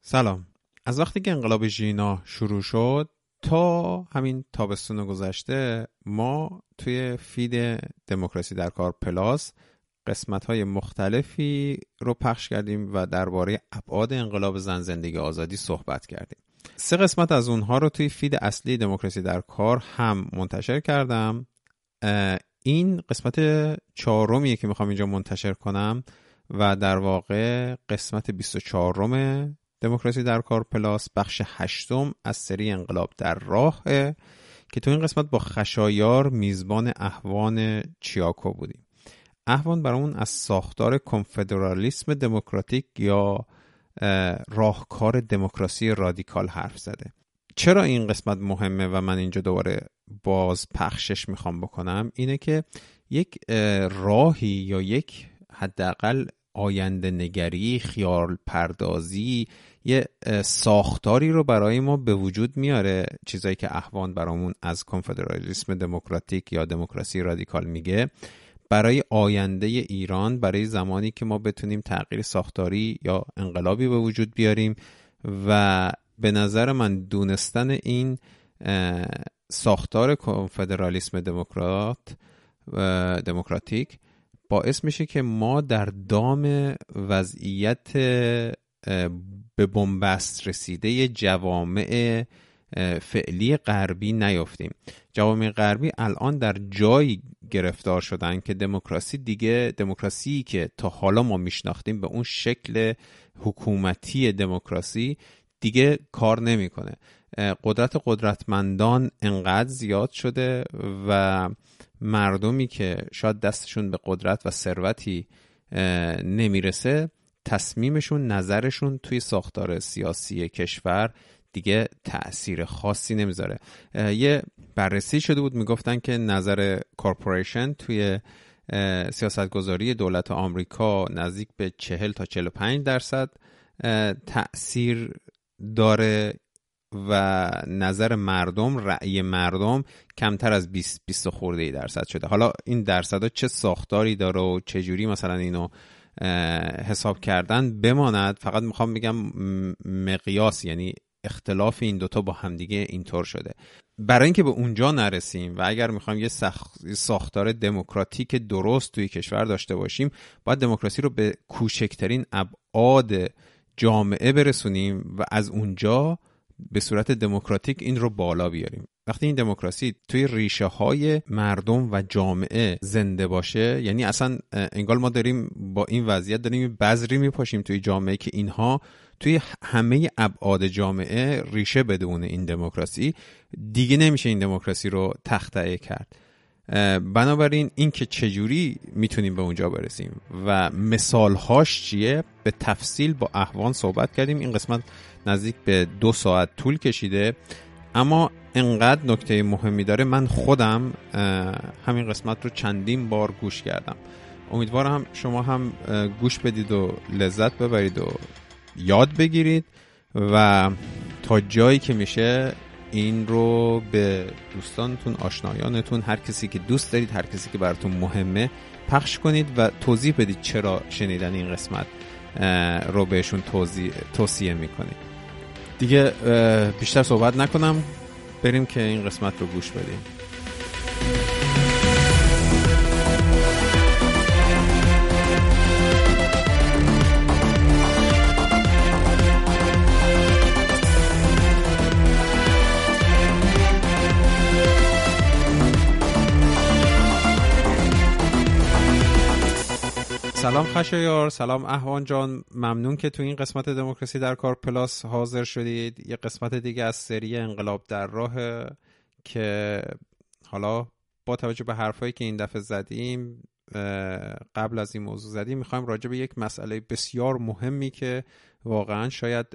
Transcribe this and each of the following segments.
سلام. از وقتی که انقلاب ژینا شروع شد تا همین تابستون گذشته ما توی feed دموکراسی در کار Plus قسمت های مختلفی رو پخش کردیم و درباره ابعاد انقلاب زن زندگی آزادی صحبت کردیم. سه قسمت از اونها رو توی feed اصلی دموکراسی در کار هم منتشر کردم. این قسمت چهارمیه که می‌خوام اینجا منتشر کنم و در واقع قسمت 24 دموکراسی در کار پلاس بخش هشتم از سری انقلاب در راه که تو این قسمت با خشایار میزبان احوان چیاکو بودیم. احوان برامون از ساختار کنفدرالیسم دموکراتیک یا راهکار دموکراسی رادیکال حرف زده. چرا این قسمت مهمه و من اینجا دوباره باز پخشش می‌خوام بکنم؟ اینه که یک راهی یا یک حداقل آینده نگری خیال پردازی یه ساختاری رو برای ما به وجود میاره چیزایی که احوان برامون از کنفدرالیسم دموکراتیک یا دموکراسی رادیکال میگه. برای آینده ایران برای زمانی که ما بتونیم تغییر ساختاری یا انقلابی به وجود بیاریم و به نظر من دونستن این ساختار کنفدرالیسم دموکرات دموکراتیک باعث میشه که ما در دام وضعیت به بنبست رسیده جوامع فعلی غربی نیافتیم. جوامع غربی الان در جایی گرفتار شدن که دموکراسی دیگه دموکراسی که تا حالا ما میشناختیم به اون شکل حکومتی دموکراسی دیگه کار نمی‌کنه. قدرت قدرتمندان انقدر زیاد شده و مردمی که شاید دستشون به قدرت و ثروتی نمی‌رسه تصمیمشون نظرشون توی ساختار سیاسی کشور دیگه تاثیر خاصی نمی‌ذاره. یه بررسی شده بود می‌گفتن که نظر کورپوریشن توی سیاستگذاری دولت آمریکا نزدیک به 40 تا 45 درصد تاثیر داره و نظر مردم رأی مردم کمتر از 20 20 خورده ای درصد شده. حالا این درصدها چه ساختاری داره و چه جوری مثلا اینو حساب کردن بماند. فقط می‌خوام بگم مقیاس یعنی اختلاف این دوتا با همدیگه اینطور شده. برای اینکه به اونجا نرسیم و اگر می‌خوایم یه ساختار دموکراتیک درست توی کشور داشته باشیم باید دموکراسی رو به کوچکترین ابعاد جامعه برسونیم و از اونجا به صورت دموکراتیک این رو بالا بیاریم. وقتی این دموکراسی توی ریشه های مردم و جامعه زنده باشه یعنی اصلا انگار ما داریم با این وضعیت داریم بذری میپاشیم توی جامعه که اینها توی همه ابعاد جامعه ریشه بدون این دموکراسی دیگه نمیشه این دموکراسی رو تخته کرد. بنابراین این که چجوری می‌تونیم به اونجا برسیم و مثالهاش چیه؟ به تفصیل با احوان صحبت کردیم. این قسمت نزدیک به دو ساعت طول کشیده. اما انقدر نکته مهمی داره. من خودم همین قسمت رو چندین بار گوش کردم. امیدوارم شما هم گوش بدید و لذت ببرید و یاد بگیرید و تا جایی که میشه این رو به دوستانتون آشنایانتون هر کسی که دوست دارید هر کسی که براتون مهمه پخش کنید و توضیح بدید چرا شنیدن این قسمت رو بهشون توصیه می‌کنید. دیگه بیشتر صحبت نکنم. بریم که این قسمت رو گوش بدیم. سلام خشایار سلام احوان جان. ممنون که تو این قسمت دموکراسی در کار پلاس حاضر شدید. یه قسمت دیگه از سری انقلاب در راه که حالا با توجه به حرفایی که این دفعه زدیم قبل از این موضوع زدیم می‌خوایم راجع به یک مسئله بسیار مهمی که واقعا شاید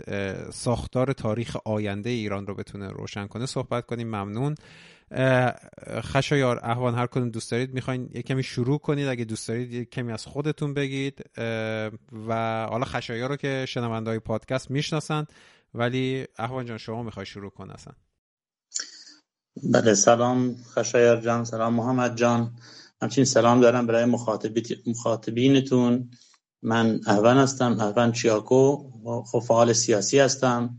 ساختار تاریخ آینده ایران رو بتونه روشن کنه صحبت کنیم. ممنون. خشایار احوان هر کدوم دوست دارید می‌خواین یه کمی شروع کنید اگه دوست دارید یه کمی از خودتون بگید و حالا خشایار رو که شنونده های پادکست می‌شناسن ولی احوان جان شما می‌خوای شروع کن بله سلام خشایار جان سلام محمد جان. همچنین سلام دارم برای مخاطبینتون. من اهون هستم اهون چیاکو. خب فعال سیاسی هستم.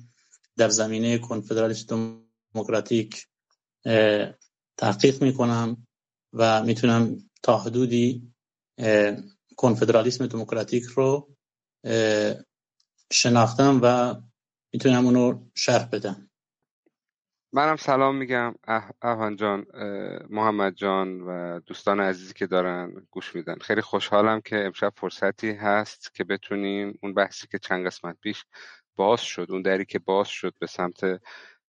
در زمینه کنفدرالیسم دموکراتیک تحقیق می‌کنم و می‌تونم تا حدودی کنفدرالیسم دموکراتیک رو شناختم و می‌تونم اونو شرح بدم. منم سلام میگم. احوان جان محمد جان و دوستان عزیزی که دارن گوش میدن. خیلی خوشحالم که امشب فرصتی هست که بتونیم اون بحثی که چند قسمت پیش باز شد اون دری که باز شد به سمت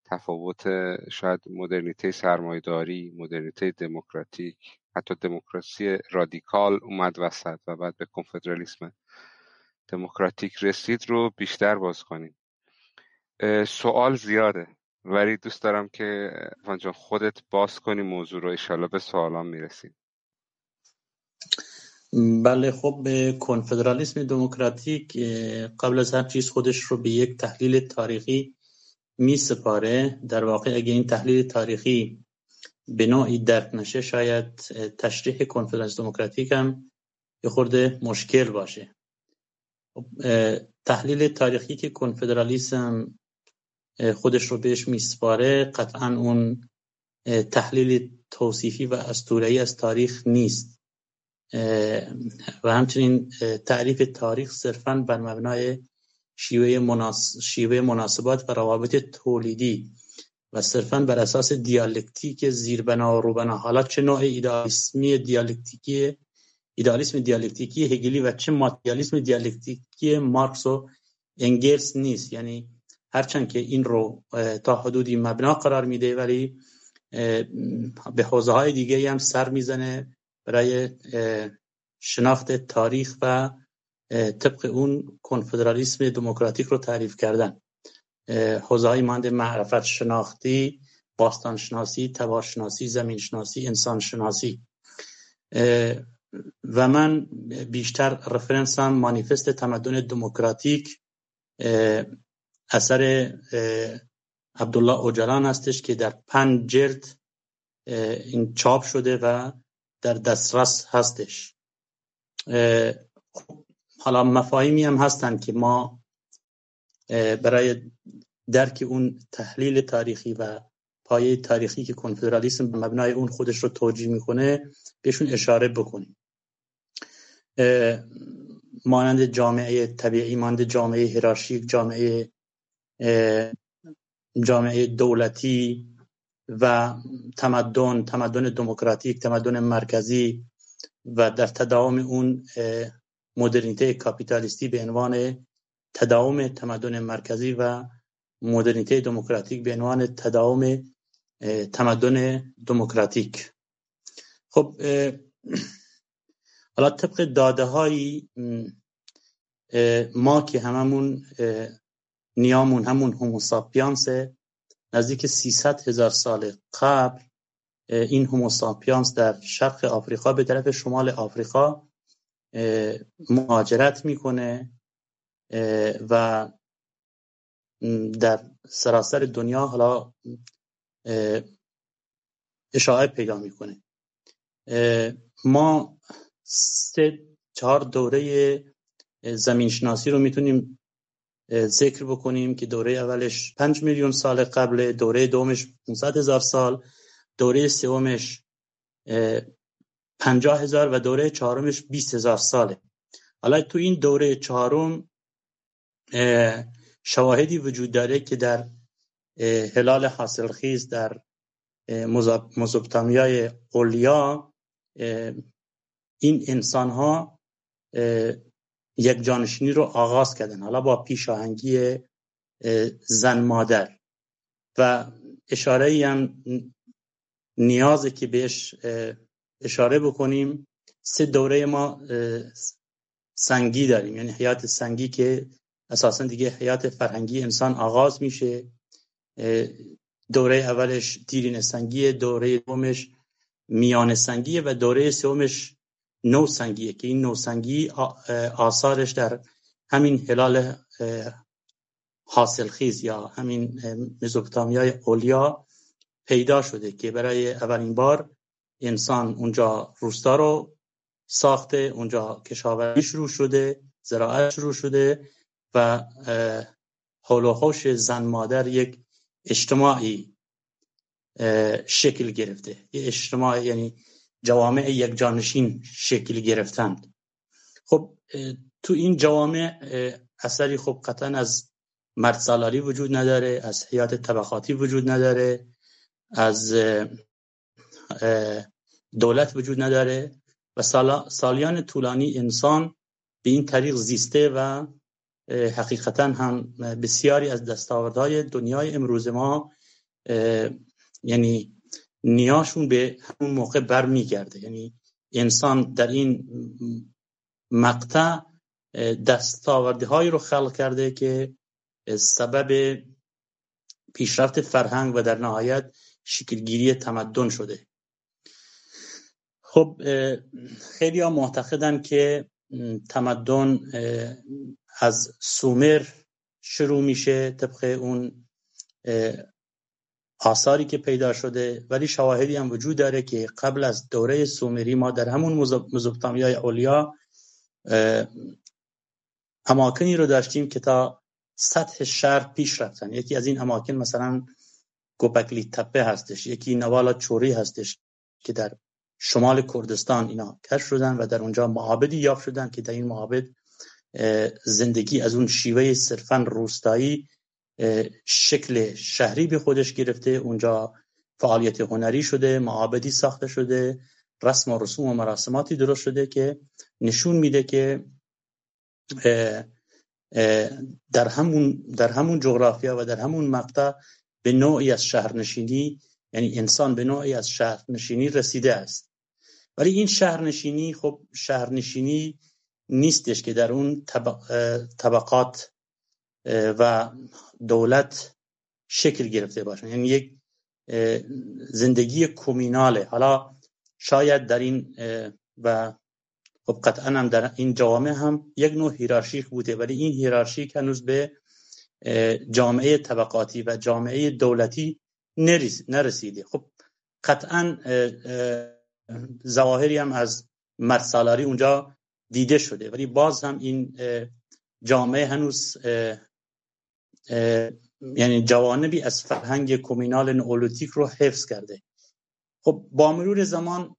تفاوت شاید مدرنیته سرمایداری مدرنیته دموکراتیک حتی دموکراسی رادیکال اومد وسط و بعد به کنفدرالیسم دموکراتیک رسید رو بیشتر باز کنیم. سوال زیاده ولی دوست دارم که جان خودت باز کنی موضوع رو ایشالا به سوالان می‌رسیم. بله خب به کنفدرالیسم دموکراتیک قبل از هر چیز خودش رو به یک تحلیل تاریخی می سپاره در واقع اگه این تحلیل تاریخی به نوعی درک نشه شاید تشریح کنفدرالیسم دموکراتیک هم یه خورده مشکل باشه. خب، تحلیل تاریخی که کنفدرالیسم خودش رو بهش میسپاره قطعا اون تحلیل توصیفی و اسطوره‌ای از تاریخ نیست. و همچنین تعریف تاریخ صرفا بر مبنای شیوه, مناس... شیوه مناسبات و روابط تولیدی و صرفا بر اساس دیالکتیک زیربنا و روبنا. حالا چه نوع ایدالیسمی دیالکتیکی ایدالیسم دیالکتیکی هگلی و چه ماتریالیسم دیالکتیکی مارکس و انگلس نیست. یعنی هرچند که این رو تا حدودی مبنا قرار میده ولی به حوزه های دیگه هم سر می‌زنه برای شناخت تاریخ و طبق اون کنفدرالیسم دموکراتیک رو تعریف کردن. حوزه های مانند معرفت شناختی باستان شناسی تبار شناسی زمین شناسی انسان شناسی و من بیشتر رفرنسم مانیفست تمدن دموکراتیک اثر عبدالله اوجلان هستش که در پنج جلد این چاپ شده و در دسترس هستش. حالا مفاهیمی هم هستن که ما برای درک اون تحلیل تاریخی و پایه تاریخی که کنفدرالیسم مبنای اون خودش رو توجیه می‌کنه بهشون اشاره بکنیم. مانند جامعه طبیعی مانند جامعه هرارشیک جامعه جامعه دولتی و تمدن تمدن دموکراتیک تمدن مرکزی و در تداوم اون مدرنیته کاپیتالیستی به عنوان تداوم تمدن مرکزی و مدرنیته دموکراتیک به عنوان تداوم تمدن دموکراتیک. خب حالا طبق داده هایی ما که هممون نیامون همون هوموساپیانس نزدیک 300 هزار سال قبل این هوموساپیانس در شرق آفریقا به طرف شمال آفریقا مهاجرت می‌کنه و در سراسر دنیا حالا اشاعه پیدا می‌کنه. ما سه چهار دوره زمین شناسی رو می‌تونیم ذکر بکنیم که دوره اولش 5 میلیون سال قبل دوره دومش 500 هزار سال دوره سومش 50 هزار و دوره چهارمش 20 هزار ساله. حالا تو این دوره چهارم شواهدی وجود داره که در هلال حاصلخیز در مزوپتامیای اولیا این انسان ها یک جانشینی رو آغاز کردن. حالا با پیشاهنگی زن مادر. و اشاره هم نیازه که بهش اشاره بکنیم سه دوره ما سنگی داریم. یعنی حیات سنگی که اساسا دیگه حیات فرهنگی انسان آغاز میشه. دوره اولش دیرین سنگیه دوره دومش میان سنگیه و دوره سومش نوسنگیه که این نوسنگی آثارش در همین هلال حاصلخیز یا همین مزوپتامیای اولیا پیدا شده که برای اولین بار انسان اونجا روستا رو ساخته اونجا کشاورزی شروع شده زراعت شروع شده و حول و زن مادر یک اجتماعی شکل گرفته. یه اجتماع یعنی جوامع یک جانشین شکل گرفتند. خب تو این جوامع اثری خب قطعا از مرد سالاری وجود نداره از حیات طبقاتی وجود نداره از دولت وجود نداره و سالیان طولانی انسان به این طریق زیسته و حقیقتا هم بسیاری از دستاوردهای دنیای امروز ما یعنی نیاشون به همون موقع برمیگرده. یعنی انسان در این مقطع دستاورده هایی رو خلق کرده که سبب پیشرفت فرهنگ و در نهایت شکلگیری تمدن شده. خب خیلی ها معتقدن که تمدن از سومر شروع میشه طبق اون آثاری که پیدا شده. ولی شواهدی هم وجود داره که قبل از دوره سومری ما در همون مزوپتامیای اولیا اماکنی رو داشتیم که تا سطح شهر پیش رفتن. یکی از این اماکن مثلا گوبکلی تپه هستش یکی نوالا چوری هستش که در شمال کردستان اینا کش شدن و در اونجا معابدی یافت شدن که در این معابد زندگی از اون شیوه صرفا روستایی شکل شهری به خودش گرفته. اونجا فعالیت هنری شده معابدی ساخته شده رسم و رسوم و مراسماتی درست شده که نشون میده که در همون در همون جغرافیا و در همون مقطع به نوعی از شهرنشینی یعنی انسان به نوعی از شهرنشینی رسیده است. ولی این شهرنشینی خب شهرنشینی نیستش که در اون طبقات و دولت شکل گرفته باشن. یعنی یک زندگی کومیناله حالا شاید در این و خب قطعا هم در این جامعه هم یک نوع هیرارشیک بوده ولی این هیرارشیک هنوز به جامعه طبقاتی و جامعه دولتی نرسیده. خب قطعا زواهری هم از مرسالاری اونجا دیده شده. ولی باز هم این جامعه هنوز یعنی جوانبی از فرهنگ کومینال نئولیتیک رو حفظ کرده. خب با مرور زمان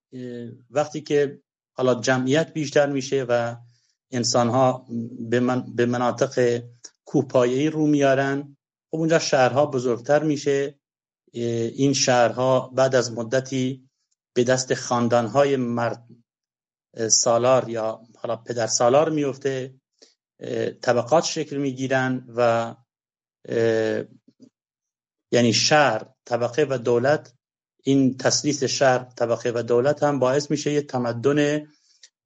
وقتی که حالا جمعیت بیشتر میشه و انسان ها به, به مناطق کوپایی رو میارن خب اونجا شهرها بزرگتر میشه. این شهرها بعد از مدتی به دست خاندانهای مرد سالار یا حالا پدر سالار میفته طبقات شکل می‌گیرن و یعنی شهر طبقه و دولت این تسلیس شهر طبقه و دولت هم باعث میشه یه تمدن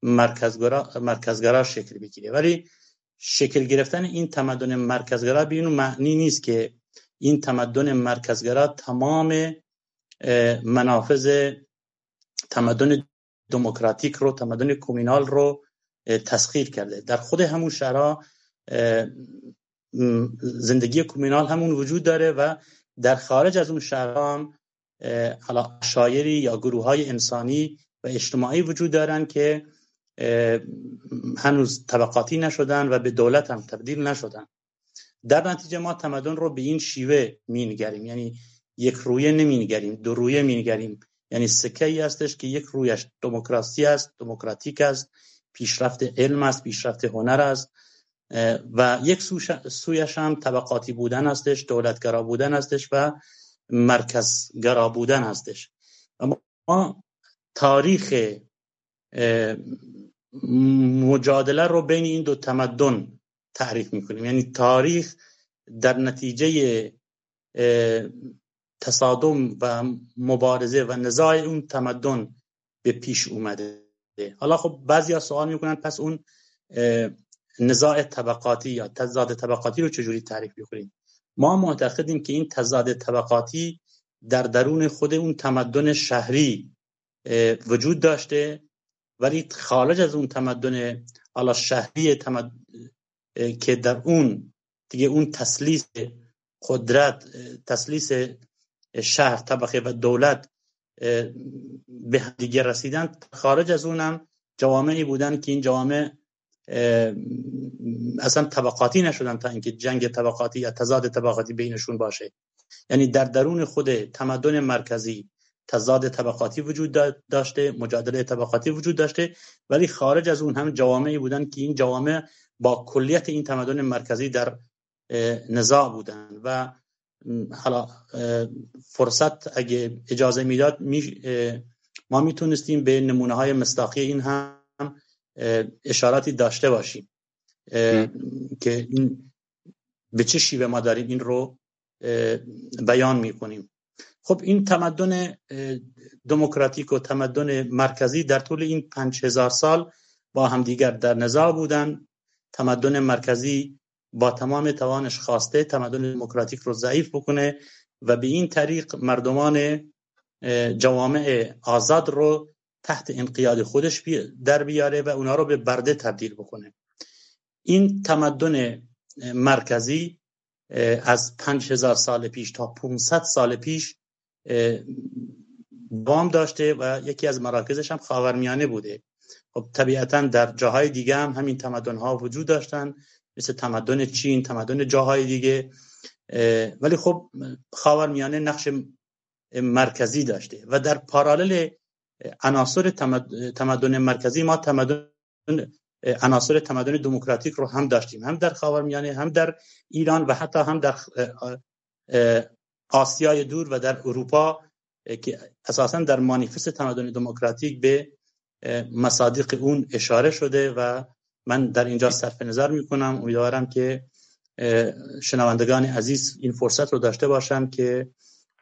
مرکزگرا, مرکزگرا شکل بگیره. ولی شکل گرفتن این تمدن مرکزگرا به معنی نیست که این تمدن مرکزگرا تمام منافذ تمدن دموکراتیک رو تمدن کومینال رو تسخیر کرده. در خود همون شهرها زندگی کومینال همون وجود داره و در خارج از اون شهرها هم شایری یا گروه های انسانی و اجتماعی وجود دارن که هنوز طبقاتی نشدن و به دولت هم تبدیل نشدن. در نتیجه ما تمدن رو به این شیوه مینگریم. یعنی یک رویه نمینگریم دو رویه مینگریم. یعنی سکه ای هستش که یک رویش دموکراسی است دموکراتیک است پیشرفت علم است پیشرفت هنر است و یک سویش هم طبقاتی بودن هستش دولتگرا بودن هستش و مرکزگرا بودن هستش. ما تاریخ مجادله رو بین این دو تمدن تعریف می‌کنیم. یعنی تاریخ در نتیجه تصادم و مبارزه و نزاع اون تمدن به پیش اومده. حالا خب بعضی ها سوال می‌کنن پس اون نزاع طبقاتی یا تضاد طبقاتی رو چجوری تعریف می‌کنیم ما معتقدیم که این تضاد طبقاتی در درون خود اون تمدن شهری وجود داشته ولی خارج از اون تمدن حالا شهری تمد... که در اون دیگه اون تسلیس قدرت تسلیس شهر طبقه و دولت به دیگه رسیدن خارج از اونم جوامعی بودن که این جوامع اصلا طبقاتی نشدن تا اینکه جنگ طبقاتی یا تضاد طبقاتی بینشون باشه. یعنی در درون خود تمدن مرکزی تضاد طبقاتی وجود داشته مجادله طبقاتی وجود داشته ولی خارج از اون هم جوامعی بودن که این جوامع با کلیت این تمدن مرکزی در نزاع بودن. و حالا فرصت اگه اجازه می‌داد ما می‌تونستیم به نمونه های مستاقی این هم اشاراتی داشته باشیم. که این به چه شیوه ما داریم این رو بیان می‌کنیم. خب این تمدن دموکراتیک و تمدن مرکزی در طول این پنج هزار سال با همدیگر در نزاع بودن. تمدن مرکزی با تمام توانش خواسته تمدن دموکراتیک رو ضعیف بکنه و به این طریق مردمان جوامع آزاد رو تحت انقیاد خودش در بیاره و اونا رو به برده تبدیل بکنه. این تمدن مرکزی از پنج هزار سال پیش تا 500 سال پیش بام داشته و یکی از مراکزش هم خاورمیانه بوده. خب طبیعتا در جاهای دیگه هم همین تمدن ها وجود داشتن. مثل تمدن چین تمدن جاهای دیگه. ولی خب خاورمیانه نقش مرکزی داشته. و در پارالل عناصر تمدن مرکزی ما تمدن عناصر تمدن دموکراتیک رو هم داشتیم. هم در خاورمیانه هم در ایران و حتی هم در آسیای دور و در اروپا که اساسا در مانیفست تمدن دموکراتیک به مصادیق اون اشاره شده و من در اینجا صرف نظر می کنم امیدوارم که شنوندگان عزیز این فرصت رو داشته باشم که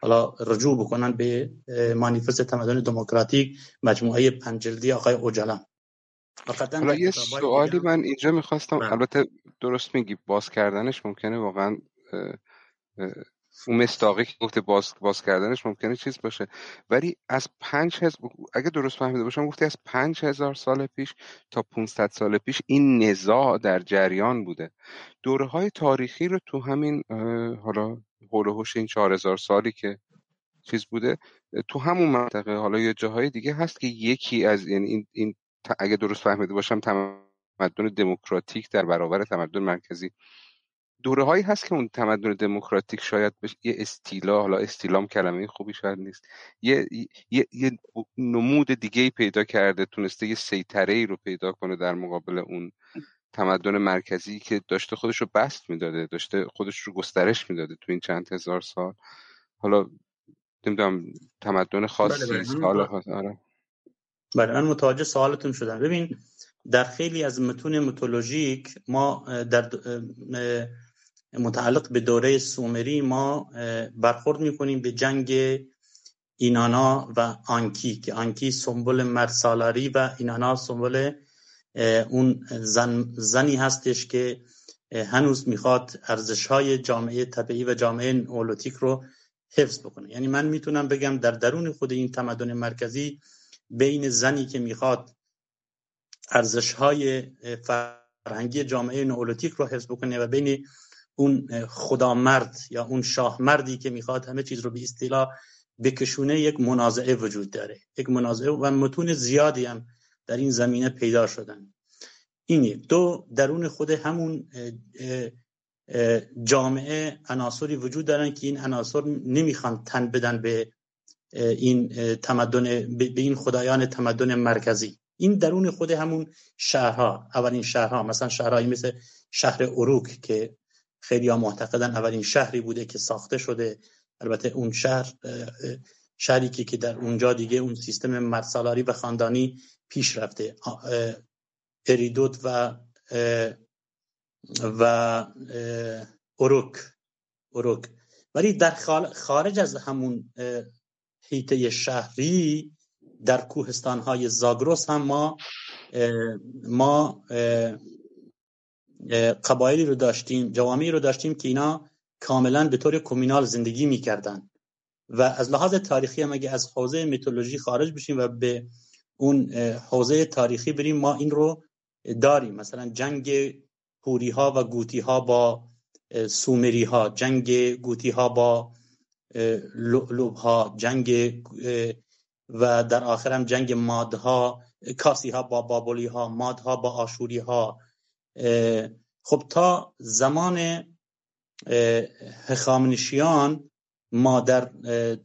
حالا رجوع بکنن به مانیفست تمدن دموکراتیک مجموعه پنجلدی آقای اوجلان. حالا یه سوالی من اینجا می‌خواستم بله. البته درست میگی باز کردنش ممکنه واقعا اون مستاقی که گفته باز, باز کردنش ممکنه چیز باشه. ولی از پنج هز... اگه درست فهمیده باشم گفته از پنج هزار سال پیش تا 500 سال پیش این نزاع در جریان بوده. دوره های تاریخی رو تو همین حالا حول این چهار هزار سالی که چیز بوده تو همون منطقه حالا یه جاهای دیگه هست که یکی از یعنی این, این اگه درست فهمیده باشم تمدن دموکراتیک در برابر تمدن مرکزی دوره هایی هست که اون تمدن دموکراتیک شاید بشه یه استیلا حالا استیلام کلمه خوبی شاید نیست. یه, یه،, یه نمود دیگه پیدا کرده تونسته یه سیطره ای رو پیدا کنه در مقابل اون تمدن مرکزی که داشته خودش رو بست می‌داده داشته خودش رو گسترش می‌داده تو این چند هزار سال. حالا نمی‌دونم تمدن خاصی بله بله. حالا آره. بله من متوجه سوالتون شدم. ببین در خیلی از متون متولوژیک ما در متعلق به دوره سومری ما برخورد می‌کنیم به جنگ اینانا و آنکی که آنکی سمبل مرد سالاری و اینانا سمبل اون زن زنی هستش که هنوز می‌خواد ارزش های جامعه طبیعی و جامعه نولوتیک رو حفظ بکنه. یعنی من می‌تونم بگم در درون خود این تمدن مرکزی بین زنی که می‌خواد ارزش های فرهنگی جامعه نولوتیک رو حفظ بکنه و بین اون خدامرد یا اون شاه مردی که می‌خواد همه چیز رو به اصطلاح بکشونه یک منازعه وجود داره. یک منازعه و متون زیادی هم در این زمینه پیدا شدن. این دو درون خود همون جامعه عناصری وجود دارن که این عناصر نمی‌خوان تن بدن به این تمدن به این خدایان تمدن مرکزی. این درون خود همون شهرها اولین شهرها مثلا شهرهایی مثل شهر اروک که خیلی ها معتقدن اولین شهری بوده که ساخته شده. البته اون شهر شهری که در اونجا دیگه اون سیستم مرسالاری و خاندانی پیش رفته. اریدوت و و اروک اروک ولی در خارج از همون حیطه شهری در کوهستان های زاگروس هم ما ما قبایلی رو داشتیم جوامعی رو داشتیم که اینا کاملا به طور کمینال زندگی می‌کردن. و از لحاظ تاریخی هم اگه از حوزه میتولوژی خارج بشیم و به اون حوزه تاریخی بریم ما این رو داریم. مثلا جنگ پوری ها و گوتی ها با سومری ها جنگ گوتی ها با لوب ها جنگ و در آخر هم جنگ مادها کاسی ها با بابلی ها مادها با آشوری ها خب تا زمان هخامنشیان ما در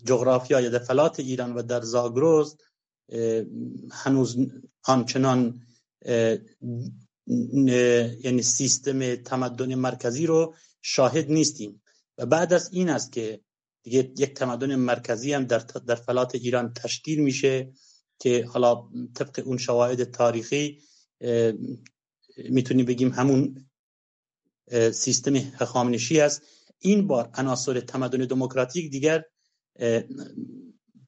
جغرافیا یا در فلات ایران و در زاگرس هنوز آنچنان یعنی سیستم تمدن مرکزی رو شاهد نیستیم. و بعد از این است که دیگه یک تمدن مرکزی هم در, در فلات ایران تشکیل میشه که حالا طبق اون شواهد تاریخی می‌تونیم بگیم همون سیستم هخامنشی است. این بار عناصر تمدن دموکراتیک دیگر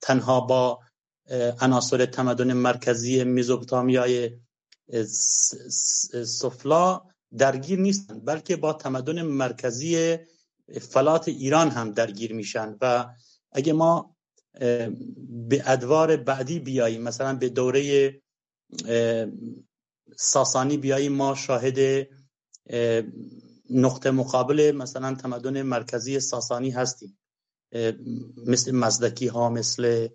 تنها با عناصر تمدن مرکزی میزوپتامیای سفلا درگیر نیستند بلکه با تمدن مرکزی فلات ایران هم درگیر میشن. و اگه ما به ادوار بعدی بیاییم مثلا به دوره ساسانی بیاییم ما شاهد نقطه مقابل مثلا تمدن مرکزی ساسانی هستیم. مثل مزدکی ها مثل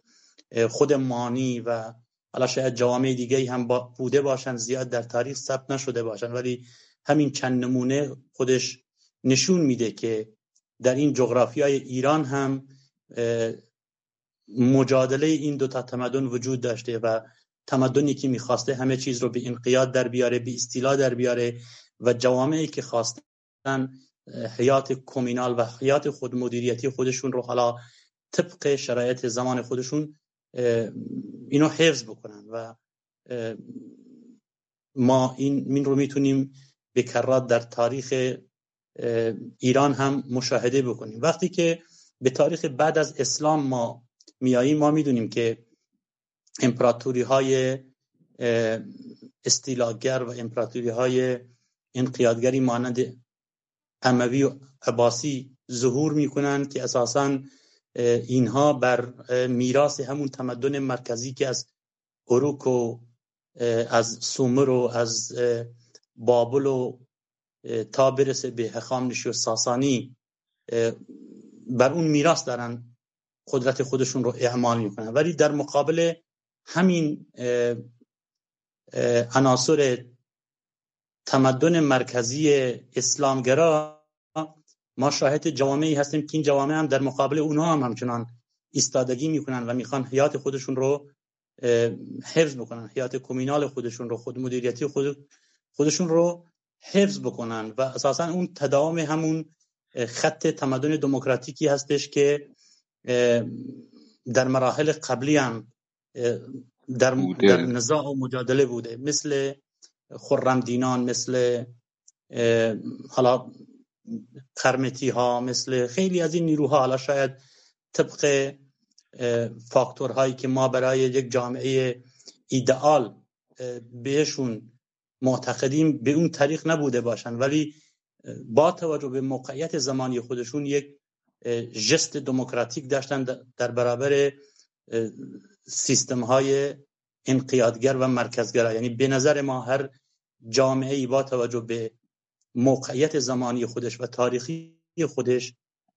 خود مانی و حالا شاید جوامع دیگه هم بوده باشن زیاد در تاریخ ثبت نشده باشن. ولی همین چند نمونه خودش نشون میده که در این جغرافیای ایران هم مجادله این دو تا تمدن وجود داشته و تمدنی که می‌خواسته همه چیز رو به انقیاد در بیاره به استیلا در بیاره و جوامعی که خواستن حیات کومینال و حیات خود مدیریتی خودشون رو حالا طبق شرایط زمان خودشون اینو حفظ بکنن و ما این من رو می‌تونیم به کرات در تاریخ ایران هم مشاهده بکنیم. وقتی که به تاریخ بعد از اسلام ما میاییم ما می‌دونیم که امپراتوری های استیلاگر و امپراتوری های انقیادگری مانند اموی و عباسی ظهور می‌کنند که اساسا اینها بر میراث همون تمدن مرکزی که از اروک و از سومر و از بابل و تا برسه به هخامنشی و ساسانی بر اون میراث دارن قدرت خودشون رو اعمال می‌کنن. ولی در مقابل همین عناصر تمدن مرکزی اسلامگرا ما شاهد جوامعی هستیم که این جوامع هم در مقابل اونها هم همچنان ایستادگی می‌کنن و می‌خوان حیات خودشون رو حفظ بکنن حیات کومینال خودشون رو خود مدیریتی خود خودشون رو حفظ بکنن و اساسا اون تداوم همون خط تمدن دموکراتیکی هستش که در مراحل قبلی هم در, در نزاع و مجادله بوده. مثل خرم دینان مثل حالا قرمتی ها مثل خیلی از این نیروها. حالا شاید طبق فاکتورهایی که ما برای یک جامعه ایدئال بهشون معتقدیم به اون طریق نبوده باشن. ولی با توجه به موقعیت زمانی خودشون یک جست دموکراتیک داشتن در برابر سیستم های انقیادگر و مرکزگرا. یعنی به نظر ما هر جامعه ای با توجه به موقعیت زمانی خودش و تاریخی خودش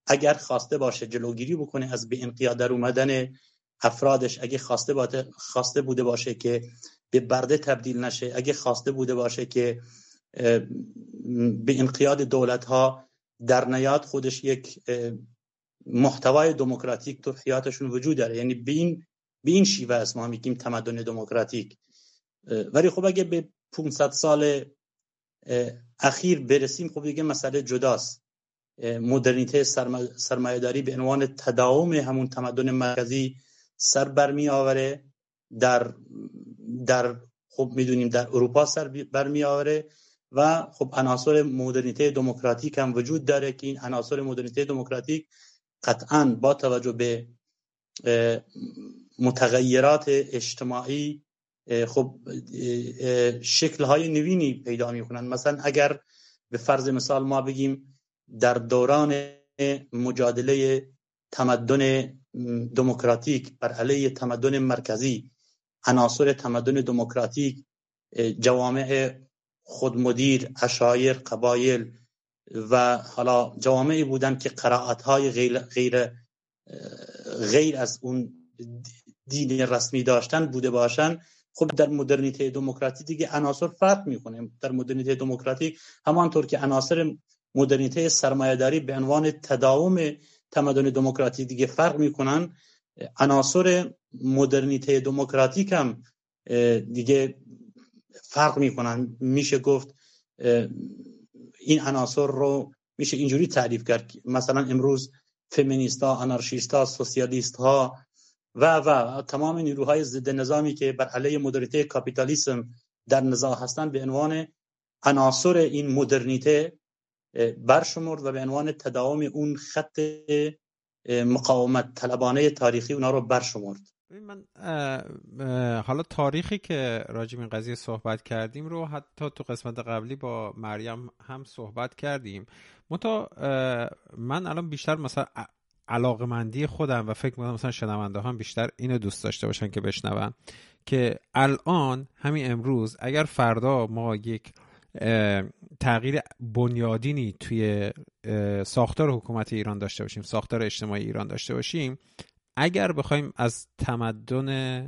اگر خواسته باشه جلوگیری بکنه از به انقیاد در اومدن افرادش اگه خواسته, خواسته بوده باشه که به برده تبدیل نشه اگه خواسته بوده باشه که به انقیاد دولت ها در نیاد خودش یک محتوای دموکراتیک تو حیاتشون وجود داره. یعنی به این به این شیوه است ما میگیم تمدن دموکراتیک. ولی خب اگه به 500 سال اخیر برسیم خب دیگه مسئله جداست. مدرنیته سرمایهداری به عنوان تداوم همون تمدن مرکزی سر برمی آوره. در در خب می‌دونیم در اروپا سر برمی آوره و خب عناصر مدرنیته دموکراتیک هم وجود داره که این عناصر مدرنیته دموکراتیک قطعا با توجه به متغیرات اجتماعی خب شکل های نوینی پیدا می کنند مثلا اگر به فرض مثال ما بگیم در دوران مجادله تمدن دموکراتیک بر علیه تمدن مرکزی عناصر تمدن دموکراتیک جوامع خودمدیر اشایر قبایل و حالا جوامعی بودن که قرائت های غیر, غیر, غیر از اون دین رسمی داشتن بوده باشن. خب در مدرنیته دموکراتی دیگه عناصر فرق می‌کنه. در مدرنیته دموکراتیک همانطور که عناصر مدرنیته سرمایهداری به عنوان تداوم تمدن دموکراتی دیگه فرق می‌کنن عناصر مدرنیته دموکراتیک هم دیگه فرق می‌کنن. میشه گفت این عناصر رو میشه اینجوری تعریف کرد. مثلا امروز فمینیست ها انارشیست ها سوسیالیست ها و و تمام نیروهای ضد نظامی که بر علیه مدرنیته کاپیتالیسم در نزاع هستند به عنوان عناصر این مدرنیته برشمرد و به عنوان تداوم اون خط مقاومت طلبانه تاریخی اونا رو برشمرد. من حالا تاریخی که راجع این قضیه صحبت کردیم رو حتی تو قسمت قبلی با مریم هم صحبت کردیم. من الان بیشتر مثلا علاقمندی خودم و فکر می‌کنم مثلا شنونده هم بیشتر اینو دوست داشته باشن که بشنون. که الان همین امروز اگر فردا ما یک تغییر بنیادینی توی ساختار حکومت ایران داشته باشیم ساختار اجتماعی ایران داشته باشیم اگر بخوایم از تمدن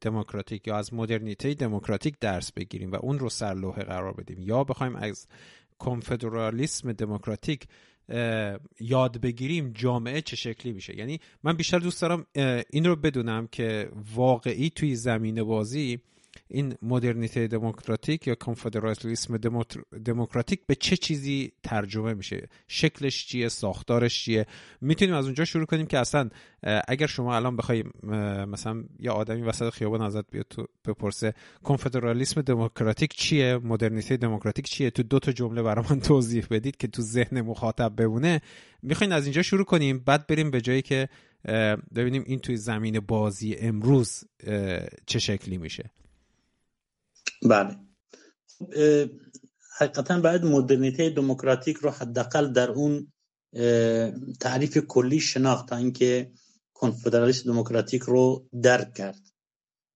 دموکراتیک یا از مدرنیته دموکراتیک درس بگیریم و اون رو سر لوحه قرار بدیم یا بخوایم از کنفدرالیسم دموکراتیک یاد بگیریم جامعه چه شکلی میشه. یعنی من بیشتر دوست دارم این رو بدونم که واقعی توی زمین بازی این مدرنیته دموکراتیک یا کنفدرالیسم دموکراتیک به چه چیزی ترجمه میشه؟ شکلش چیه؟ ساختارش چیه؟ می‌تونیم از اونجا شروع کنیم که اصلا اگر شما الان بخوای مثلا یه آدمی وسط خیابان ازت بیاد تو بپرسه کنفدرالیسم دموکراتیک چیه؟ مدرنیته دموکراتیک چیه؟ تو دو تا جمله برای من توضیح بدید که تو ذهن مخاطب بمونه. می‌خواین از اینجا شروع کنیم بعد بریم به جایی که ببینیم این توی زمین بازی امروز چه شکلی میشه. بله. حقیقتا باید مدرنیته دموکراتیک رو حداقل در اون تعریف کلی شناخت تا اینکه کنفدرالیسم دموکراتیک رو درک کرد.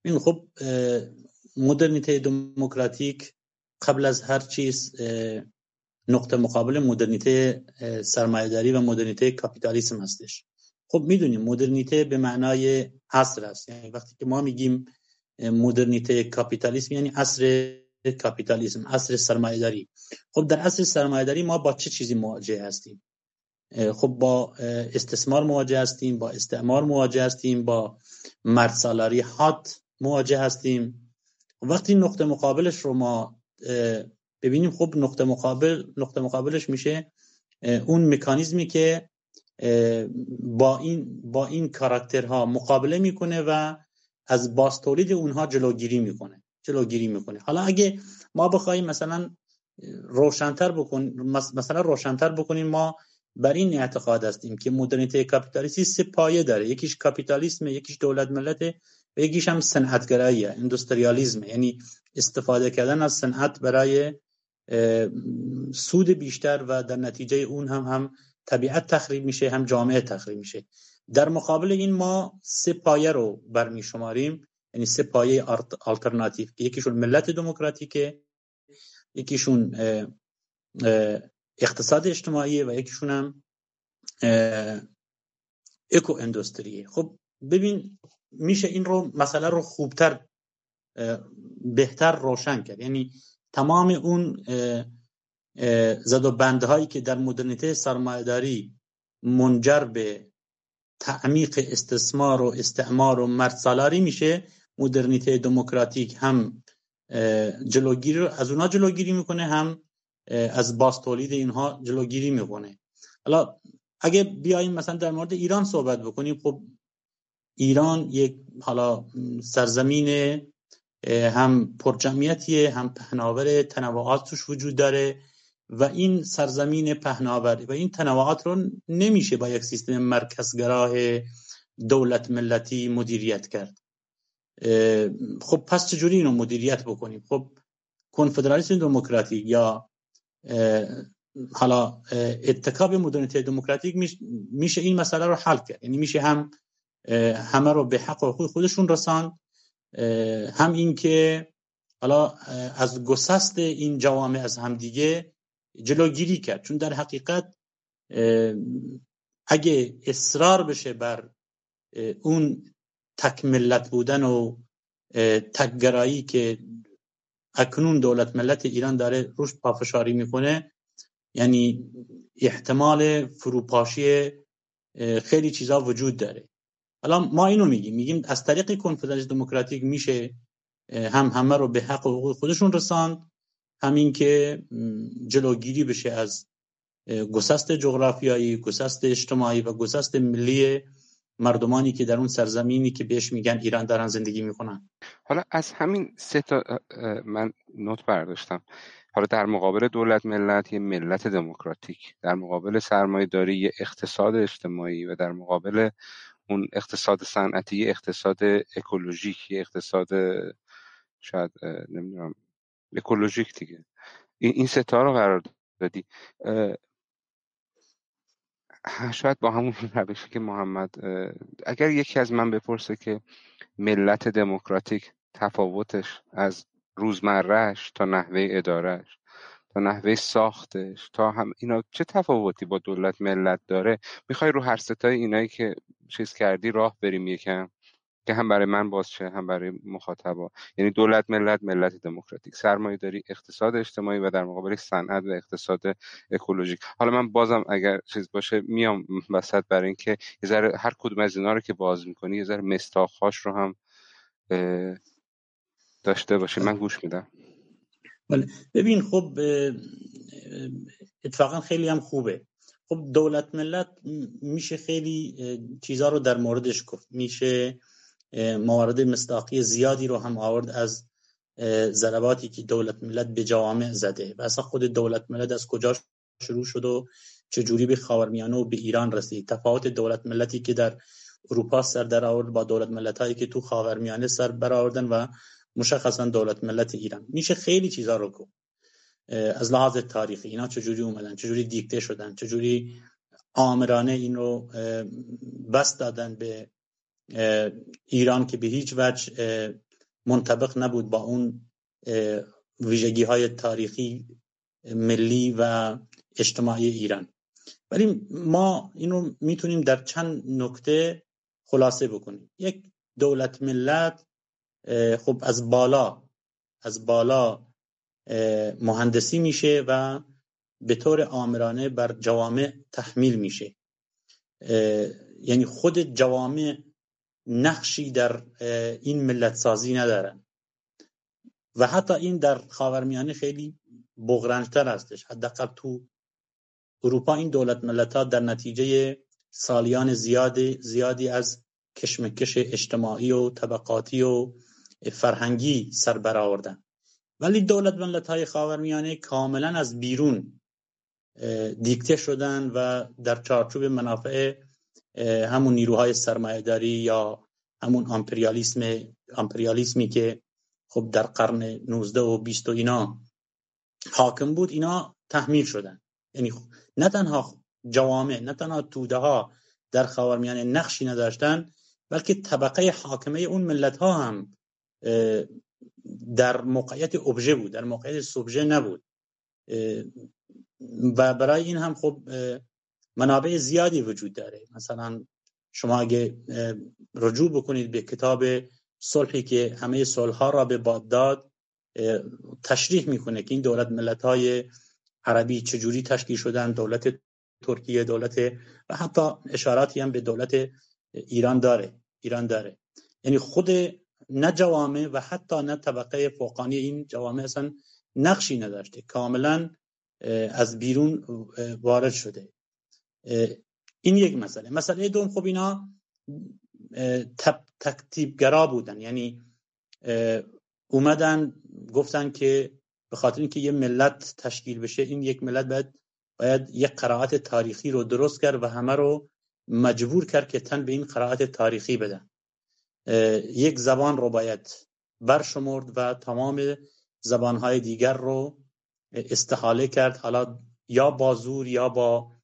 این خب مدرنیته دموکراتیک قبل از هر چیز نقطه مقابل مدرنیته سرمایهداری و مدرنیته کاپیتالیسم هستش. خب می‌دونیم مدرنیته به معنای عصر است. یعنی وقتی که ما میگیم مدرنیته کاپیتالیسم یعنی عصر کاپیتالیسم عصر سرمایه‌داری. خب در عصر سرمایه‌داری ما با چه چیزی مواجه هستیم؟ خب با استثمار مواجه هستیم با استعمار مواجه هستیم با مرد سالاری هات مواجه هستیم. وقتی نقطه مقابلش رو ما ببینیم خب نقطه مقابل نقطه مقابلش میشه اون مکانیزمی که با این با این کاراکترها مقابله می‌کنه و از باز تولید اونها جلوگیری می‌کنه جلوگیری می‌کنه. حالا اگه ما بخوایم مثلا روشنتر بکن مثلا روشنتر بکنیم ما بر این اعتقاد هستیم که مدرنیته کاپیتالیستی سه پایه داره. یکیش کاپیتالیسم یکیش دولت ملت و یکیش هم صنعتگراییه اندستریالیسم یعنی استفاده کردن از صنعت برای سود بیشتر و در نتیجه اون هم هم طبیعت تخریب میشه هم جامعه تخریب میشه. در مقابل این ما سه پایه رو برمی شماریم یعنی سه پایه آلترناتیو یکیشون ملت دموکراتیکه یکیشون اقتصاد اجتماعی و یکیشون هم اکو اندستریه. خب ببین میشه این رو مسئله رو خوبتر بهتر روشن کرد. یعنی تمام اون زد و بندهایی که در مدرنیته سرمایهداری منجر به تعمیق استثمار و استعمار و مرد میشه مدرنیته دموکراتیک هم جلوگیری از اونها جلوگیری می‌کنه هم از باز تولید اینها جلوگیری می‌کنه. حالا اگه بیایم مثلا در مورد ایران صحبت بکنیم خب ایران یک حالا سرزمین هم پرجمعیتیه هم پهناور تنوعات توش وجود داره. و این سرزمین پهناوری و این تنوعات رو نمیشه با یک سیستم مرکزگراه دولت ملتی مدیریت کرد. خب پس چجوری اینو مدیریت بکنیم؟ خب کنفدرالیسم دموکراتیک یا حالا اتکاب مدرنیته دموکراتیک میشه این مسئله رو حل کرد. یعنی میشه هم همه رو به حق و خودشون رساند هم این که حالا از گسست این جوامع از همدیگه جلوگیری کرد. چون در حقیقت اگه اصرار بشه بر اون تکملت بودن و تکگرایی که اکنون دولت ملت ایران داره روش پافشاری می‌کنه یعنی احتمال فروپاشی خیلی چیزا وجود داره. حالا ما اینو میگیم. میگیم از طریق کنفدراسی دموکراتیک میشه هم همه رو به حق و حقوق خودشون رساند. همین که جلوگیری بشه از گسست جغرافیایی گسست اجتماعی و گسست ملی مردمانی که در اون سرزمینی که بهش میگن ایران دارن زندگی می‌کنن. حالا از همین سه تا من نوت برداشتم. حالا در مقابل دولت ملت یه ملت دموکراتیک. در مقابل سرمایه داری یه اقتصاد اجتماعی. و در مقابل اون اقتصاد صنعتی اقتصاد اکولوژیک اقتصاد شاید نمی‌دونم اکولوژیک دیگه. این ستا رو قرار دادی. شاید با همون روشی که محمد اگر یکی از من بپرسه که ملت دموکراتیک تفاوتش از روزمرهش تا نحوه ادارش تا نحوه ساختش تا هم اینا چه تفاوتی با دولت ملت داره؟ می‌خوای رو هر ستای اینایی که چیز کردی راه بریم یکم؟ که هم برای من باز شه هم برای مخاطبا. یعنی دولت ملت ملت دموکراتیک. سرمایه داری اقتصاد اجتماعی و در مقابل صنعت و اقتصاد اکولوژیک. حالا من بازم اگر چیز باشه میام وسط برای اینکه یه ذره هر کدوم از اینا رو که باز می‌کنی یه ذره مستاخاش رو هم داشته باشه من گوش میدم. بله. ببین خب اتفاقا خیلی هم خوبه. خب دولت ملت میشه خیلی چیزها رو در موردش گفت. میشه موارد مصداقی زیادی رو هم آورد از ضرباتی که دولت ملت به جوامع زده. و اصلا خود دولت ملت از کجا شروع شد و چجوری به خاورمیانه و به ایران رسید؟ تفاوت دولت ملتی که در اروپا سر در آورد با دولت ملت هایی که تو خاورمیانه سر برآوردن و مشخصا دولت ملت ایران. میشه خیلی چیزا رو گفت. از لحاظ تاریخی اینا چجوری اومدن چجوری دیکته شدن چجوری آمرانه این رو بست دادن به ایران که به هیچ وجه منطبق نبود با اون ویژگی های تاریخی ملی و اجتماعی ایران. ولی ما اینو می‌تونیم در چند نکته خلاصه بکنیم. یک دولت ملت خب از بالا از بالا مهندسی میشه و به طور آمرانه بر جوامع تحمیل میشه. یعنی خود جوامع نقشی در این ملت سازی ندارن و حتی این در خاورمیانه خیلی بغرنجتر هستش. حداقل تو اروپا این دولت ملت ها در نتیجه سالیان زیادی, زیادی از کشمکش اجتماعی و طبقاتی و فرهنگی سر برآوردن. ولی دولت ملت های خاورمیانه کاملا از بیرون دیکته شدن و در چارچوب منافع همون نیروهای سرمایهداری یا همون امپریالیسم امپریالیسمی که خب در قرن 19 و 20 و اینا حاکم بود اینا تحمیل شدن. یعنی نه تنها جوامع نه تنها توده ها در خاورمیانه نقشی نداشتن بلکه طبقه حاکمه اون ملت ها هم در موقعیت ابژه بود در موقعیت سوبژه نبود. و برای این هم خب منابع زیادی وجود داره. مثلا شما اگه رجوع بکنید به کتاب صلحی که همه صلح را به باد داد تشریح می‌کنه که این دولت ملت های عربی چجوری تشکیل شدن دولت ترکیه دولت و حتی اشاراتی هم به دولت ایران داره ایران داره. یعنی خود نه جوامع و حتی نه طبقه فوقانی این جوامع اصلا نقشی نداشته. کاملا از بیرون وارد شده. این یک مسئله. مسئله دوم خب اینا تکتیبگرا بودن. یعنی اومدن گفتن که به خاطر اینکه یه ملت تشکیل بشه این یک ملت باید باید یک قرائت تاریخی رو درست کرد و همه رو مجبور کرد که تن به این قرائت تاریخی بدن یک زبان رو باید برشمرد و تمام زبانهای دیگر رو استحاله کرد. حالا یا با زور یا با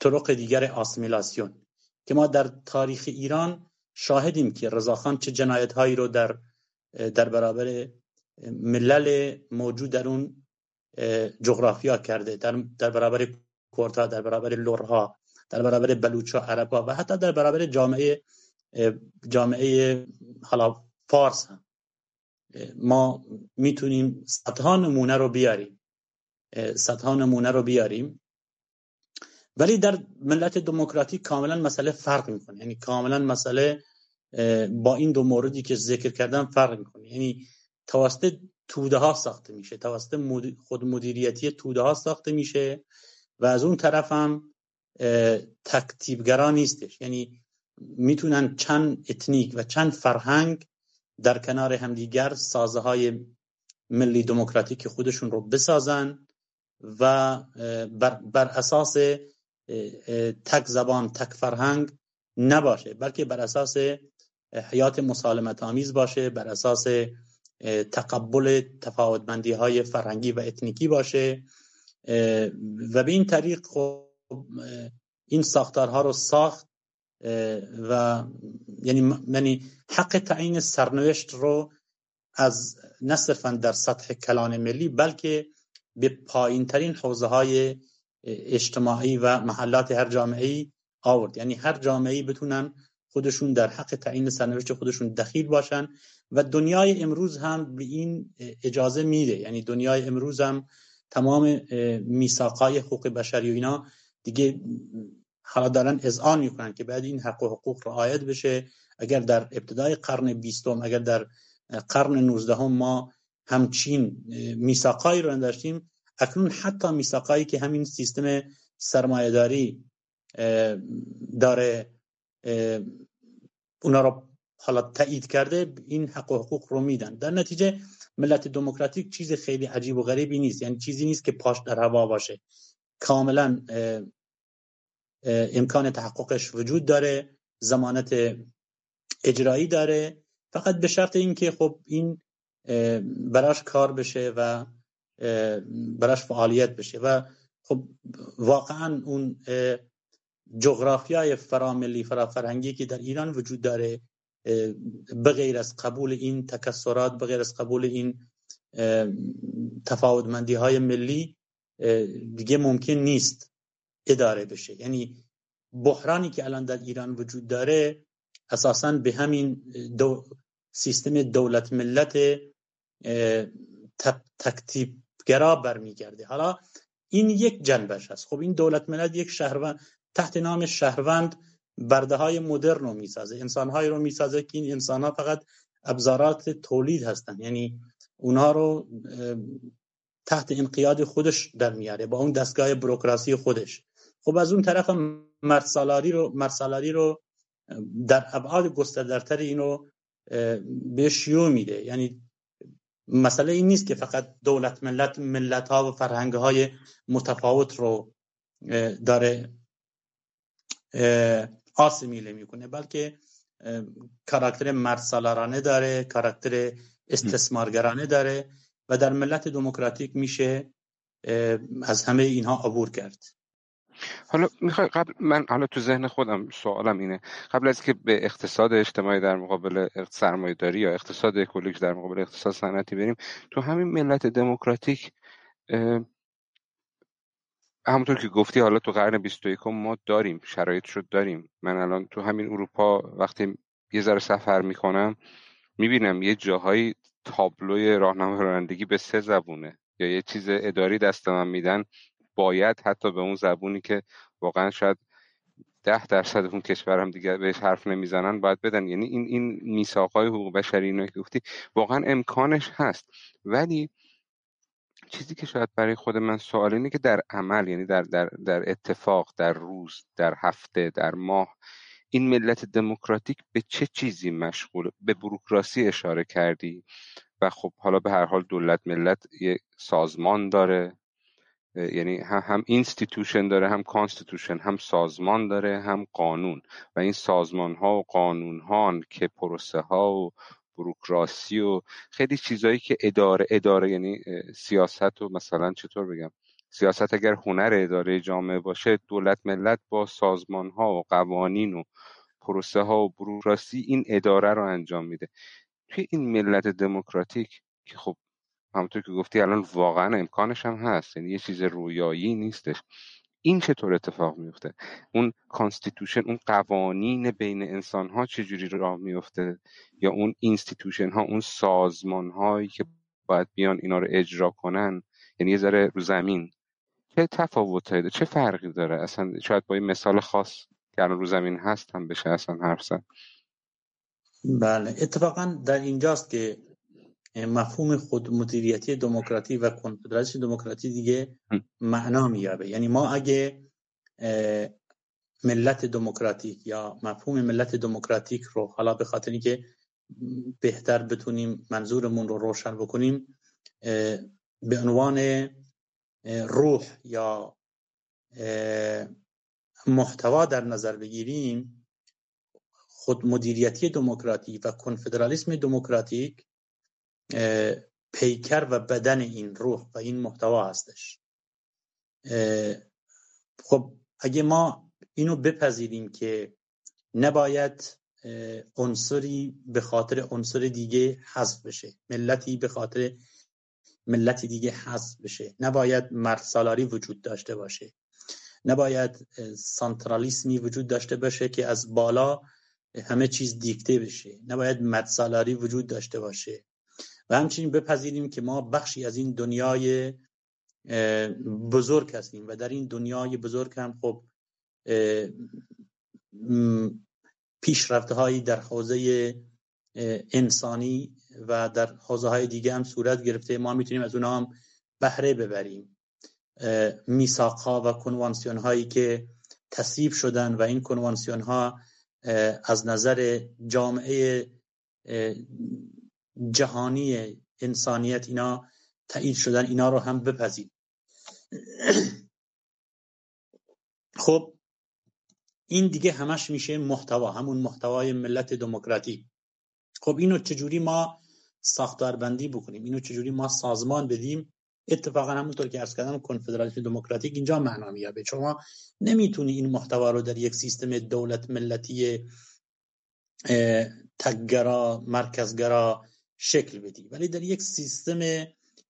طرق دیگر آسمیلاسیون که ما در تاریخ ایران شاهدیم که رضاخان چه جنایت هایی رو در در برابر ملل موجود در اون جغرافیا کرده در, در برابر کورتا در برابر لورها در برابر بلوچ و عربا و حتی در برابر جامعه جامعه حالا فارس هم. ما می‌تونیم صدها نمونه رو بیاریم. صدها نمونه رو بیاریم. ولی در ملت دموکراتیک کاملا مسئله فرق می‌کنه. یعنی کاملا مسئله با این دو موردی که ذکر کردم فرق می‌کنه. یعنی توسط توده ها ساخته میشه توسط خود مدیریتی توده ها ساخته میشه و از اون طرف هم تک تیپ گرا نیستش. یعنی می‌تونن چند اتنیک و چند فرهنگ در کنار همدیگر سازه های ملی دموکراتیک خودشون رو بسازن و بر, بر اساس تک زبان تک فرهنگ نباشه بلکه بر اساس حیات مسالمت آمیز باشه بر اساس تقبل تفاوتمندی های فرهنگی و اتنیکی باشه. و به این طریق خب این ساختارها رو ساخت و یعنی یعنی حق تعیین سرنوشت رو از نه در سطح کلان ملی بلکه به پایین ترین حوزه های اجتماعی و محلات هر جامعه ای آورد. یعنی هر جامعه ای بتونن خودشون در حق تعیین سرنوشت خودشون دخیل باشن و دنیای امروز هم به این اجازه میده. یعنی دنیای امروز هم تمام میثاقای حقوق بشری و اینا دیگه حالا دارن اذعان می‌کنن که بعد این حق و حقوق رعایت بشه. اگر در ابتدای قرن بیستم اگر در قرن نوزدهم ما همچین میثاقایی رو داشتیم اکنون حتی میثاقایی که همین سیستم سرمایهداری داره اونا رو حالا تایید کرده این حق و حقوق رو میدن. در نتیجه ملت دموکراتیک چیز خیلی عجیب و غریبی نیست. یعنی چیزی نیست که پاش در هوا باشه. کاملا امکان تحققش وجود داره زمانت اجرایی داره. فقط به شرط اینکه خب این براش کار بشه و براش فعالیت بشه. و خب واقعا اون جغرافیای فراملی فرافرهنگی که در ایران وجود داره بغیر از قبول این تکسرات بغیر از قبول این تفاوتمندی های ملی دیگه ممکن نیست اداره بشه. یعنی بحرانی که الان در ایران وجود داره اساسا به همین دو سیستم دولت ملت تکتیبگرا برمیگرده. حالا این یک جنبش هست خب این دولت ملت یک شهروند تحت نام شهروند برده های مدرن رو می‌سازه. انسان های رو می‌سازه که این انسان ها فقط ابزارات تولید هستن. یعنی اونها رو تحت انقیاد خودش در میاره با اون دستگاه بروکراسی خودش. خب از اون طرف مرسالاری رو مرسالاری رو در ابعاد گسترده‌تر اینو به شیوع میده. یعنی مسئله این نیست که فقط دولت ملت ملت ها و فرهنگ های متفاوت رو داره آسمیله می‌کنه بلکه کاراکتر مرسالارانه داره کاراکتر استثمارگرانه داره و در ملت دموکراتیک میشه از همه اینها عبور کرد. حالا می‌خوای قبل من حالا تو ذهن خودم سوالم اینه. قبل از که به اقتصاد اجتماعی در مقابل سرمایه داری یا اقتصاد اکولوژی در مقابل اقتصاد صنعتی بریم تو همین ملت دموکراتیک همونطور که گفتی حالا تو قرن 21 ما داریم شرایط شد داریم. من الان تو همین اروپا وقتی یه ذره سفر می‌کنم می‌بینم یه جاهایی تابلوی راهنمای رانندگی به سه زبونه یا یه چیز اداری دست من میدن. باید حتی به اون زبونی که واقعا شاید ده درصد اون کشور هم دیگه بهش حرف نمی‌زنن باید بدن. یعنی این این میثاقهای حقوق بشری اینو که گفتی واقعا امکانش هست. ولی چیزی که شاید برای خود من سوال اینه که در عمل یعنی در, در, در اتفاق در روز در هفته در ماه این ملت دموکراتیک به چه چیزی مشغول؟ به بروکراسی اشاره کردی و خب حالا به هر حال دولت ملت یه سازمان داره. یعنی هم, institution داره هم constitution هم سازمان داره هم قانون. و این سازمان ها و قانون ها که پروسه ها و بروکراسی و خیلی چیزایی که اداره اداره یعنی سیاست و مثلا چطور بگم؟ سیاست اگر هنر اداره جامعه باشه دولت ملت با سازمان ها و قوانین و پروسه ها و بروکراسی این اداره رو انجام میده. توی این ملت دموکراتیک که خب همونطور که گفتی الان واقعا امکانش هم هست یعنی یه چیز رویایی نیستش. این چطور اتفاق میفته اون constitution اون قوانین بین انسان ها چجوری راه میفته یا اون institution ها اون سازمان هایی که باید بیان اینا رو اجرا کنن؟ یعنی یه ذره رو زمین. چه تفاوت داره؟ چه فرقی داره؟ اصلا شاید با این مثال خاص که الان رو زمین هست هم بشه اصلا حرف زد. بله. اتفاقا در اینجاست که مفهوم خود مدیریتی دموکراتی و کنفدراسی دموکراتی دیگه معنا میابه یعنی ما اگه ملت دموکراتیک یا مفهوم ملت دموکراتیک رو حالا به خاطر اینکه بهتر بتونیم منظورمون رو روشن بکنیم به عنوان روح یا محتوا در نظر بگیریم خود مدیریتی دموکراتی و کنفدرالیسم دموکراتیک پیکر و بدن این روح و این محتوا هستش. خب اگه ما اینو بپذیریم که نباید عنصری به خاطر عنصر دیگه حذف بشه ملتی به خاطر ملتی دیگه حذف بشه. نباید مرد سالاری وجود داشته باشه. نباید سانترالیسمی وجود داشته باشه که از بالا همه چیز دیکته بشه. نباید مرد سالاری وجود داشته باشه. و همچنین بپذیریم که ما بخشی از این دنیای بزرگ هستیم و در این دنیای بزرگ هم خب پیشرفته هایی در حوزه انسانی و در حوزه های دیگه هم صورت گرفته. ما می‌تونیم از اونها هم بهره ببریم. میساق ها و کنوانسیون هایی که تصویب شدن و این کنوانسیون ها از نظر جامعه جهانی انسانیت اینا تایید شدن اینا رو هم بپذیر خب این دیگه همش میشه محتوا همون محتوای ملت دموکراتی. خب اینو چجوری ما ساختار بندی بکنیم؟ اینو چجوری ما سازمان بدیم؟ اتفاقا همونطور که ارز کردم کنفدرالیسم دموکراتیک اینجا معنا میابه چون ما نمی‌تونی این محتوا رو در یک سیستم دولت ملتی تگرا مرکزگرا شکل بدی. ولی در یک سیستم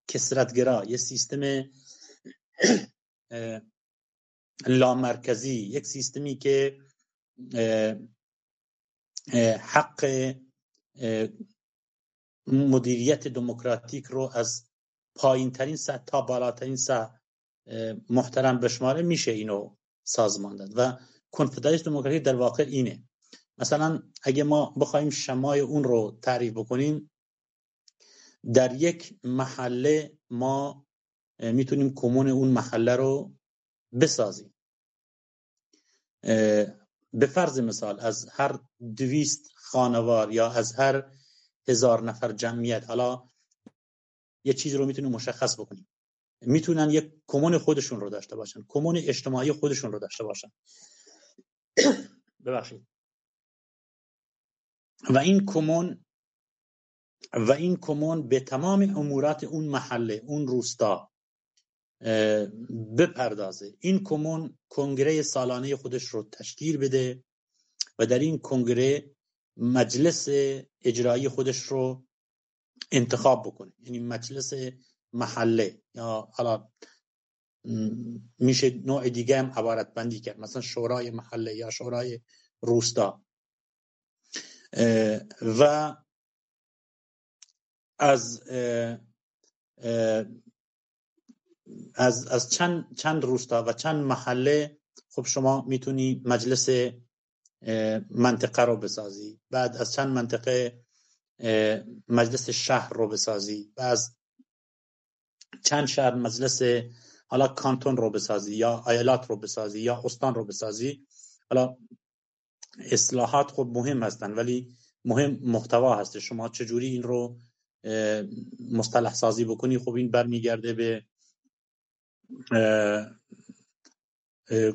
کسرتگرا یک سیستم لامرکزی یک سیستمی که حق مدیریت دموکراتیک رو از پایین ترین سطح تا بالاترین سطح محترم بشماره میشه اینو سازمان داد و کنفدرالیسم دموکراتیک در واقع اینه. مثلا اگه ما بخوایم شمای اون رو تعریف بکنیم در یک محله ما می‌تونیم کمون اون محله رو بسازیم. به فرض مثال از هر دویست خانوار یا از هر هزار نفر جمعیت حالا یه چیز رو می‌تونیم مشخص بکنیم. می‌تونن یک کمون خودشون رو داشته باشن کمون اجتماعی خودشون رو داشته باشن. ببخشید. و این کمون و این کمون به تمام امورات اون محله اون روستا بپردازه. این کمون کنگره سالانه خودش رو تشکیل بده و در این کنگره مجلس اجرایی خودش رو انتخاب بکنه. یعنی مجلس محله. یا حالا میشه نوع دیگه هم عبارت بندی کرد. مثلا شورای محله یا شورای روستا. و از از از چند چند روستا و چند محله خب شما می‌تونی مجلس منطقه رو بسازی. بعد از چند منطقه مجلس شهر رو بسازی. و از چند شهر مجلس حالا کانتون رو بسازی یا ایالات رو بسازی یا استان رو بسازی. حالا اصلاحات خب مهم هستن ولی مهم محتوا هست. شما چجوری این رو مصطلح سازی بکنی خب این برمیگرده به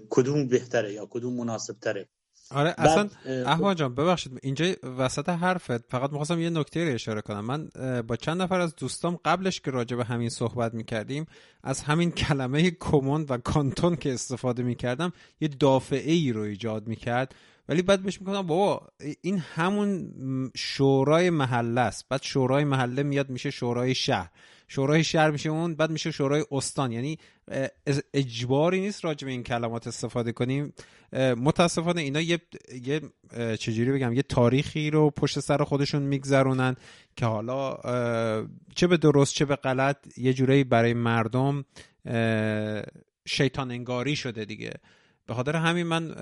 کدوم بهتره یا کدوم مناسب تره آره اصلا احوان جان ببخشید اینجا وسط حرفت فقط می‌خواستم یه نکته رو اشاره کنم. من با چند نفر از دوستام قبلش که راجع به همین صحبت می‌کردیم از همین کلمه کموند و کانتون که استفاده می‌کردم یه دافعه ای رو ایجاد می‌کرد. ولی بعد بهش می‌کنم بابا این همون شورای محله است. بعد شورای محله میاد میشه شورای شهر. شورای شهر میشه اون بعد میشه شورای استان. یعنی اجباری نیست راجع به این کلمات استفاده کنیم. متاسفانه اینا یه یه چجوری بگم یه تاریخی رو پشت سر خودشون میگذرونن که حالا چه به درست چه به غلط یه جورایی برای مردم شیطان انگاری شده دیگه. به خاطر همین من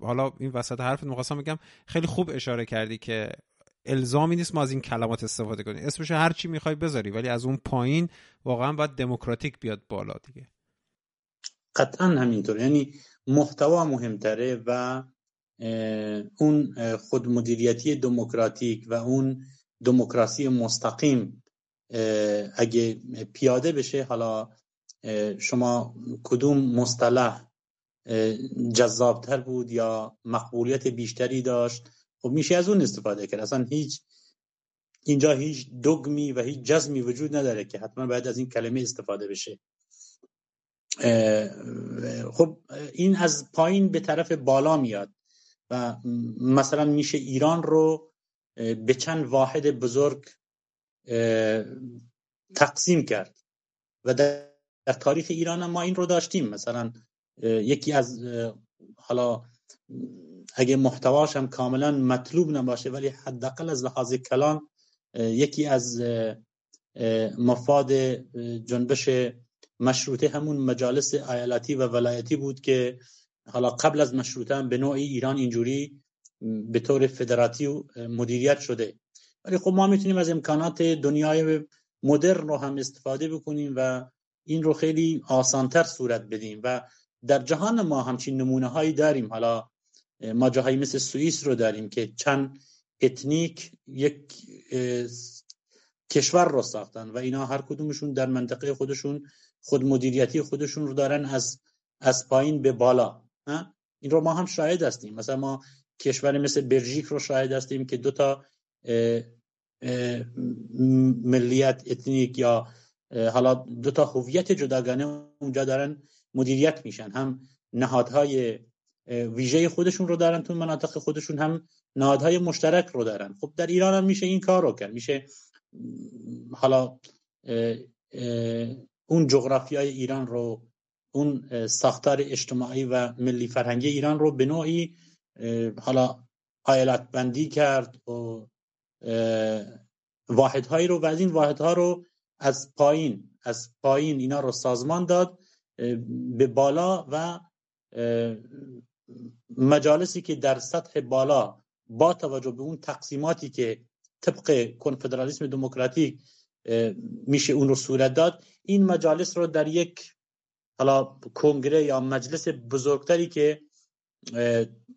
حالا این وسط حرفت می‌خواستم بگم خیلی خوب اشاره کردی که الزامی نیست ما از این کلمات استفاده کنیم. اسمش هر چی می‌خوای بذاری ولی از اون پایین واقعا باید دموکراتیک بیاد بالا دیگه. قطعا همینطور. یعنی محتوا مهمتره و اون خودمدیریتی دموکراتیک و اون دموکراسی مستقیم اگه پیاده بشه حالا شما کدوم مصطلح جذابتر بود یا مقبولیت بیشتری داشت؟ خب میشه از اون استفاده کرد. اصلا هیچ اینجا هیچ دگمی و هیچ جزمی وجود نداره که حتما باید از این کلمه استفاده بشه. خب این از پایین به طرف بالا میاد و مثلا میشه ایران رو به چند واحد بزرگ تقسیم کرد و در تاریخ ایران ما این رو داشتیم. مثلا یکی از حالا اگه محتواش هم کاملا مطلوب نباشه ولی حداقل از لحاظ کلان یکی از مفاد جنبش مشروطه همون مجالس ایالتی و ولایتی بود که حالا قبل از مشروطه هم به نوعی ایران اینجوری به طور فدراتیو مدیریت شده. ولی خب ما می‌تونیم از امکانات دنیای مدرن رو هم استفاده بکنیم و این رو خیلی آسانتر صورت بدیم و در جهان ما همچین نمونه هایی داریم حالا ما جاهایی مثل سوئیس رو داریم که چند اتنیک یک کشور رو ساختن و اینا هر کدومشون در منطقه خودشون خود مدیریتی خودشون رو دارن از از پایین به بالا این رو ما هم شاهد هستیم مثلا ما کشور مثل بلژیک رو شاهد هستیم که دو تا ملیت اتنیک یا حالا دو تا هویت جداگانه اونجا دارن مدیریت میشن. هم نهادهای ویژه خودشون رو دارن تو مناطق خودشون هم نهادهای مشترک رو دارن. خب در ایران هم میشه این کار رو کرد. میشه حالا اون جغرافیای ایران رو اون ساختار اجتماعی و ملی فرهنگی ایران رو به نوعی حالا آیلت بندی کرد و واحدهایی رو و از این واحدها رو از پایین از پایین اینا رو سازمان داد به بالا و مجالسی که در سطح بالا با توجه به اون تقسیماتی که طبق کنفدرالیسم دموکراتیک میشه اون رو صورت داد این مجالس رو در یک حالا کنگره یا مجلس بزرگتری که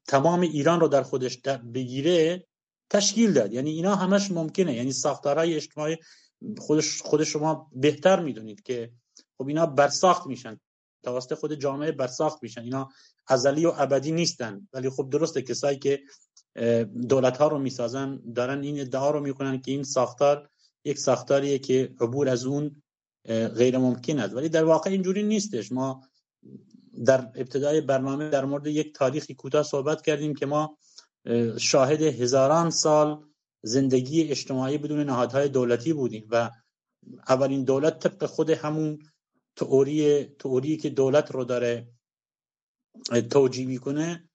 تمام ایران رو در خودش بگیره تشکیل داد. یعنی اینا همش ممکنه. یعنی ساختارهای اجتماعی خودش خود شما بهتر می‌دونید که خب اینا برساخت میشن. توسط خود جامعه برساخت میشن. اینا ازلی و ابدی نیستن. ولی خب درسته کسایی که دولت ها رو می‌سازن دارن این ادعا رو می‌کنن که این ساختار یک ساختاریه که عبور از اون غیر ممکن است. ولی در واقع اینجوری نیستش. ما در ابتدای برنامه در مورد یک تاریخی کوتاه صحبت کردیم که ما شاهد هزاران سال زندگی اجتماعی بدون نهادهای دولتی بودیم و اولین دولت طبق خود همون تئوری تئوری که دولت رو داره توجیه می‌کنه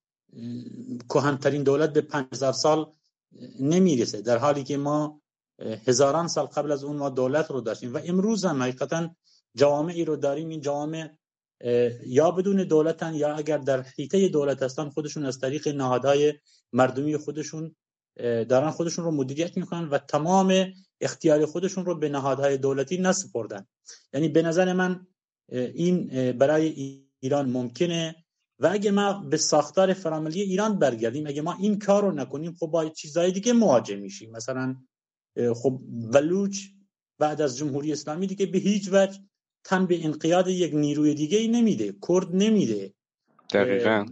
کهنترین دولت به 5000 سال نمی‌رسه. در حالی که ما هزاران سال قبل از اون ما دولت رو داشتیم و امروز هم حقیقتا جوامعی رو داریم. این جوامع یا بدون دولتن یا اگر در حیطه دولت هستن خودشون از طریق نهادهای مردمی خودشون دارن خودشون رو مدیریت می‌کنن و تمام اختیار خودشون رو به نهادهای دولتی نسپردن. یعنی به نظر من این برای ایران ممکنه. و اگه ما به ساختار فراملی ایران برگردیم اگه ما این کار رو نکنیم خب با چیزهای دیگه مواجه میشیم. مثلا خب بلوچ بعد از جمهوری اسلامی دیگه به هیچ وجه تن به انقیاد یک نیروی دیگه ای نمیده کرد نمیده. دقیقا.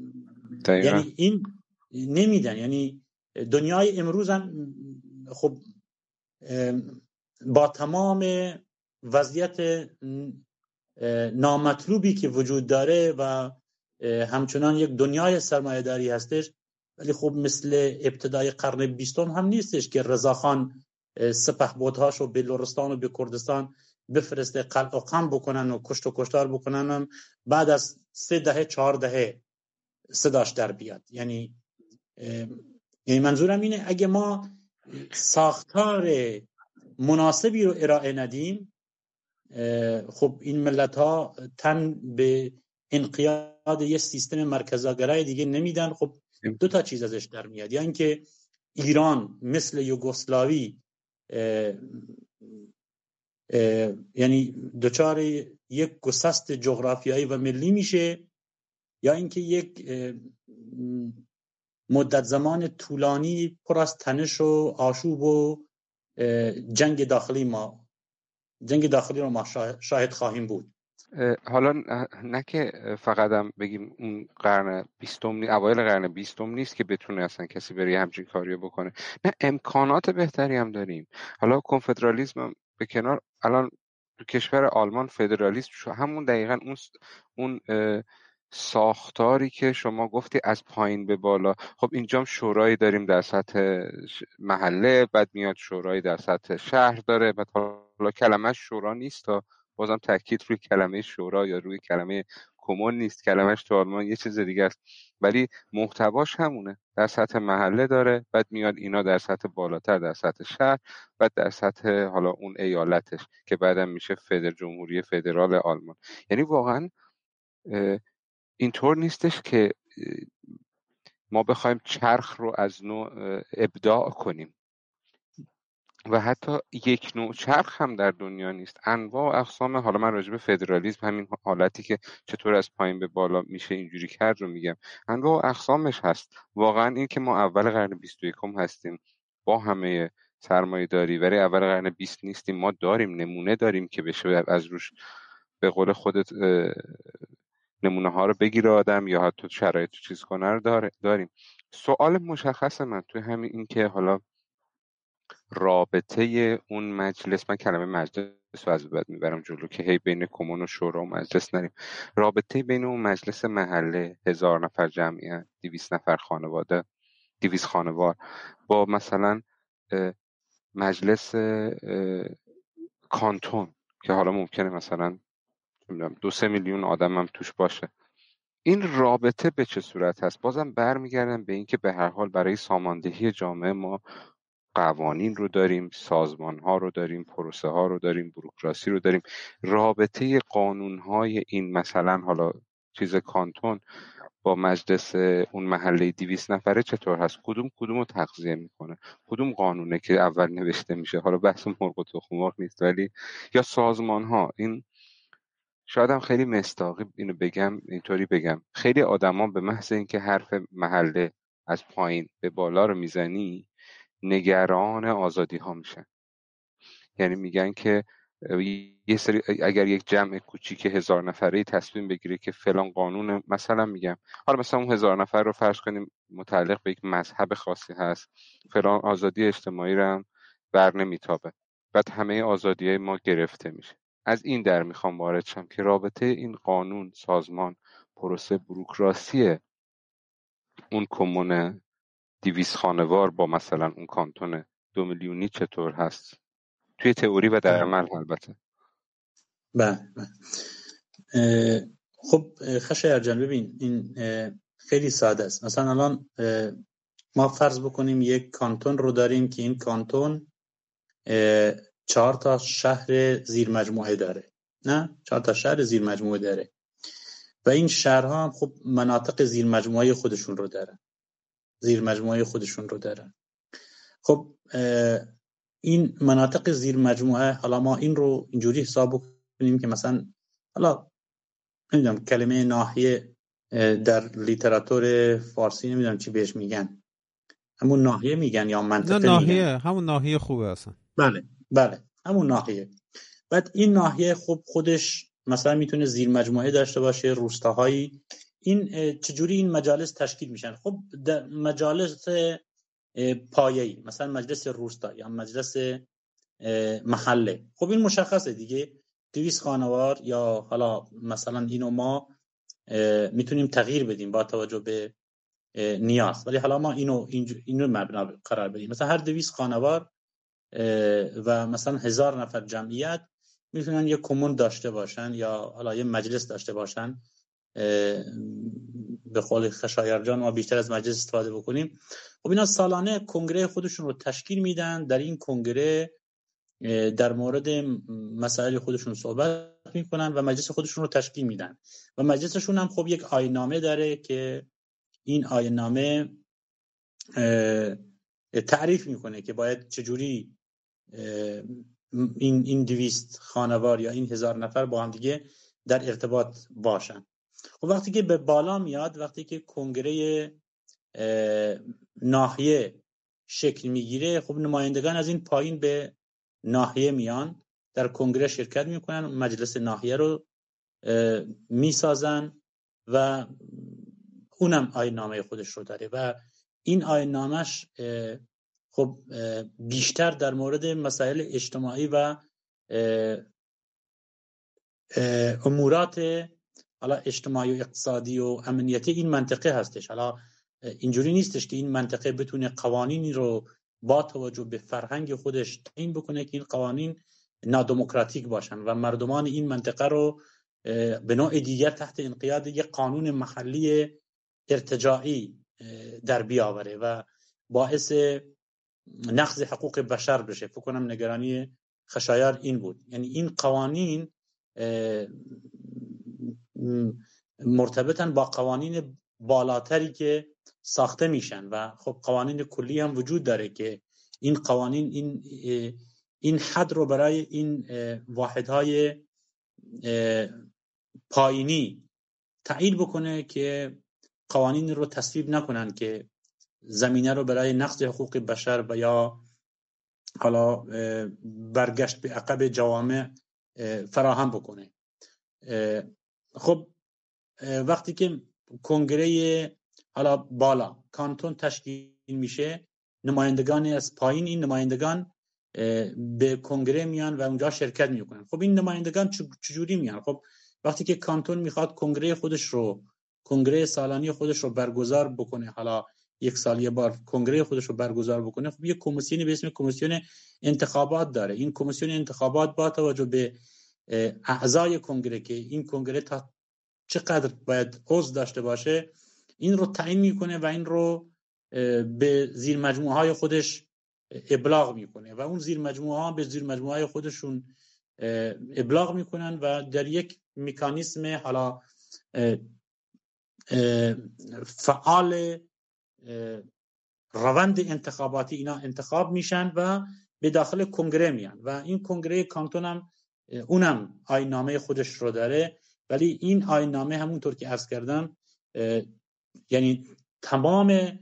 یعنی این نمیدن. یعنی دنیای امروز هم خب با تمام وضعیت نامطلوبی که وجود داره و همچنان یک دنیای سرمایه داری هستش ولی خب مثل ابتدای قرن بیستم هم نیستش که رضاخان سپه بودهاش و به لورستان و به کردستان بفرسته قلق و قم بکنن و کشت و کشتار بکنن بعد از سه دهه چهار دهه صداش در بیاد. یعنی یعنی منظورم اینه اگه ما ساختار مناسبی رو ارائه ندیم. خب این ملت ها تن به انقیاد یه سیستم مرکزاگرای دیگه نمیدن. خب دو تا چیز ازش در میاد. یا اینکه ایران مثل یوگسلاوی یعنی دچار یک گسست جغرافیایی و ملی میشه یا اینکه یک مدت زمان طولانی پر از تنش و آشوب و جنگ داخلی ما جنگ داخلی رو ما شاهد خواهیم بود. حالا نه که فقط هم بگیم اون قرن بیستم اوایل قرن بیستم نیست که بتونه اصلا کسی بری همچین کاریو بکنه. نه امکانات بهتری هم داریم. حالا کنفدرالیسم به کنار الان تو کشور آلمان فدرالیسم همون دقیقا اون اون ساختاری که شما گفتی از پایین به بالا. خب اینجا شورایی داریم در سطح محله بعد میاد شورایی در سطح شهر داره بعد حالا کلمه شورا نیست تا بازم تاکید روی کلمه شورا یا روی کلمه کمون نیست. کلمهش تو آلمان یه چیز دیگه است. ولی محتواش همونه. در سطح محله داره بعد میاد اینا در سطح بالاتر در سطح شهر بعد در سطح حالا اون ایالتش که بعدم میشه فدر جمهوری فدرال آلمان. یعنی واقعا اینطور نیستش که ما بخوایم چرخ رو از نوع ابداع کنیم. و حتی یک نوع چرخ هم در دنیا نیست. انواع و اقسام حالا من راجع به فدرالیسم همین حالتی که چطور از پایین به بالا میشه اینجوری کرد رو میگم. انواع و اقسامش هست. واقعا این که ما اول قرن 21 هستیم با همه سرمایه داری ولی اول قرن 20 نیستیم ما داریم نمونه داریم که بشه از روش به قول خودت نمونه ها رو بگیره آدم یا حتی شرایط چیز کنه رو داریم. سوال مشخص من توی همین این که حالا رابطه اون مجلس من کلمه مجلس رو از بعد می‌برم جلو که هی بین کمون و شورا و مجلس نریم. رابطه بین اون مجلس محله هزار نفر جمعیت دیویس نفر خانواده دیویس خانوار با مثلا مجلس کانتون که حالا ممکنه مثلا دو سه میلیون آدم هم توش باشه. این رابطه به چه صورت هست؟ بازم برمیگردم به اینکه به هر حال برای ساماندهی جامعه ما قوانین رو داریم سازمان ها رو داریم پروسه ها رو داریم بروکراسی رو داریم. رابطه قانون های این مثلا حالا چیز کانتون با مجلس اون محله دیویس نفره چطور هست؟ کدوم کدوم رو تغذیه می‌کنه؟ کدوم قانونه که اول نوشته میشه؟ حالا بحث مرغ و تخم نیست ولی یا سازمان ها این شاید هم خیلی مستاقی اینو بگم اینطوری بگم. خیلی آدما به محض اینکه حرف محله از پایین به بالا رو می‌زنی نگران آزادی ها میشن. یعنی میگن که یه سری اگر یک جمع کوچیک هزار نفره تصمیم بگیره که فلان قانون مثلا میگم حالا مثلا اون هزار نفر رو فرض کنیم متعلق به یک مذهب خاصی هست فلان آزادی اجتماعی رو هم بر نمیتابه. بعد همه آزادی ما گرفته میشه. از این در می‌خوام وارد شم که رابطه این قانون سازمان پروسه بروکراسی اون کمون دیویس خانوار با مثلا اون کانتون دو میلیونی چطور هست؟ توی تئوری و در عمل البته. بله, بله. خب خش ارجان ببین این خیلی ساده است. مثلا الان ما فرض بکنیم یک کانتون رو داریم که این کانتون چهار تا شهر زیر مجموعه داره. نه؟ چهار تا شهر زیر مجموعه داره. و این شهرها هم خب مناطق زیر مجموعه خودشون رو دارن. زیر مجموعه خودشون رو دارن. خب این مناطق زیر مجموعه حالا ما این رو اینجوری حساب کنیم که مثلا حالا نمی‌دونم کلمه ناحیه در لیتراتور فارسی نمی‌دونم چی بهش میگن. همون ناحیه میگن یا منطقه نه ناحیه. همون ناحیه خوبه اصلا. بله. بله همون ناحیه. بعد این ناحیه خب خودش مثلا می‌تونه زیر مجموعه داشته باشه روستاهایی. این چجوری این مجالس تشکیل میشن؟ خب مجالس پایه‌ای مثلا مجلس روستا یا مجلس محله. خب این مشخصه دیگه. دویست خانوار یا حالا مثلا اینو ما می‌تونیم تغییر بدیم با توجه به نیاز. ولی حالا ما اینو اینو مبنا قرار بدیم. مثلا هر دویست خانوار و مثلا هزار نفر جمعیت می‌تونن یه کمون داشته باشن یا حالا یه مجلس داشته باشن. به قول خشایرجان ما بیشتر از مجلس استفاده بکنیم. خب اینا سالانه کنگره خودشون رو تشکیل میدن. در این کنگره در مورد مسائل خودشون صحبت می‌کنن و مجلس خودشون رو تشکیل میدن. و مجلسشون هم خب یک آینامه داره که این آینامه تعریف می‌کنه که باید چجوری این این دویست خانوار یا این هزار نفر با هم دیگه در ارتباط باشن. خب وقتی که به بالا میاد وقتی که کنگره ناحیه شکل می‌گیره خب نمایندگان از این پایین به ناحیه میان در کنگره شرکت می‌کنن مجلس ناحیه رو می‌سازن و اونم آین نامه خودش رو داره و این آین نامش خب بیشتر در مورد مسائل اجتماعی و امورات حالا اجتماعی و اقتصادی و امنیتی این منطقه هستش. حالا اینجوری نیستش که این منطقه بتونه قوانینی رو با توجه به فرهنگ خودش تعیین بکنه که این قوانین نادموکراتیک باشن و مردمان این منطقه رو به نوع دیگر تحت انقیاد یک قانون محلی ارتجاعی در بیاوره و باعث نقض حقوق بشر بشه. فکر کنم نگرانی خشایار این بود. یعنی این قوانین مرتبطن با قوانین بالاتری که ساخته میشن و خب قوانین کلی هم وجود داره که این قوانین این این حد رو برای این واحدهای پایینی تعیین بکنه که قوانین رو تصویب نکنن که زمینه رو برای نقض حقوق بشر و یا حالا برگشت به عقب جوامع فراهم بکنه. خب وقتی که کنگره حالا بالا کانتون تشکیل میشه نمایندگان از پایین این نمایندگان به کنگره میان و اونجا شرکت می‌کنن. خب این نمایندگان چجوری میان؟ خب وقتی که کانتون می‌خواد کنگره خودش رو کنگره سالانی خودش رو برگزار بکنه حالا یک سال یه بار کنگره خودش رو برگزار بکنه خب یه کمیسیونی به اسم کمیسیون انتخابات داره. این کمیسیون انتخابات با توجه به اعضای کنگره که این کنگره تا چقدر باید عضو داشته باشه این رو تعیین می‌کنه و این رو به زیر مجموعه های خودش ابلاغ می‌کنه و اون زیر مجموعه ها به زیر مجموعه های خودشون ابلاغ می‌کنن و در یک مکانیسم حالا فعال روند انتخاباتی اینا انتخاب میشن و به داخل کنگره میان و این کنگره کانتون هم اونم نامه خودش رو داره. ولی این نامه همونطور که عرض کردم یعنی تمام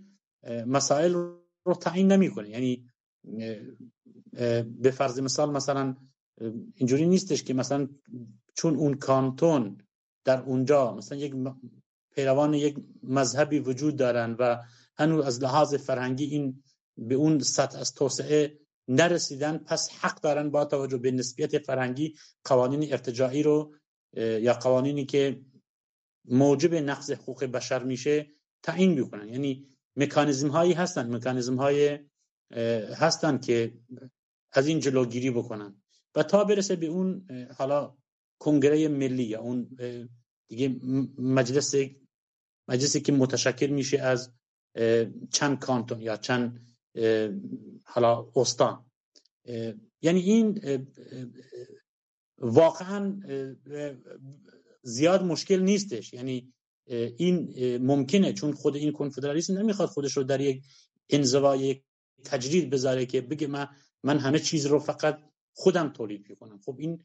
مسائل رو تعیین نمی‌کنه. یعنی به فرض مثال مثلا اینجوری نیستش که مثلا چون اون کانتون در اونجا مثلا یک پیروان یک مذهبی وجود دارن و هنوز از لحاظ فرهنگی این به اون سطح از توسعه نرسیدن پس حق دارن با توجه به نسبیت فرهنگی قوانین ارتجاعی رو یا قوانینی که موجب نقض حقوق بشر میشه تعیین می‌کنن یعنی مکانیزم هایی هستن مکانیزم های هستن که از این جلوگیری بکنن. و تا برسه به اون حالا کنگره ملی یا اون دیگه مجلس مجلسی که متشکل میشه از چند کانتون یا چند حالا استان. یعنی این واقعا زیاد مشکل نیستش. یعنی این ممکنه چون خود این کنفدرالیسم نمی‌خواد خودش رو در یک انزوای تجرید بذاره که بگه من من همه چیز رو فقط خودم تولید می‌کنم. خب این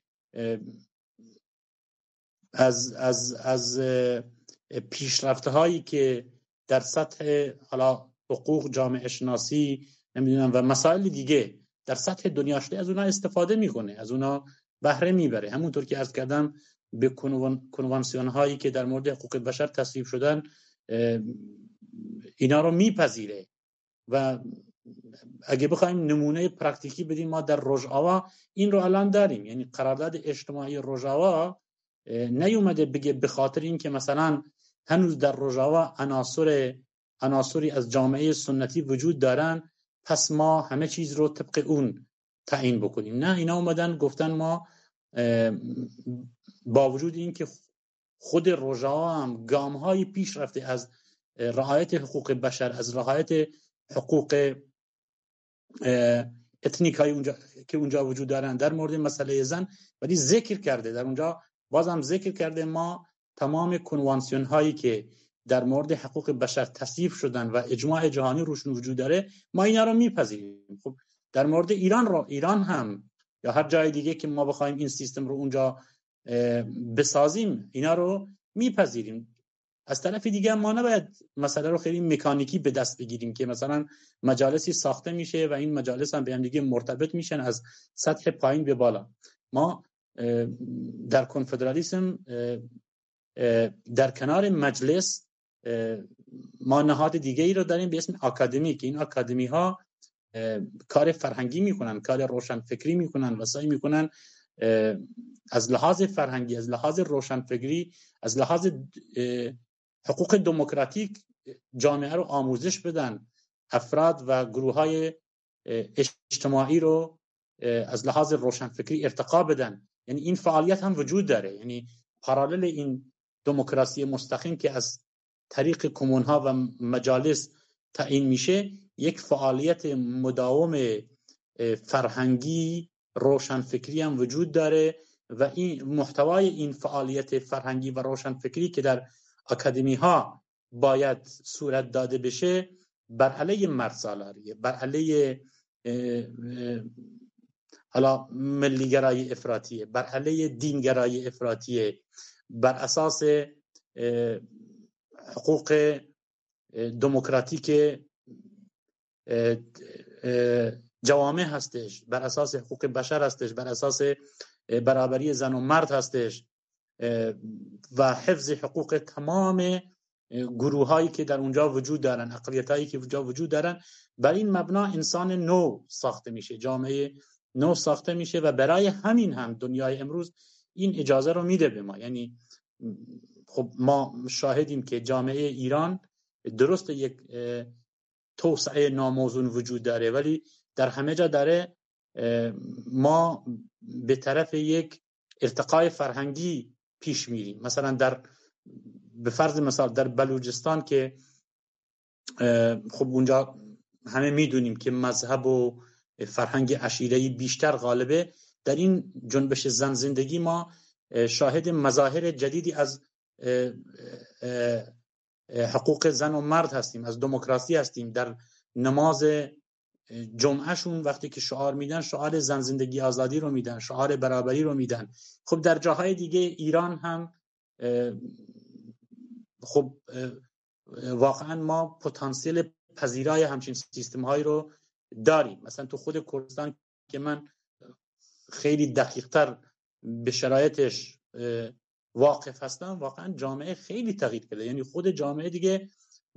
از از از پیشرفته هایی که در سطح حالا حقوق جامعه شناسی نمی‌دونم و مسائل دیگه در سطح دنیا شده از اونها استفاده می‌کنه از اونها بهره می‌بره. همونطور که از کردم به کنوانسیون هایی که در مورد حقوق بشر تصویب شدن اینا رو میپذیره. و اگه بخوایم نمونه پرکتیکی بدیم ما در روژاوا این رو الان داریم. یعنی قرارداد اجتماعی روژاوا نیومده بگه به خاطر اینکه مثلا هنوز در روژاوا عناصر عناصری از جامعه سنتی وجود دارن. پس ما همه چیز رو طبق اون تعیین بکنیم. نه اینا اومدن گفتن ما با وجود اینکه خود روژا هم گام های پیش رفته از رعایت حقوق بشر از رعایت حقوق اتنیک های اونجا که اونجا وجود دارن. در مورد مسئله زن ولی ذکر کرده. در اونجا بازم ذکر کرده ما تمام کنوانسیون هایی که در مورد حقوق بشر تصیف شدن و اجماع جهانی روشون وجود داره ما اینا رو میپذیریم. خب در مورد ایران رو ایران هم یا هر جای دیگه که ما بخوایم این سیستم رو اونجا بسازیم اینا رو میپذیریم. از طرف دیگه ما نباید مسئله رو خیلی مکانیکی به دست بگیریم که مثلا مجالسی ساخته میشه و این مجالس هم به هم دیگه مرتبط میشن از سطح پایین به بالا. ما در کنفدرالیسم در کنار مجلس ما نهاد دیگه ای رو داریم به اسم آکادمی که این آکادمی ها کار فرهنگی می‌کنن کار روشن فکری می‌کنن و سعی می‌کنن از لحاظ فرهنگی از لحاظ روشن فکری از لحاظ حقوق دموکراتیک جامعه رو آموزش بدن. افراد و گروه های اجتماعی رو از لحاظ روشنفکری ارتقا بدن. یعنی این فعالیت هم وجود داره. یعنی پارالل این دموکراسی مستقیم که از طریق کمون ها و مجالس تعیین میشه یک فعالیت مداوم فرهنگی روشنفکری هم وجود داره و این محتوای این فعالیت فرهنگی و روشنفکری که در اکادمی ها باید صورت داده بشه بر علیه مرد سالاریه بر علیه حالا ملیگرای افراتیه بر علیه دینگرای افراتیه بر اساس حقوق دموکراتیک جوامع هستش بر اساس حقوق بشر هستش بر اساس برابری زن و مرد هستش و حفظ حقوق تمام گروه هایی که در اونجا وجود دارن اقلیت هایی که اونجا وجود دارن. بر این مبنا انسان نو ساخته میشه جامعه نو ساخته میشه و برای همین هم دنیای امروز این اجازه رو میده به ما. یعنی خب ما شاهدیم که جامعه ایران درست یک توسعه ناموزون وجود داره ولی در همه جا داره ما به طرف یک ارتقای فرهنگی پیش میریم. مثلا در به فرض مثال در بلوچستان که خب اونجا همه می‌دونیم که مذهب و فرهنگ عشیره بیشتر غالبه. در این جنبش زن زندگی ما شاهد مظاهر جدیدی از حقوق زن و مرد هستیم از دموکراسی هستیم. در نماز جمعهشون وقتی که شعار میدن شعار زن زندگی آزادی رو میدن شعار برابری رو میدن. خب در جاهای دیگه ایران هم خب واقعا ما پتانسیل پذیرای همچین سیستم هایی رو داریم. مثلا تو خود کردستان که من خیلی دقیقتر به شرایطش واقف هستم. واقعا جامعه خیلی تغییر کرده. یعنی خود جامعه دیگه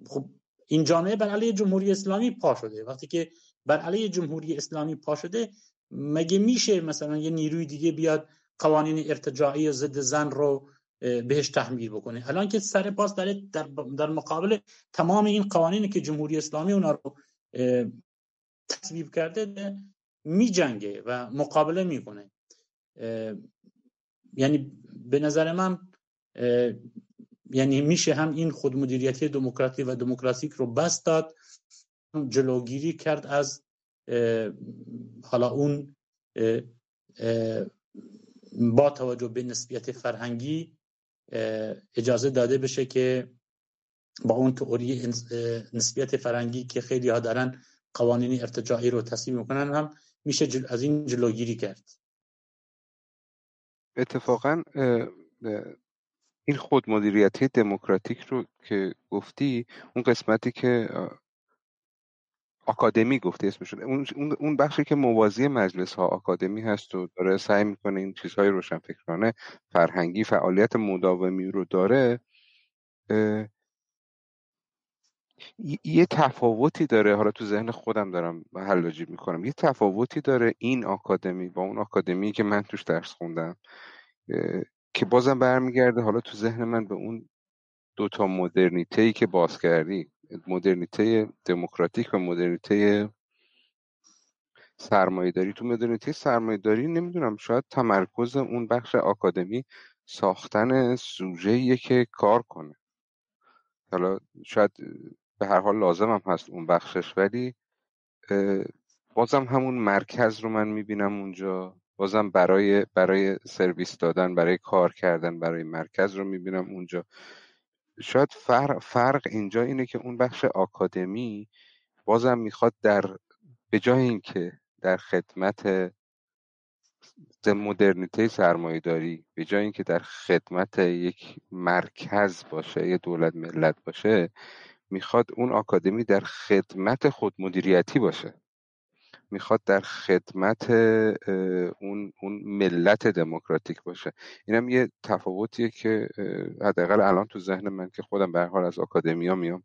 خب این جامعه بر علیه جمهوری اسلامی پا شده. وقتی که بر علیه جمهوری اسلامی پا شده مگه میشه مثلا یه نیروی دیگه بیاد قوانین ارتجاعی ضد زن رو بهش تحمیل بکنه؟ الان که سر پاس داره در, در مقابل تمام این قوانینی که جمهوری اسلامی اونا رو تصویب کرده می جنگه و مقابله می‌کنه. یعنی به نظر من یعنی میشه هم این خودمدیریتی دموکراتی و دموکراتیک رو بست داد جلوگیری کرد از حالا اون با توجه به نسبیت فرهنگی اجازه داده بشه که با اون تئوری نسبیت فرهنگی که خیلی ها دارن قوانین ارتجاعی رو تصمیم می‌کنن هم میشه از این جلوگیری کرد. اتفاقا این خود مدیریتی دموکراتیک رو که گفتی اون قسمتی که آکادمی گفته اسمشون اون اون بخشی که موازی مجلس ها آکادمی هست و داره سعی می‌کنه این چیزهای روشنفکرانه فرهنگی فعالیت مداومی رو داره یه تفاوتی داره. حالا تو ذهن خودم دارم حلاجی می‌کنم. یه تفاوتی داره این آکادمی با اون آکادمی که من توش درس خوندم که بازم برمیگرده حالا تو ذهن من به اون دوتا مدرنیته ای که باز کردی مدرنیته دموکراتیک و مدرنیته سرمایه داری تو مدرنیته سرمایه داری نمی‌دونم شاید تمرکز اون بخش آکادمی ساختن سوژه که کار کنه. حالا شاید به هر حال لازم هم هست اون بخشش ولی بازم همون مرکز رو من می‌بینم اونجا. بازم برای برای سرویس دادن برای کار کردن برای مرکز رو می‌بینم اونجا. شاید فرق, فرق اینجا اینه که اون بخش آکادمی بازم می‌خواد در به جای اینکه در خدمت مدرنیته سرمایه داری به جای اینکه در خدمت یک مرکز باشه یه دولت ملت باشه می‌خواد اون آکادمی در خدمت خودمدیریتی باشه. می‌خواد در خدمت اون, اون ملت دموکراتیک باشه. اینم یه تفاوتیه که حداقل الان تو ذهن من که خودم به حال از آکادمیا میام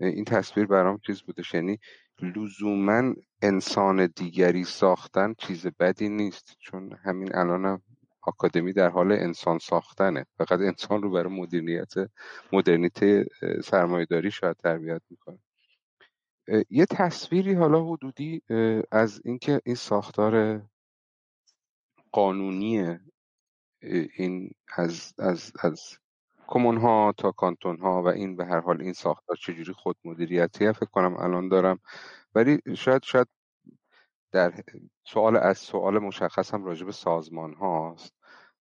این تصویر برام چیز بوده. یعنی لزوما انسان دیگری ساختن چیز بدی نیست. چون همین الانم آکادمی در حال انسان ساختنه. فقط انسان رو برای مدیریت مدرنیته سرمایهداری شاید تربیت می‌کنه. یه تصویری حالا حدودی از اینکه این ساختار قانونی این از از از کمون ها تا کانتون ها و این به هر حال این ساختار چجوری خود مدیریتی فکر کنم الان دارم. ولی شاید شاید در سوال از سوال مشخص هم راجع به سازمان هاست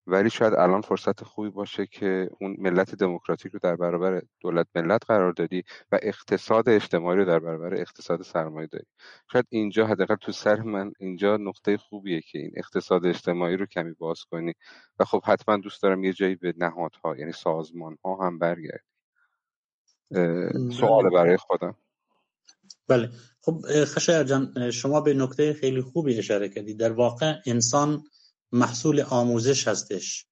ولی شاید الان فرصت خوبی باشه که اون ملت دموکراتیک رو در برابر دولت ملت قرار دادی و اقتصاد اجتماعی رو در برابر اقتصاد سرمایه داری. شاید اینجا حداقل تو سر من اینجا نقطه خوبیه که این اقتصاد اجتماعی رو کمی باز کنی. و خب حتما دوست دارم یه جایی به نهادها یعنی سازمان ها هم برگردی. سوال بله. برای خودم. بله. خب خشایر جان شما به نکته خیلی خوبی اشاره کردی. در واقع انسان محصول آموزش هستش.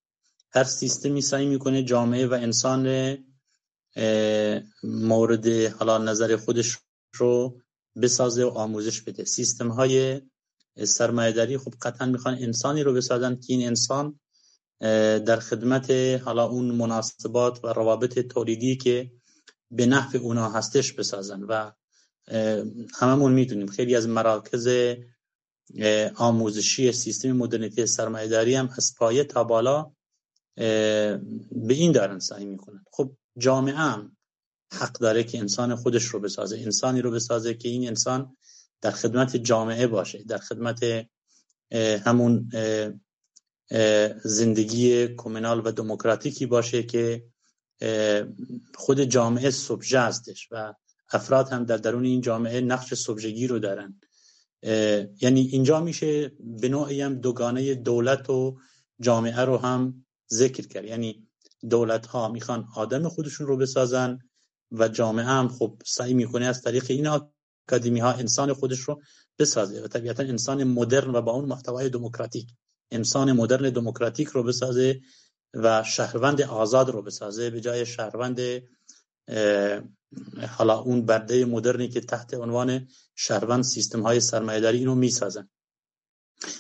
هر سیستمی سعی می‌کنه جامعه و انسان مورد حالا نظر خودش رو بسازه و آموزش بده. سیستم های سرمایهداری خب قطعا می‌خوان انسانی رو بسازن که این انسان در خدمت حالا اون مناسبات و روابط تولیدی که به نحو اونا هستش بسازن. و هممون می‌دونیم خیلی از مراکز آموزشی سیستم مدرنیته سرمایه‌داری هم از پایه تا بالا به این دارن سعی می‌کنن. خب جامعه هم حق داره که انسان خودش رو بسازه انسانی رو بسازه که این انسان در خدمت جامعه باشه در خدمت همون زندگی کومنال و دموکراتیکی باشه که خود جامعه سبژه هستش و افراد هم در درون این جامعه نقش سبژگی رو دارن. یعنی اینجا میشه به نوعی هم دوگانه دولت و جامعه رو هم ذکر کرد. یعنی دولت ها می‌خوان آدم خودشون رو بسازن و جامعه هم خب سعی می‌کنه از طریق این اکادمی ها انسان خودش رو بسازه و طبیعتا انسان مدرن و با اون محتوای دموکراتیک انسان مدرن دموکراتیک رو بسازه و شهروند آزاد رو بسازه به جای شهروند حالا اون برده مدرنی که تحت عنوان شهروند سیستم های سرمایه‌داری اینو می‌سازن.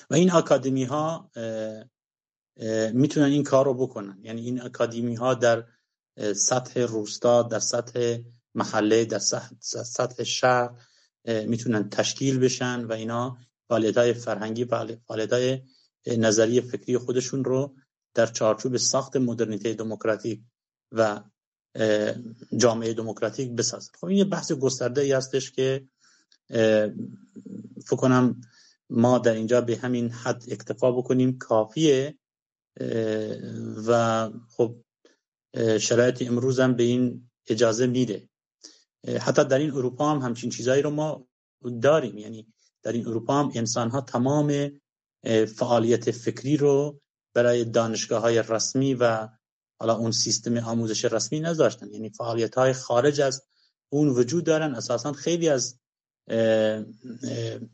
و این اکادمی ها می‌تونن این کار رو بکنن. یعنی این اکادمی ها در سطح روستا در سطح محله در سطح شهر می‌تونن تشکیل بشن و اینا فعالیت های فرهنگی فعالیت های نظری فکری خودشون رو در چارچوب ساخت مدرنیته دموکراتیک و جامعه دموکراتیک بسازن خب این یه بحث گسترده ای هستش که فکر کنم ما در اینجا به همین حد اکتفا بکنیم. کافیه و خب شرایط امروز هم به این اجازه میده. حتی در این اروپا هم همچین چیزایی رو ما داریم. یعنی در این اروپا هم انسان ها تمام فعالیت فکری رو برای دانشگاه های رسمی و حالا اون سیستم آموزش رسمی نذاشتن. یعنی فعالیت های خارج از اون وجود دارن. اساسا خیلی از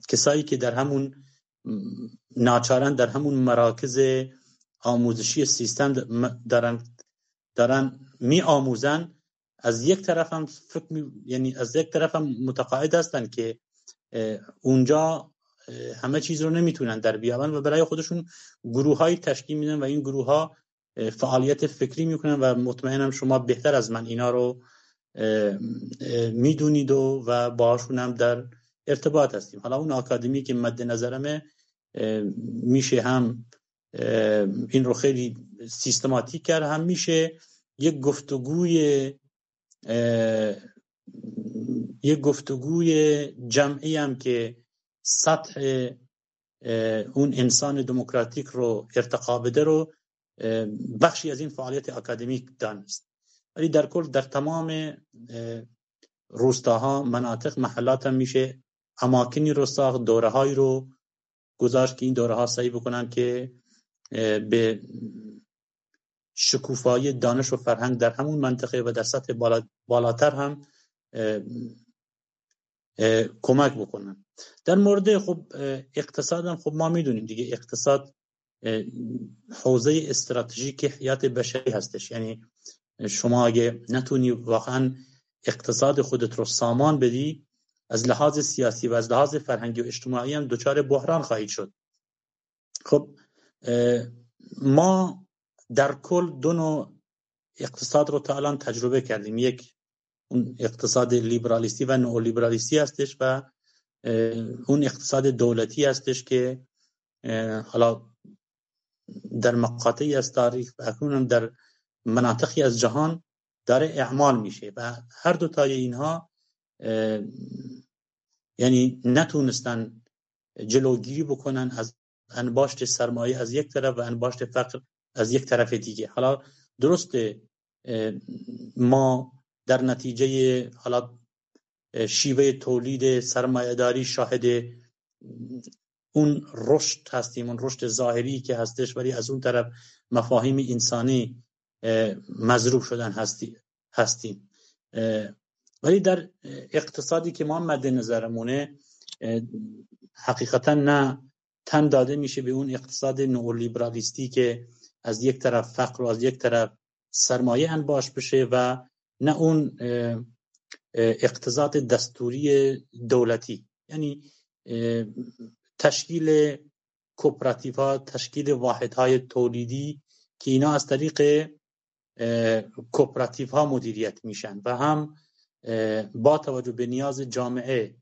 کسایی که در همون ناچارن در همون مراکز آموزشی سیستم دارن دارن می آموزن از یک طرف هم فکر یعنی از یک طرف هم متقاعد هستن که اونجا همه چیز رو نمی‌تونن در بیابن و برای خودشون گروه های تشکیل میدن و این گروه ها فعالیت فکری می‌کنن و مطمئنم شما بهتر از من اینا رو می‌دونید و و باشون هم در ارتباط هستیم. حالا اون آکادمی که مد نظرمه میشه هم این رو خیلی سیستماتیک کرد هم میشه یک گفتگوی یک گفتگوی جمعی هم که سطح اون انسان دموکراتیک رو ارتقا بده رو بخشی از این فعالیت اکادمیک دانست. ولی در کل در تمام روستاها مناطق محلات هم میشه اماکنی رو ساخت دوره های رو گذاشت که این دوره ها سعی بکنن که به شکوفایی دانش و فرهنگ در همون منطقه و در سطح بالاتر هم کمک بکنن. در مورد خب اقتصاد هم خب ما می‌دونیم دیگه اقتصاد حوزه استراتژیک حیات بشری هستش. یعنی شما اگه نتونی واقعا اقتصاد خودت رو سامان بدی از لحاظ سیاسی و از لحاظ فرهنگی و اجتماعی هم دچار بحران خواهید شد. خب ما در کل دو نوع اقتصاد رو تا الان تجربه کردیم. یک اون اقتصاد لیبرالیستی و نئولیبرالیستی هستش و اون اقتصاد دولتی هستش که حالا در مقاطعی از تاریخ و اکنون در مناطقی از جهان داره اعمال میشه و هر دو تای اینها یعنی نتونستن جلوگیری بکنن از انباشت سرمایه از یک طرف و انباشت فقر از یک طرف دیگه. حالا درسته ما در نتیجه حالا شیوه تولید سرمایهداری شاهد اون رشد هستیم اون رشد ظاهری که هستش ولی از اون طرف مفاهیم انسانی مضروب شدن هستیم. ولی در اقتصادی که ما مد نظرمونه حقیقتا نه تن داده میشه به اون اقتصاد نئولیبرالیستی که از یک طرف فقر و از یک طرف سرمایه انباش بشه و نه اون اقتصاد دستوری دولتی. یعنی تشکیل کوپراتیف ها تشکیل واحد های تولیدی که اینا از طریق کوپراتیف ها مدیریت میشن و هم با توجه به نیاز جامعه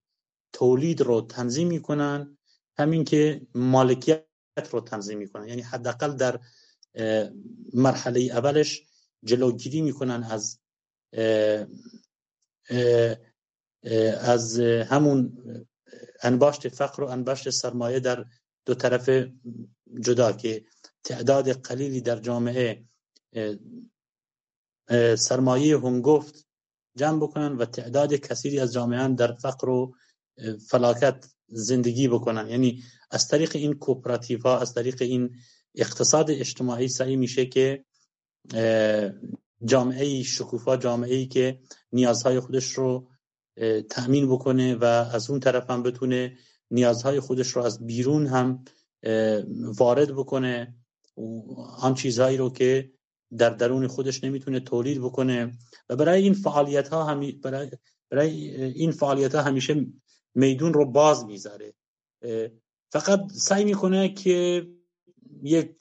تولید رو تنظیم می‌کنن همین که مالکیت رو تنظیم می‌کنن. یعنی حداقل در مرحله اولش جلوگیری می‌کنن از از همون انباشت فقر و انباشت سرمایه در دو طرف جدا که تعداد قلیلی در جامعه سرمایه هنگفت جمع بکنن و تعداد کثیری از جامعه در فقر و فلاکت زندگی بکنن. یعنی از طریق این کوپراتیف ها از طریق این اقتصاد اجتماعی سعی میشه که جامعه شکوفا جامعه ای که نیازهای خودش رو تأمین بکنه و از اون طرف هم بتونه نیازهای خودش رو از بیرون هم وارد بکنه. آن چیزهایی رو که در درون خودش نمی‌تونه تولید بکنه. و برای این فعالیت ها همی برای, برای این فعالیت ها همیشه میدون رو باز می‌ذاره. فقط سعی می‌کنه که یک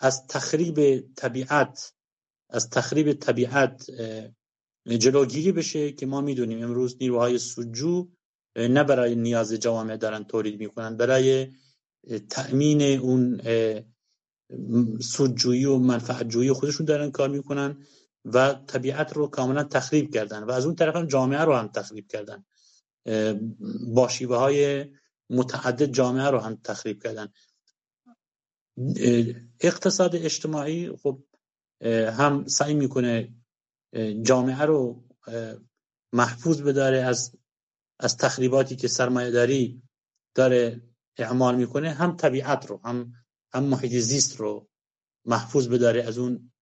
از تخریب طبیعت از تخریب طبیعت جلوگیری بشه که ما می‌دونیم امروز نیروهای سجو نه برای نیاز جوامع دارن تولید می‌کنن برای تأمین اون سودجویی و منفعتجویی خودشون دارن کار می‌کنن و طبیعت رو کاملا تخریب کردن و از اون طرف هم جامعه رو هم تخریب کردن. با های متعدد جامعه رو هم تخریب کردن. اقتصاد اجتماعی خب هم سعی می‌کنه جامعه رو محفوظ بداره از از تخریباتی که سرمایه داری داره اعمال می‌کنه هم طبیعت رو هم هم محیط زیست رو محفوظ بداره از اون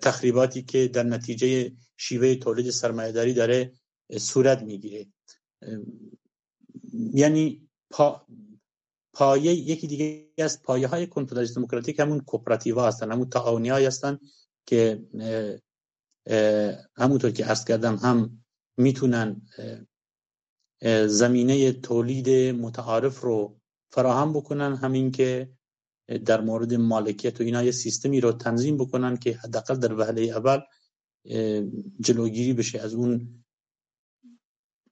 تخریباتی که در نتیجه شیوه تولید سرمایه داری داره صورت می‌گیره. یعنی پا پایه یکی دیگه از پایه های کنفدرالیسم دموکراتیک همون کوپراتیوا هستن همون تعاونی هستن که همونطور که عرض کردم هم می‌تونن زمینه تولید متعارف رو فراهم بکنن همین که در مورد مالکیت و اینا یه سیستمی رو تنظیم بکنن که حداقل در وهله اول جلوگیری بشه از اون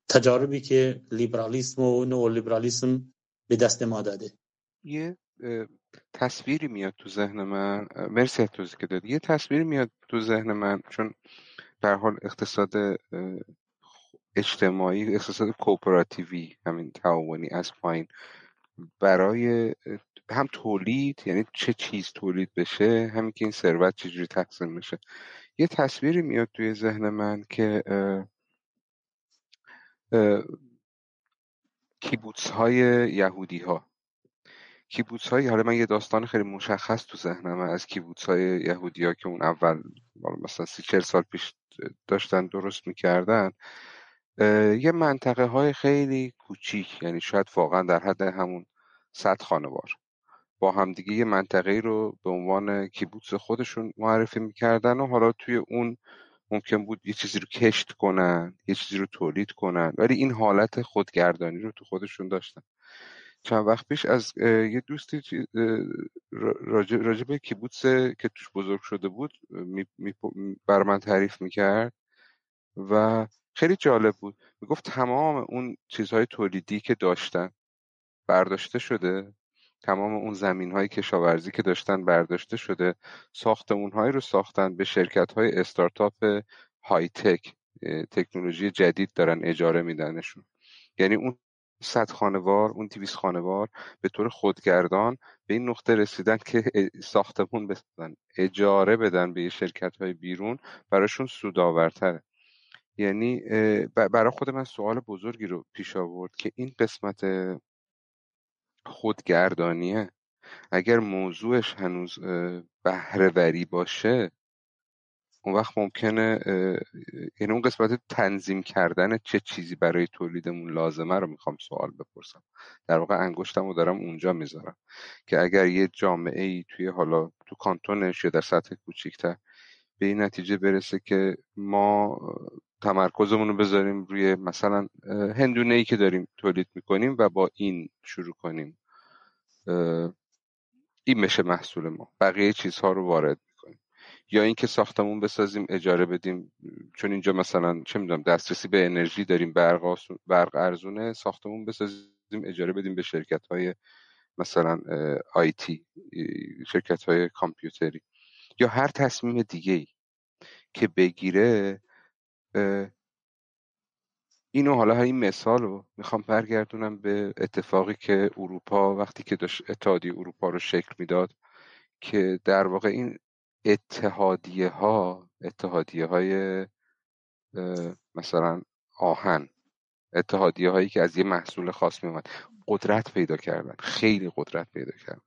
تجاربی که لیبرالیسم و نو لیبرالیسم به دست ما داده. یه تصویری میاد تو ذهن من. مرسی توضیح که دادی. یه تصویری میاد تو ذهن من چون در حال اقتصاد اجتماعی اقتصاد کوپراتیوی همین تعاونی از پایین برای هم تولید یعنی چه چیز تولید بشه همین که این ثروت چجوری تقسیم بشه. یه تصویری میاد توی ذهن من که کیبوتس های یهودی ها کیبوتس های حالا من یه داستان خیلی مشخص تو ذهنم از کیبوتس های یهودی ها که اون اول مثلا سی چل سال پیش داشتن درست می‌کردن یه منطقه های خیلی کوچیک یعنی شاید واقعا در حد همون صد خانوار. با همدیگه یه منطقه رو به عنوان کیبوتس خودشون معرفی می‌کردن و حالا توی اون ممکن بود یه چیزی رو کشت کنن یه چیزی رو تولید کنن ولی این حالت خودگردانی رو تو خودشون داشتن. چند وقت پیش از یه دوستی راجع, به کیبوتس که توش بزرگ شده بود بر من تعریف می‌کرد و خیلی جالب بود. می‌گفت تمام اون چیزهای تولیدی که داشتن برداشته شده تمام اون زمین های کشاورزی که داشتن برداشته شده ساختمون رو ساختن به شرکت های استارتاپ های تک تکنولوژی جدید دارن اجاره میدنشون. یعنی اون صد خانوار اون دیویس خانوار به طور خودگردان به این نقطه رسیدن که ساختمون بسازن اجاره بدن به شرکت های بیرون براشون سودآورتره. یعنی برای خود من سوال بزرگی رو پیش آورد که این قسمت خودگردانیه. اگر موضوعش هنوز بهرهوری باشه اون وقت ممکنه یعنی اون قسمت تنظیم کردن چه چیزی برای تولیدمون لازمه رو می‌خوام سوال بپرسم. در واقع انگشتم رو دارم اونجا می‌ذارم که اگر یه جامعه ای توی حالا تو کانتونش یا در سطح کوچیکتر به این نتیجه برسه که ما تمرکزمون رو بذاریم روی مثلا هندونه ای که داریم تولید می‌کنیم و با این شروع کنیم. این میشه محصول ما. بقیه چیزها رو وارد یا اینکه ساختمون بسازیم اجاره بدیم. چون اینجا مثلا چه می‌دونم دسترسی به انرژی داریم برق, برق ارزونه ساختمون بسازیم اجاره بدیم به شرکت های مثلا آیتی شرکت های کامپیوتری. یا هر تصمیم دیگه ای که بگیره اینو حالا این مثال رو می‌خوام برگردونم به اتفاقی که اروپا وقتی که داشت اتحادیه اروپا رو شکل می‌داد که در واقع این اتحادیه ها اتحادیه های مثلا آهن اتحادیه هایی که از یه محصول خاص میومد قدرت پیدا کردن خیلی قدرت پیدا کردن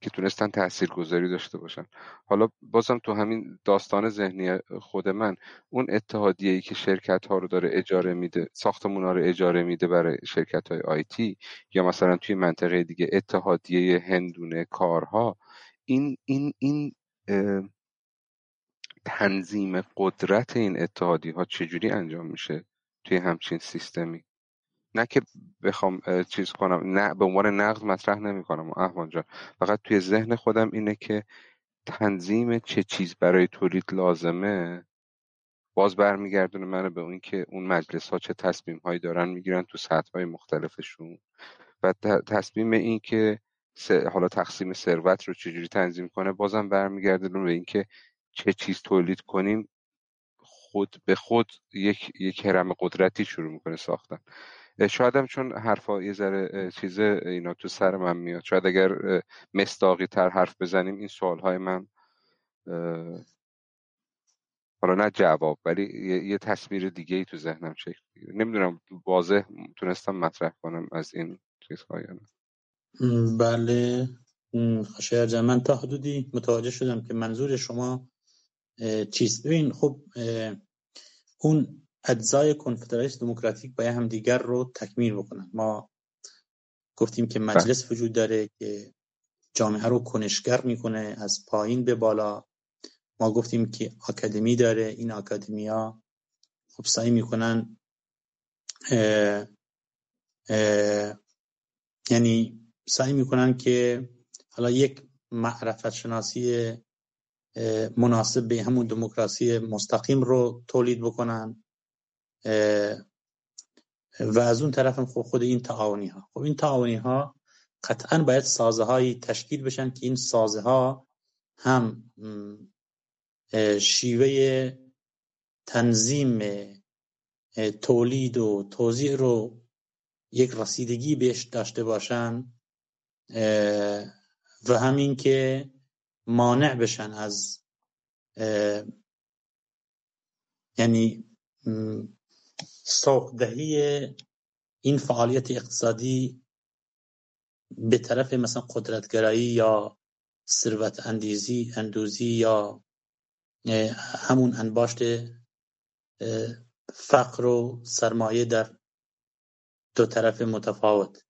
که تونستن تاثیرگذاری داشته باشن. حالا بازم تو همین داستان ذهنی خود من اون اتحادیه ای که شرکت ها رو داره اجاره میده ساختمون ها رو اجاره میده برای شرکت های آیتی یا مثلا توی منطقه دیگه اتحادیه هندونه کارها این این این تنظیم قدرت این اتحادی ها چجوری انجام میشه توی همچین سیستمی؟ نه که بخوام چیز کنم نه به عنوان نقد مطرح نمی کنم احوان جان. فقط توی ذهن خودم اینه که تنظیم چه چیز برای تولید لازمه؟ باز برمیگردونه منو به اون که اون مجلس ها چه تصمیم هایی دارن می‌گیرن تو سطح های مختلفشون و تصمیم این که حالا تقسیم ثروت رو چجوری تنظیم کنه بازم برمیگردونه به اینکه چه چیز تولید کنیم خود به خود یک یک هرم قدرتی شروع می‌کنه ساختن. شاید هم چون حرفا یه ذره چیز اینا تو سر من میاد. شاید اگر مستاقی تر حرف بزنیم این سوال های من حالا نه جواب ولی یه, تصویر دیگه ای تو ذهنم شکل نمی‌دونم واضح تونستم مطرح کنم از این چیزهای بله. شاید من تا حدودی متوجه شدم که منظور شما چیست. ببین خب اون اجزای کنفدرالیسم دموکراتیک باید هم دیگر رو تکمیل بکنن. ما گفتیم که مجلس بله. وجود داره که جامعه رو کنشگر می‌کنه از پایین به بالا. ما گفتیم که آکادمی داره این ها خب سعی می‌کنن یعنی سعی می‌کنن که حالا یک معرفت شناسی مناسب به همون دموکراسی مستقیم رو تولید بکنن. و از اون طرف هم خود این تعاونی ها خب این تعاونی ها قطعا باید سازه های تشکیل بشن که این سازه ها هم شیوه تنظیم تولید و توزیع رو یک رسیدگی بهش داشته باشن. و همین که مانع بشن از یعنی سوق دهی این فعالیت اقتصادی به طرف مثلا قدرتگرایی یا ثروت اندیزی اندوزی یا همون انباشت فقر و سرمایه در دو طرف متفاوت.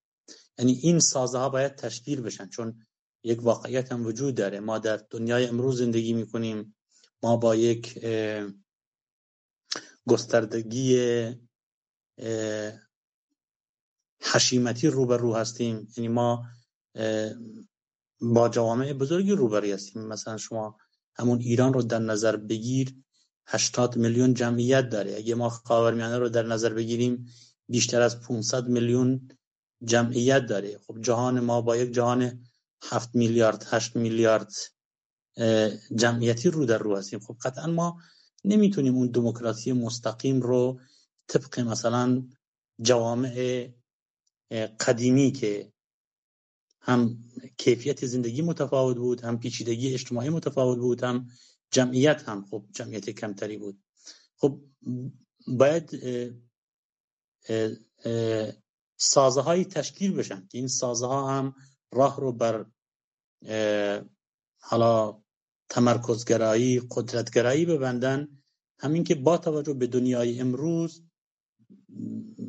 یعنی این سازه ها باید تشکیل بشن چون یک واقعیت هم وجود داره. ما در دنیای امروز زندگی می‌کنیم. ما با یک گستردگی حشیمتی روبرو هستیم. یعنی ما با جوامع بزرگی روبرو هستیم. مثلا شما همون ایران رو در نظر بگیر 80 میلیون جمعیت داره. اگه ما خاورمیانه رو در نظر بگیریم بیشتر از 500 میلیون جمعیت داره. خب جهان ما با یک جهان 7 میلیارد 8 میلیارد جمعیتی رو در رو هستیم. خب قطعا ما نمی‌تونیم اون دموکراسی مستقیم رو طبق مثلا جوامع قدیمی که هم کیفیت زندگی متفاوت بود هم پیچیدگی اجتماعی متفاوت بود هم جمعیت هم خب جمعیت کمتری بود. خب باید سازه تشکیل بشن که این سازه ها هم راه رو بر حالا تمرکزگرایی قدرتگرایی ببندن. همین که با توجه به دنیای امروز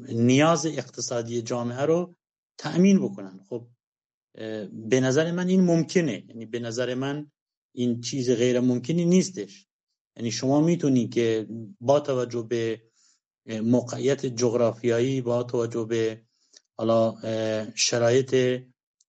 نیاز اقتصادی جامعه رو تأمین بکنن. خب به نظر من این ممکنه. یعنی به نظر من این چیز غیر ممکنی نیستش. یعنی شما می‌تونی که با توجه به موقعیت جغرافیایی با توجه به حالا شرایط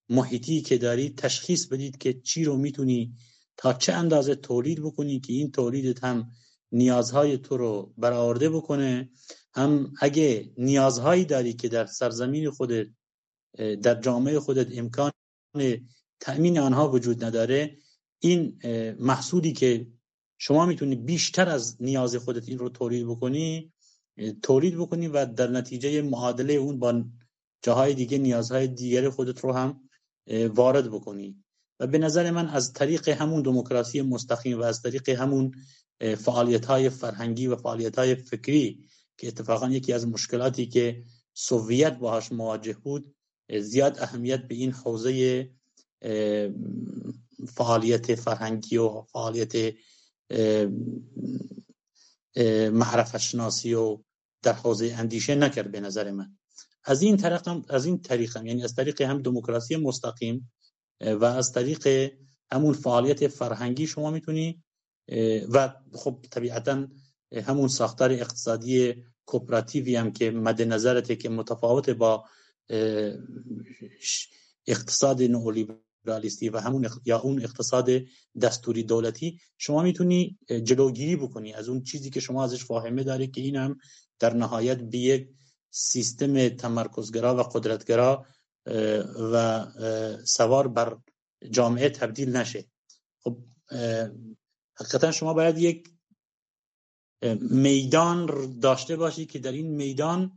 محیطی که داری تشخیص بدید که چی رو می‌تونی تا چه اندازه تولید بکنی که این تولیدت هم نیازهای تو رو برآورده بکنه. هم اگه نیازهایی داری که در سرزمین خودت در جامعه خودت امکان تأمین آنها وجود نداره این محصولی که شما می‌تونی بیشتر از نیاز خودت این رو تولید بکنی تولید بکنی و در نتیجه معادله اون با جاهای دیگه نیازهای دیگر خودت رو هم وارد بکنی. و به نظر من از طریق همون دموکراسی مستقیم و از طریق همون فعالیت های فرهنگی و فعالیت های فکری که اتفاقا یکی از مشکلاتی که سوویت باهاش مواجه بود زیاد اهمیت به این حوزه فعالیت فرهنگی و فعالیت معرفت شناسی و در حوزه اندیشه نکرد به نظر من. از این طریق هم از این طریق هم یعنی از طریق هم دموکراسی مستقیم و از طریق همون فعالیت فرهنگی شما می‌تونی و خب طبیعتا همون ساختار اقتصادی کوپراتیوی هم که مد نظرته که متفاوت با اقتصاد نئولیبرالیستی و همون یا اون اقتصاد دستوری دولتی شما می‌تونی جلوگیری بکنی از اون چیزی که شما ازش فاهمه داری که این هم در نهایت به یک سیستم تمرکزگرا و قدرتگرا و سوار بر جامعه تبدیل نشه. خب حقیقتا شما باید یک میدان داشته باشی که در این میدان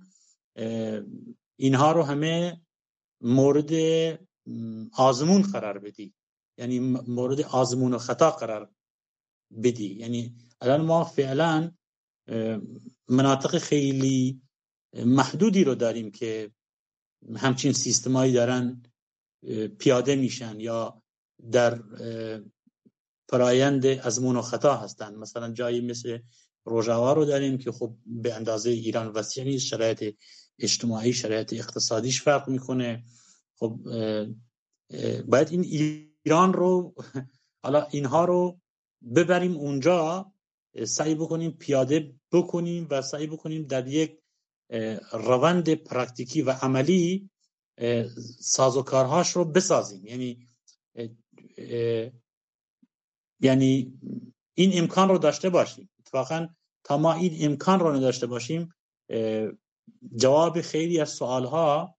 اینها رو همه مورد آزمون قرار بدی. یعنی مورد آزمون و خطا قرار بدی. یعنی الان ما فعلا مناطق خیلی محدودی رو داریم که همچین سیستمایی دارن پیاده میشن یا در فرایند ازمون و خطا هستن. مثلا جایی مثل روژاوا رو داریم که خب به اندازه ایران وسیع نیست شرایط اجتماعی شرایط اقتصادیش فرق می‌کنه. خب باید این ایران رو حالا اینها رو ببریم اونجا سعی بکنیم پیاده بکنیم و سعی بکنیم در یک روند پرکتیکی و عملی سازوکارهاش رو بسازیم. یعنی یعنی این امکان رو داشته باشیم. اتفاقا تا ما این امکان رو نداشته باشیم جواب خیلی از سوالها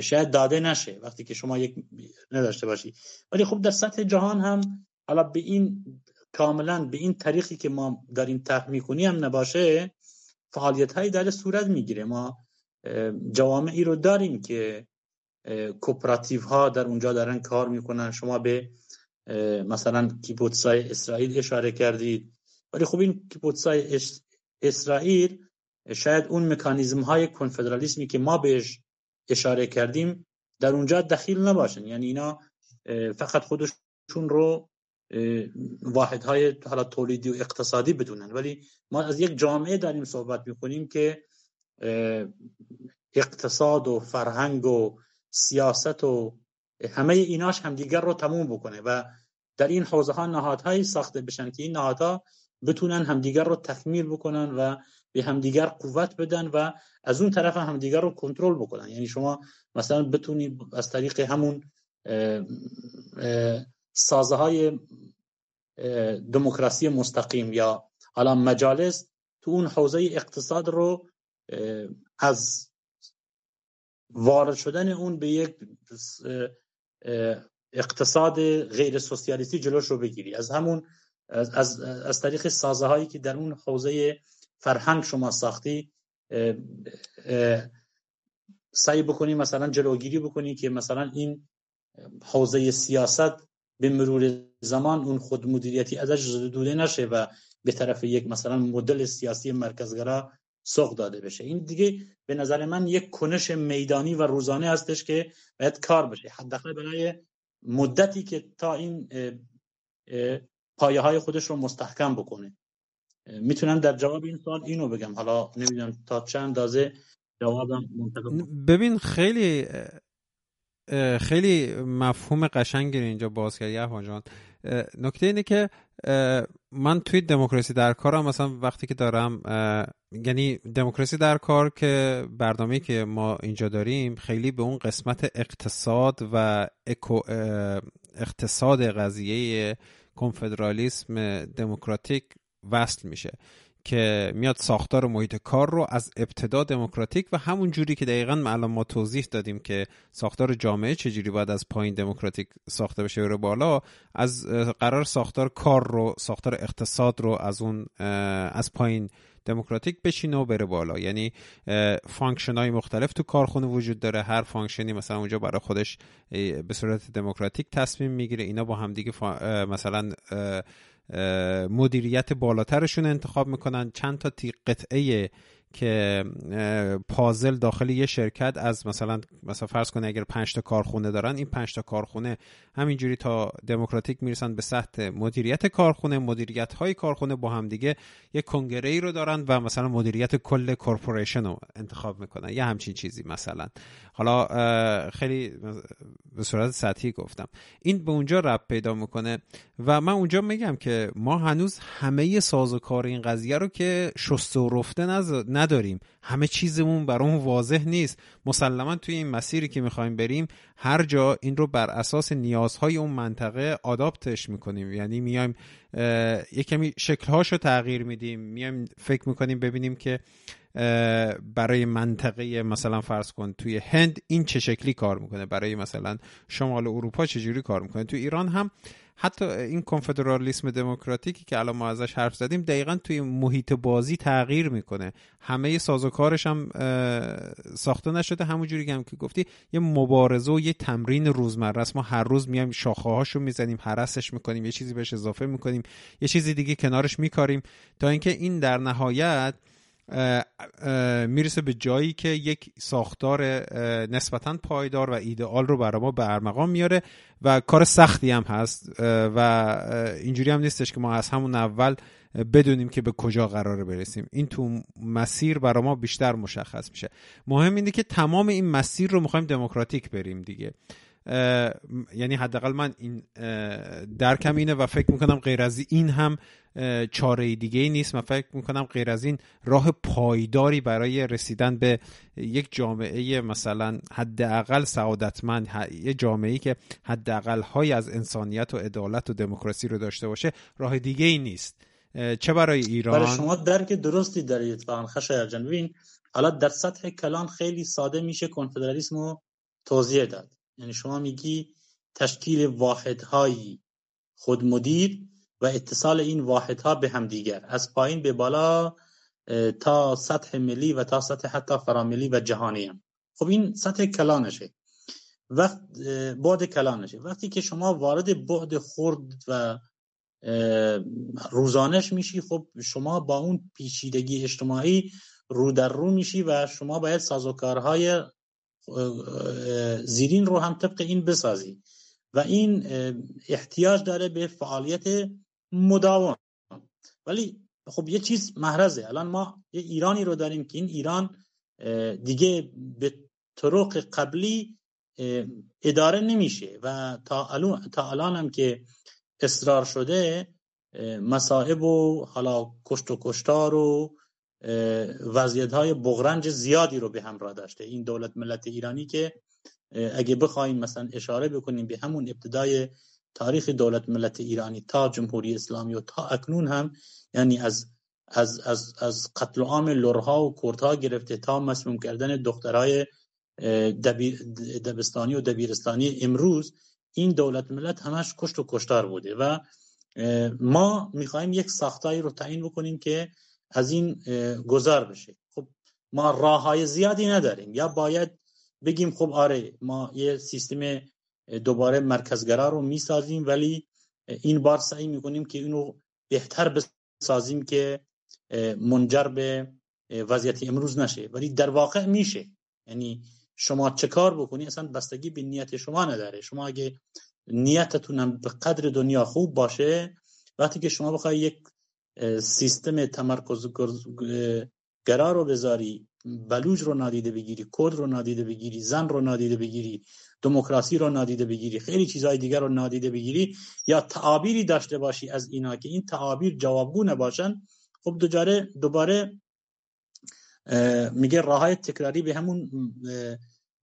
شاید داده نشه وقتی که شما یک نداشته باشی. ولی خب در سطح جهان هم حالا به این کاملا به این طریقی که ما داریم طرح می‌کنیم نباشه فعالیت هایی در صورت می‌گیره. ما جوامعی رو داریم که کوپراتیو ها در اونجا دارن کار می‌کنن. شما به مثلا کیبوتسای اسرائیل اشاره کردید. ولی خب این کیبوتسای اسرائیل شاید اون مکانیزم های کنفدرالیسمی که ما بهش اشاره کردیم در اونجا دخیل نباشن. یعنی اینا فقط خودشون رو واحدهای حالا تولیدی و اقتصادی بدونن. ولی ما از یک جامعه داریم صحبت می‌کنیم که اقتصاد و فرهنگ و سیاست و همه ایناش همدیگر رو تموم بکنه و در این حوزه ها نهادهایی ساخته بشن که این نهادها بتونن همدیگر رو تکمیل بکنن و به همدیگر قوت بدن و از اون طرف همدیگر رو کنترل بکنن. یعنی شما مثلا بتونید از طریق همون سازه های دموکراسی مستقیم یا حالا مجالس تو اون حوزه اقتصاد رو از وارد شدن اون به یک اقتصاد غیر سوسیالیستی جلوش رو بگیری. از همون از, از, طریق سازه هایی که در اون حوزه فرهنگ شما ساختی سعی بکنی مثلا جلوگیری بکنی که مثلا این حوزه سیاست به مرور زمان اون خود مدیریتی ازش دوده نشه و به طرف یک مثلا مدل سیاسی مرکزگرا سوق داده بشه. این دیگه به نظر من یک کنش میدانی و روزانه هستش که باید کار بشه. حداقل برای مدتی که تا این پایه های خودش رو مستحکم بکنه. می‌تونم در جواب این سوال اینو بگم. حالا نمی‌دونم تا چند اندازه جوابم منتقل ببین خیلی خیلی مفهوم قشنگی اینجا باز کردی جان. نکته اینه که من توی دموکراسی در کارم مثلا وقتی که دارم یعنی دموکراسی در کار که برنامه که ما اینجا داریم خیلی به اون قسمت اقتصاد و اقتصاد قضیه کنفدرالیسم دموکراتیک وصل میشه. که میاد ساختار محیط کار رو از ابتدا دموکراتیک و همون جوری که دقیقا الان ما توضیح دادیم که ساختار جامعه چجوری باید از پایین دموکراتیک ساخته بشه رو بالا از قرار ساختار کار رو ساختار اقتصاد رو از اون از پایین دموکراتیک بشینه و بره بالا. یعنی function های مختلف تو کارخونه وجود داره. هر function ی مثلا اونجا برای خودش به صورت دموکراتیک تصمیم می‌گیره. اینا با همدیگه مثلا مدیریت بالاترشون انتخاب می‌کنن. چند تا قطعه که پازل داخل یه شرکت از مثلا مثلا فرض کنه اگر 5 تا کارخونه دارن این 5 تا کارخونه همینجوری تا دموکراتیک می‌رسن به سطح مدیریت کارخونه مدیریت های کارخونه با هم دیگه یه کنگره ای رو دارن و مثلا مدیریت کل کورپوریشن رو انتخاب می‌کنن. یه همچین چیزی مثلا. حالا خیلی به صورت سطحی گفتم. این به اونجا رب پیدا می‌کنه و من اونجا میگم که ما هنوز همه سازوکار این قضیه رو که شسته و رفته نداریم. همه چیزمون برامون واضح نیست. مسلما توی این مسیری که می‌خوایم بریم هر جا این رو بر اساس نیازهای اون منطقه آداپتش می‌کنیم. یعنی میایم یه کمی شکلهاش تغییر میدیم. میایم فکر می‌کنیم ببینیم که برای منطقه مثلا فرض کن توی هند این چه شکلی کار می‌کنه؟ برای مثلا شمال اروپا چجوری کار می‌کنه؟ تو ایران هم حتی این کنفدرالیسم دموکراتیکی که الان ما ازش حرف زدیم دقیقا توی محیط بازی تغییر می‌کنه. همه سازوکارش هم ساخته نشده. همونجوری هم که گفتی یه مبارزه و یه تمرین روزمره است. ما هر روز میایم شاخه هاشو می‌زنیم حرسش می‌کنیم یه چیزی بهش اضافه می‌کنیم یه چیزی دیگه کنارش میکاریم تا اینکه این در نهایت می‌رسه به جایی که یک ساختار نسبتا پایدار و ایدئال رو برای ما به ارمغان میاره و کار سختی هم هست و اینجوری هم نیستش که ما از همون اول بدونیم که به کجا قراره برسیم. این تو مسیر برای ما بیشتر مشخص میشه. مهم اینه که تمام این مسیر رو می‌خوایم دموکراتیک بریم دیگه. یعنی حداقل من این درکم اینه و فکر می‌کنم غیر از این هم چاره دیگه ای نیست. من فکر می‌کنم غیر از این راه پایداری برای رسیدن به یک جامعه مثلا حداقل سعادتمند یه جامعه ای که حداقل های از انسانیت و عدالت و دموکراسی رو داشته باشه راه دیگه ای نیست. چه برای ایران؟ برای شما درک درستی دارید فقط خشایار جان. ببین حالا در سطح کلان خیلی ساده میشه کنفدرالیسم رو توضیح داد. یعنی شما میگی تشکیل واحدهایی خودمدیر و اتصال این واحدها به همدیگر از پایین به بالا تا سطح ملی و تا سطح حتی فراملی و جهانی هم. خب این سطح کلانشه. وقت بعد کلانشه. وقتی که شما وارد بعد خرد و روزانش میشی خب شما با اون پیچیدگی اجتماعی رو در رو میشی و شما باید سازوکارهای زیرین رو هم طبق این بسازی. و این احتیاج داره به فعالیت مداوم. ولی خب یه چیز محرزه. الان ما یه ایرانی رو داریم که این ایران دیگه به طرق قبلی اداره نمیشه. و تا الان, هم که اصرار شده مصائب و حالا کشت و کشتار و وضعیت های بغرنج زیادی رو به همراه داشته. این دولت ملت ایرانی که اگه بخوایم مثلا اشاره بکنیم به همون ابتدای تاریخ دولت ملت ایرانی تا جمهوری اسلامی و تا اکنون هم یعنی از از از از قتل عام لورها و کردها گرفته تا مسموم کردن دخترای دبستانی و دبیرستانی امروز این دولت ملت همش کشت و کشتار بوده و ما می‌خوایم یک ساختایی رو تعیین بکنیم که از این گذار بشه. خب ما راه های زیادی نداریم. یا باید بگیم خب آره ما یه سیستم دوباره مرکزگرا رو می‌سازیم ولی این بار سعی می‌کنیم که اینو بهتر بسازیم که منجر به وضعیت امروز نشه. ولی در واقع میشه. یعنی شما چه کار بکنی؟ اصلا بستگی به نیت شما نداره. شما اگه نیتتون به قدر دنیا خوب باشه وقتی که شما بخوای یک سیستم تمرکز گرا رو بذاری بلوج رو نادیده بگیری کد رو نادیده بگیری زن رو نادیده بگیری دموکراسی رو نادیده بگیری خیلی چیزهای دیگر رو نادیده بگیری یا تعابیری داشته باشی از اینا که این تعابیر جوابگو نباشن خب دوباره دوباره میگه راه تکراری به همون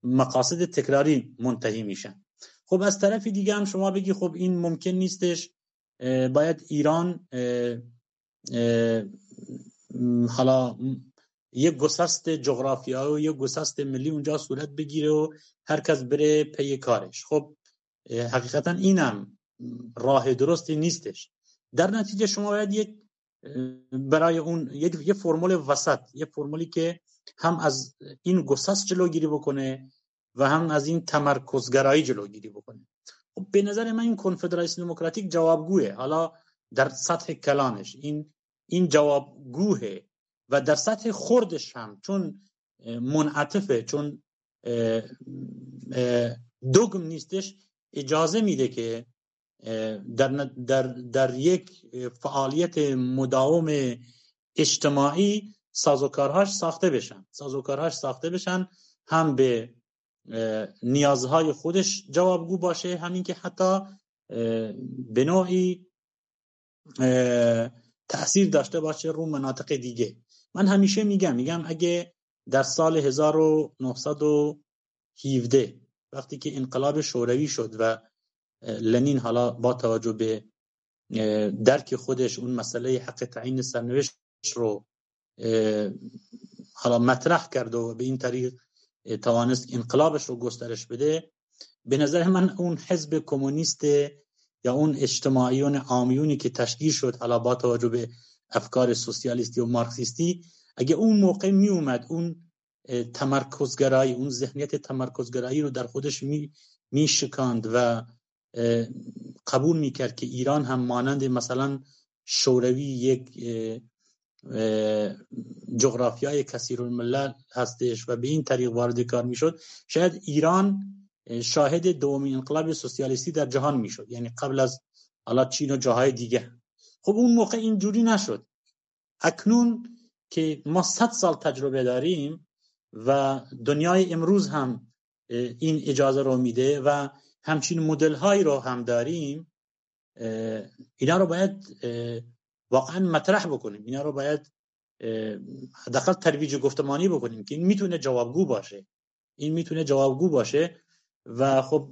مقاصد تکراری منتهی میشن. خب از طرف دیگه هم شما بگی خب این ممکن نیستش باید ایران حالا یک گسست جغرافیایی و یک گسست ملی اونجا صورت بگیره و هر کس بره پی کارش. خب حقیقتا اینم راه درستی نیستش. در نتیجه شما باید یک برای اون یه فرمول وسط یه فرمولی که هم از این گسست جلوگیری بکنه و هم از این تمرکزگرایی جلوگیری بکنه. خب به نظر من این کنفدرالیسم دموکراتیک جوابگوه حالا در سطح کلانش. این این جوابگوه و در سطح خوردش هم چون منعطفه چون دوگم نیستش اجازه میده که در, در, در یک فعالیت مداوم اجتماعی سازوکارهاش ساخته بشن. سازوکارهاش ساخته بشن هم به نیازهای خودش جوابگو باشه همین که حتی به نوعی تاثیر داشته باشه رو مناطق دیگه. من همیشه میگم میگم اگه در سال 1917 وقتی که انقلاب شوروی شد و لنین حالا با توجه به درک خودش اون مسئله حق تعیین سرنوشت رو حالا مطرح کرد و به این طریق توانست انقلابش رو گسترش بده به نظر من اون حزب کمونیست یا اون اجتماعیون عامیونی که تشکیل شد حالا با توجه به افکار سوسیالیستی و مارکسیستی اگه اون موقع می اومد اون تمرکزگرایی اون ذهنیت تمرکزگرایی رو در خودش می, می شکاند و قبول می‌کرد که ایران هم مانند مثلا شوروی یک جغرافیای کثیر الملل هستش و به این طریق وارد کار می‌شد. شاید ایران شاهد دومین انقلاب سوسیالیستی در جهان می‌شد. یعنی قبل از حالا چین و جاهای دیگه. خب اون موقع اینجوری نشد. اکنون که ما صد سال تجربه داریم و دنیای امروز هم این اجازه رو میده و همچین مدل هایی رو هم داریم اینا رو باید واقعا مطرح بکنیم. اینا رو باید حداقل ترویج گفتمانی بکنیم که این می‌تونه جوابگو باشه. این می‌تونه جوابگو باشه. و خب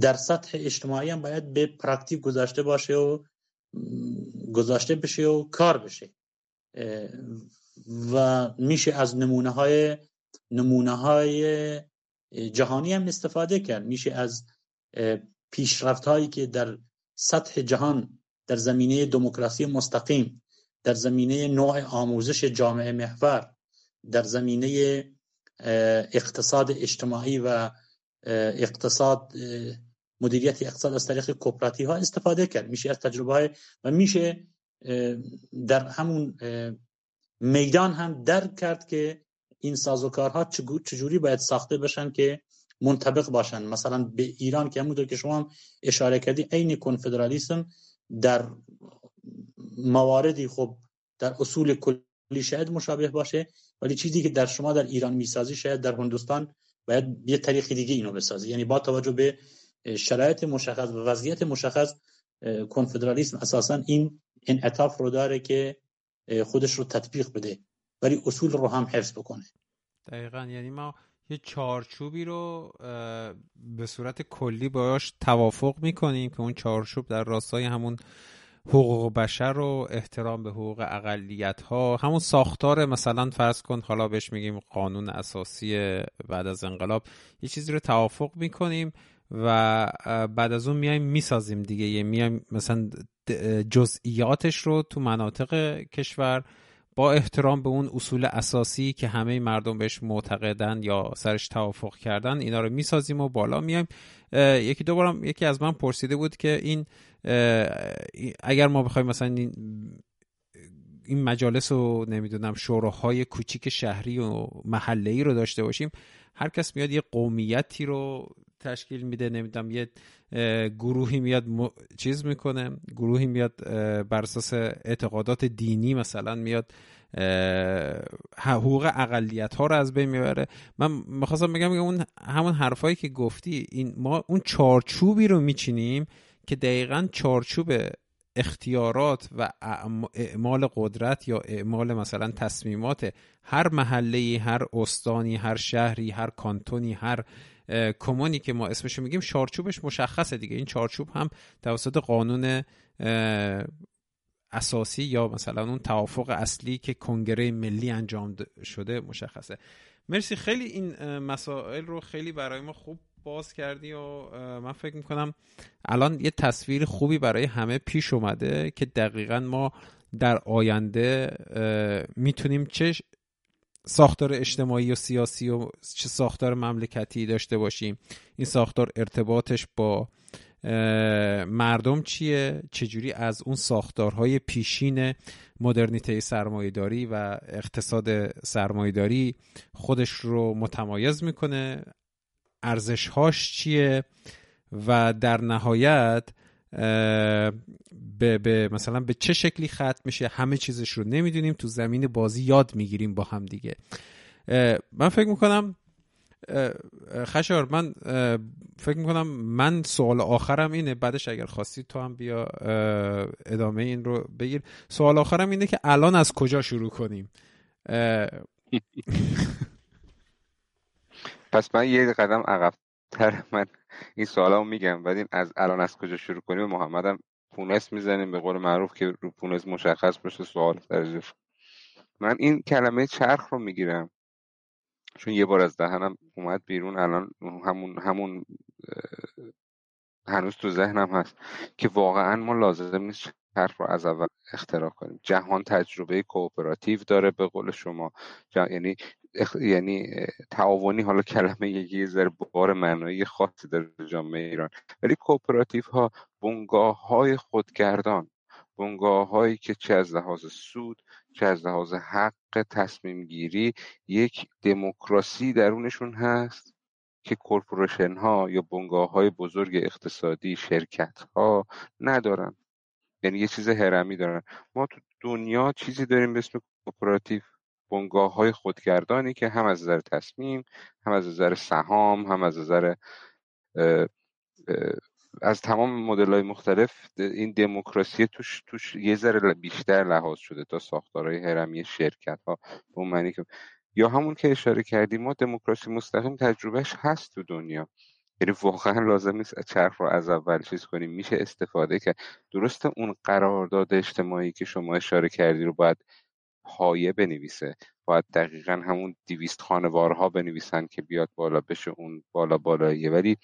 در سطح اجتماعی هم باید به پرکتیک گذاشته باشه و گذاشته بشه و کار بشه. و میشه از نمونه های نمونه های جهانی هم استفاده کرد. میشه از پیشرفت هایی که در سطح جهان در زمینه دموکراسی مستقیم در زمینه نوع آموزش جامعه محور در زمینه اقتصاد اجتماعی و اقتصاد مدیریت اقتصاد از طریق کوپراتی ها استفاده کرد. میشه از تجربه های و میشه در همون میدان هم درک کرد که این سازوکارها چجوری باید ساخته بشن که منطبق باشن. مثلا به ایران که همونطور که شما اشاره کردی عین کنفدرالیسم در مواردی خب در اصول کلی شاید مشابه باشه. ولی چیزی که در شما در ایران می‌سازی شاید در هندوستان باید یه طریق دیگه اینو بسازی. یعنی با توجه به شرایط مشخص و وضعیت مشخص کنفدرالیسم اساسا این انعطاف رو داره که خودش رو تطبیق بده ولی اصول رو هم حفظ بکنه. دقیقا. یعنی ما یه چارچوبی رو به صورت کلی باش توافق می‌کنیم که اون چارچوب در راستای همون حقوق بشر و احترام به حقوق اقلیت ها همون ساختار مثلا فرض کن حالا بهش میگیم قانون اساسی بعد از انقلاب یه چیزی رو توافق می‌کنیم و بعد از اون میایم می‌سازیم دیگه. میایم مثلا جزئیاتش رو تو مناطق کشور با احترام به اون اصول اساسی که همه مردم بهش معتقدن یا سرش توافق کردن اینا رو می‌سازیم و بالا میایم یکی دوبارم یکی از من پرسیده بود که این اگر ما بخوایم مثلا این این مجالس و نمی‌دونم شوراهای کوچیک شهری و محله رو داشته باشیم هر کس میاد یه قومیتی رو تشکیل میده نمی‌دونم یه گروهی میاد چیز می‌کنه گروهی میاد بر اساس اعتقادات دینی مثلا میاد حقوق اقلیت ها رو از بین می‌بره. من می‌خواستم بگم اون همون حرفایی که گفتی این ما اون چارچوبی رو میچینیم که دقیقا چارچوب اختیارات و اعمال قدرت یا اعمال مثلا تصمیمات هر محله هر استانی هر شهری هر کانتونی هر کمونی که ما اسمشو میگیم چارچوبش مشخصه دیگه. این چارچوب هم توسط قانون اساسی یا مثلا اون توافق اصلی که کنگره ملی انجام شده مشخصه. مرسی. خیلی این مسائل رو خیلی برای ما خوب باز کردی و من فکر می‌کنم الان یه تصویر خوبی برای همه پیش اومده که دقیقا ما در آینده می‌تونیم چه ساختار اجتماعی و سیاسی و چه ساختار مملکتی داشته باشیم این ساختار ارتباطش با مردم چیه؟ چجوری از اون ساختارهای پیشین مدرنیته سرمایهداری و اقتصاد سرمایهداری خودش رو متمایز می‌کنه؟ ارزشهاش چیه؟ و در نهایت به, به مثلا به چه شکلی ختم میشه همه چیزش رو نمی‌دونیم تو زمین بازی یاد می‌گیریم با هم دیگه. من فکر می‌کنم خشار من فکر می‌کنم من سوال آخرم اینه بعدش اگر خواستی تو هم بیا ادامه این رو بگیر. سوال آخرم اینه که الان از کجا شروع کنیم؟ پس من یه قدم عقبتر من این سوالا رو میگم این از الان از کجا شروع کنیم؟ محمدم پونس می‌زنیم به قول معروف که رو پونس مشخص بشه سوال درجش من این کلمه چرخ رو می‌گیرم. چون یه بار از دهنم اومد بیرون الان همون همون هنوز تو ذهنم هست که واقعا ما لازم نیست چرخ رو از اول اختراع کنیم. جهان تجربه کوپراتیو داره به قول شما. یعنی یعنی تعاونی حالا کلمه یکی ذره بار معنایی خاصی در جامعه ایران. ولی کوپراتیو ها بنگاه های خودگردان بنگاه هایی که چه از لحاظ سود چه از لحاظ حق تصمیم گیری یک دموکراسی درونشون هست که کورپوریشن ها یا بنگاه های بزرگ اقتصادی شرکت ها ندارن. یعنی یه چیز هرمی دارن. ما تو دنیا چیزی داریم به اسم کوپراتیو بنگاه های خودگردانی که هم از نظر تصمیم هم از نظر سهام هم از نظر از تمام مدل های مختلف این دموکراسی توش, توش یه ذره بیشتر لحاظ شده تا ساختارهای هرمی شرکت ها به معنی که یا همون که اشاره کردیم ما دموکراسی مستقیم تجربهش هست تو دنیا. یعنی واقعا لازم نیست چرخ رو از اول چیز کنیم. میشه استفاده کرد. درسته اون قرارداد اجتماعی که شما اشاره کردی رو باید پایه بنویسه. باید دقیقا همون دیویست خانوارها بنویسن که بیاد بالا بشه اون بالا بالاییه. ولی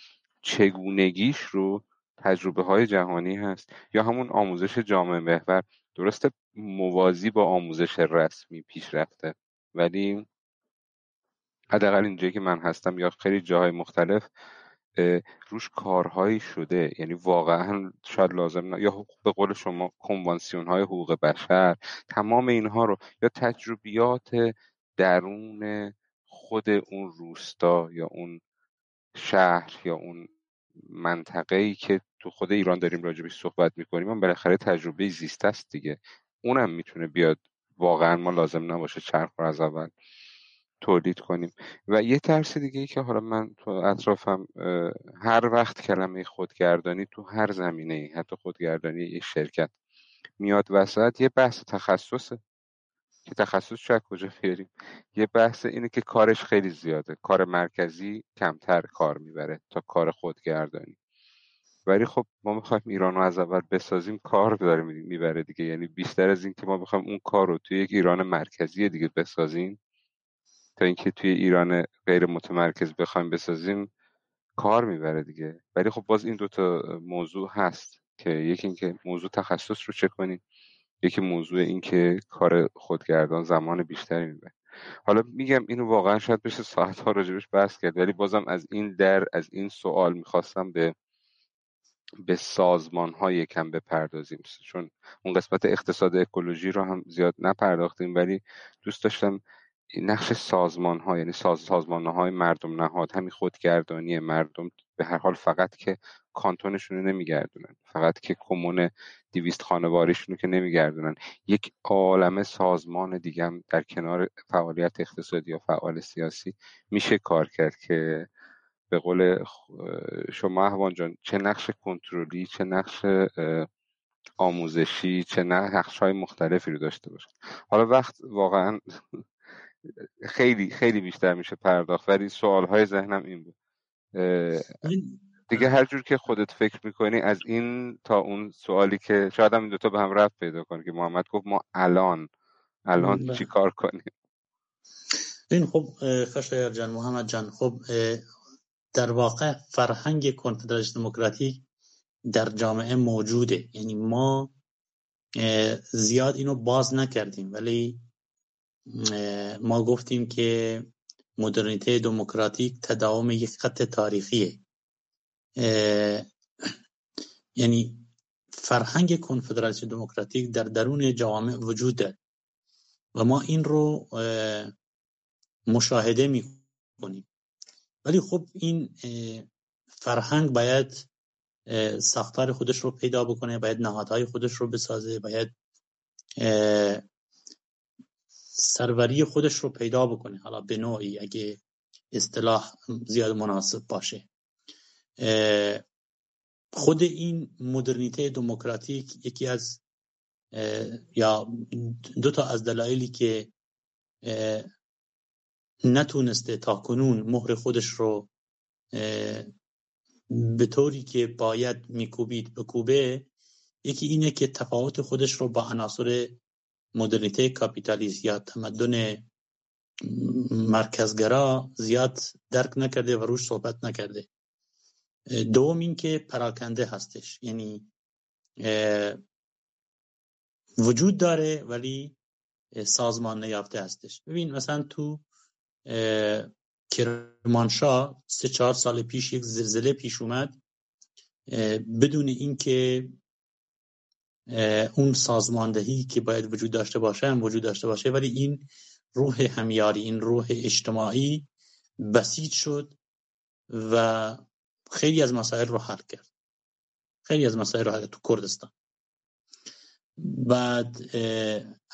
چگونگیش رو تجربه های جهانی هست. یا همون آموزش جامعه محور. درسته موازی با آموزش رسمی پیش رفته. ولی حداقل اینجایی که من هستم یا خیلی جاهای مختلف روش کارهایی شده. یعنی واقعا شاید لازم نه یا به قول شما کنوانسیون های حقوق بشر. تمام اینها رو یا تجربیات درون خود اون روستا یا اون شهر یا اون منطقه ای که تو خود ایران داریم راجبش صحبت می‌کنیم من بالاخره تجربه زیست است دیگه. اونم می‌تونه بیاد. واقعا ما لازم نباشه چرخ رو از اول تولید کنیم. و یه ترس دیگه ای که حالا من تو اطرافم هر وقت کلمه خودگردانی تو هر زمینه ای حتی خودگردانی یک شرکت میاد وسط یه بحث تخصصه. که تخصص چه کجا بیاریم یه بحث اینه که کارش خیلی زیاده. کار مرکزی کمتر کار می‌بره تا کار خودگردانی. ولی خب ما می‌خوایم ایران رو از اول بسازیم کار داره می‌بره دیگه. یعنی بیشتر از این که ما بخوایم اون کار رو توی یک ایران مرکزی دیگه بسازیم تا اینکه توی ایران غیر متمرکز بخوایم بسازیم کار می‌بره دیگه. ولی خب باز این دوتا موضوع هست که یکی اینکه موضوع تخصص رو چه کنیم یکی موضوع این که کار خودگردان زمان بیشتری می‌بره. حالا میگم اینو واقعا شاید بشه ساعت ها راجبش بحث کرد ولی بازم از این در از این سوال می‌خواستم به به سازمان های یکم بپردازیم. چون اون قسمت اقتصاد اکولوژی رو هم زیاد نپرداختیم ولی دوست داشتم نقش سازمان ها یعنی ساز سازمان های مردم نهاد همین خودگردانی مردم به هر حال فقط که کانتونشون رو نمیگردونن فقط که کمون دیویست خانواریشون رو که نمیگردونن. یک عالم سازمان دیگه هم در کنار فعالیت اقتصادی یا فعال سیاسی میشه کار کرد که به قول شما احوان جان چه نقش کنترلی چه نقش آموزشی چه نقش های مختلفی رو داشته باشه حالا وقت واقعا خیلی خیلی بیشتر میشه پرداخت ولی سوال های ذهنم این بود. دیگه هر جور که خودت فکر می‌کنی از این تا اون سوالی که شاید هم این دوتا به هم رفت پیدا کنه که محمد گفت ما الان الان بله. چی کار کنیم؟ این خب خشایر جان محمد جان خب در واقع فرهنگ کنفدراسیون دموکراتیک در جامعه موجوده. یعنی ما زیاد اینو باز نکردیم ولی ما گفتیم که مدرنیته دموکراتیک تداوم یک خط تاریخیه. یعنی فرهنگ کنفدراسیون دموکراتیک در درون جوامع وجود دارد و ما این رو مشاهده می کنیم ولی خب این فرهنگ باید ساختار خودش رو پیدا بکنه باید نهادهای خودش رو بسازه باید سروری خودش رو پیدا بکنه. حالا به نوعی اگه اصطلاح زیاد مناسب باشه. خود این مدرنیته دموکراتیک یکی از یا دو تا از دلایلی که نتونسته تا کنون مهر خودش رو به طوری که باید میکوبید بکوبه یکی اینه که تفاوت خودش رو با عناصر مدرنیته کاپیتالیست یا تمدن مرکزگرا زیاد درک نکرده و روش صحبت نکرده. دوم اینکه پراکنده هستش. یعنی وجود داره ولی سازمان نیافته هستش. ببین مثلا تو کرمانشاه سه چهار سال پیش یک زلزله پیش اومد. بدون اینکه اون سازماندهی که باید وجود داشته باشه هم وجود داشته باشه ولی این روح همیاری این روح اجتماعی بسیج شد و خیلی از مسائل رو حل کرد. خیلی از مسائل رو حل تو کردستان. بعد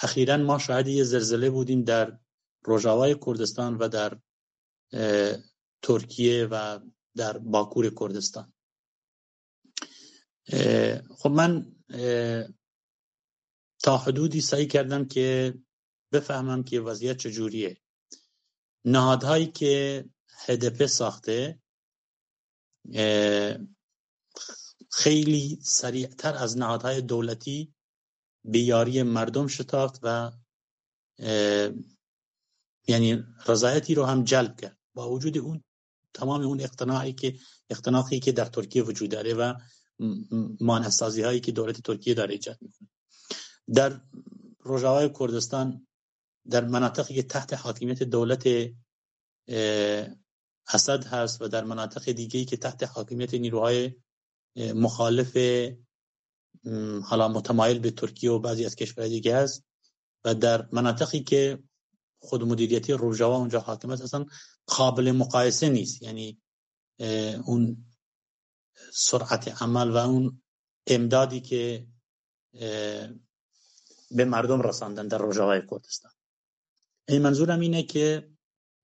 اخیرا ما شاید یه زلزله بودیم در روژاوای کردستان و در ترکیه و در باکور کردستان. خب من تا حدودی سعی کردم که بفهمم که وضعیت چجوریه. نهادهایی که هدف ساخته خیلی سریعتر از نهادهای دولتی بیاری مردم شتافت و یعنی رضایتی رو هم جلب کرد. با وجود اون تمام اون اقتناعی که اقتناقی که در ترکیه وجود داره و مانحسازی هایی که دولت ترکیه داره ایجاد می‌کنه. در روژاوای کردستان در مناطقی که تحت حاکمیت دولت اسد هست و در مناطق دیگه که تحت حاکمیت نیروهای مخالف حالا متمایل به ترکیه و بعضی از کشورهای دیگه هست و در مناطقی که خود مدیریتی روژاوا اونجا حاکم است اصلا قابل مقایسه نیست. یعنی اون سرعت عمل و اون امدادی که به مردم رساندن در روژاوای کردستان. این منظورم اینه که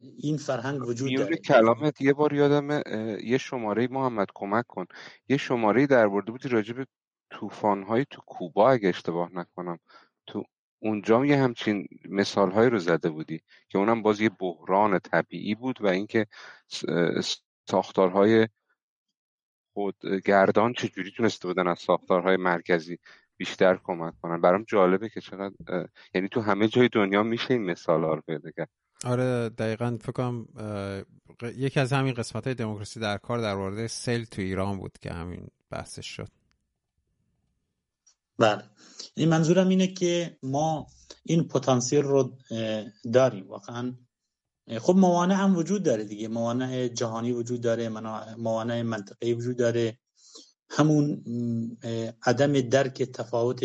این فرهنگ وجود داره. کلامت یه بار یادم یه شماره محمد کمک کن. یه شماره در برده بودی راجع به های تو کوبا اگه اشتباه نکنم. تو اونجا یه همچین مثال رو زده بودی که اونم باز یه بحران طبیعی بود و اینکه ساختارهای خودگردان چجوری تونسته بودن از ساختارهای مرکزی بیشتر کمک کنن؟ برام جالبه که چقدر یعنی تو همه جای دنیا میشه این مثال ها رو پیدا کرد. آره دقیقا فکر کنم یکی از همین قسمت های دموکراسی در کار در مورد سیل تو ایران بود که همین بحثش شد. بله. این منظورم اینه که ما این پتانسیل رو داریم. واقعا خب موانع هم وجود داره دیگه. موانع جهانی وجود داره موانع منطقی وجود داره. همون عدم درک تفاوت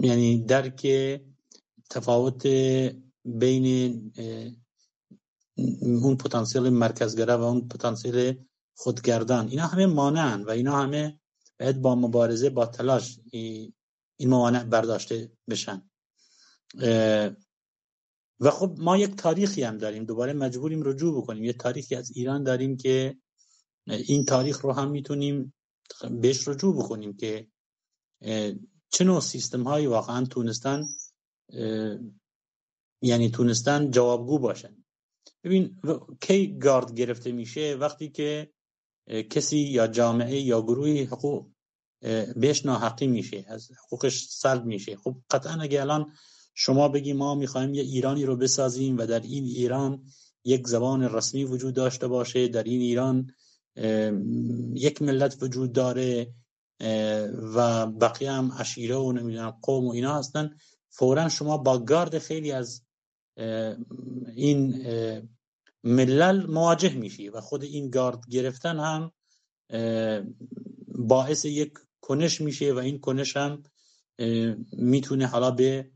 یعنی درک تفاوت بین اون پتانسیل مرکزگره و اون پتانسیل خودگردان. اینا همه مانعن و اینا همه باید با مبارزه با تلاش این موانع برداشته بشن. و خب ما یک تاریخی هم داریم دوباره مجبوریم رجوع بکنیم. یه تاریخی از ایران داریم که این تاریخ رو هم می‌تونیم بهش رجوع بکنیم که چه نوع سیستم هایی واقعا تونستن یعنی تونستن جوابگو باشن. ببین کی گارد گرفته میشه وقتی که کسی یا جامعه یا گروهی حقوق بهش ناحقی میشه از حقوقش سلب میشه. خب قطعا اگه الان شما بگی ما می‌خوایم یه ایرانی رو بسازیم و در این ایران یک زبان رسمی وجود داشته باشه در این ایران یک ملت وجود داره و بقیه هم عشیره و نمی‌دونم قوم و اینا هستن. فورا شما با گارد خیلی از این ملل مواجه میشی و خود این گارد گرفتن هم باعث یک کنش میشه و این کنش هم می‌تونه حالا به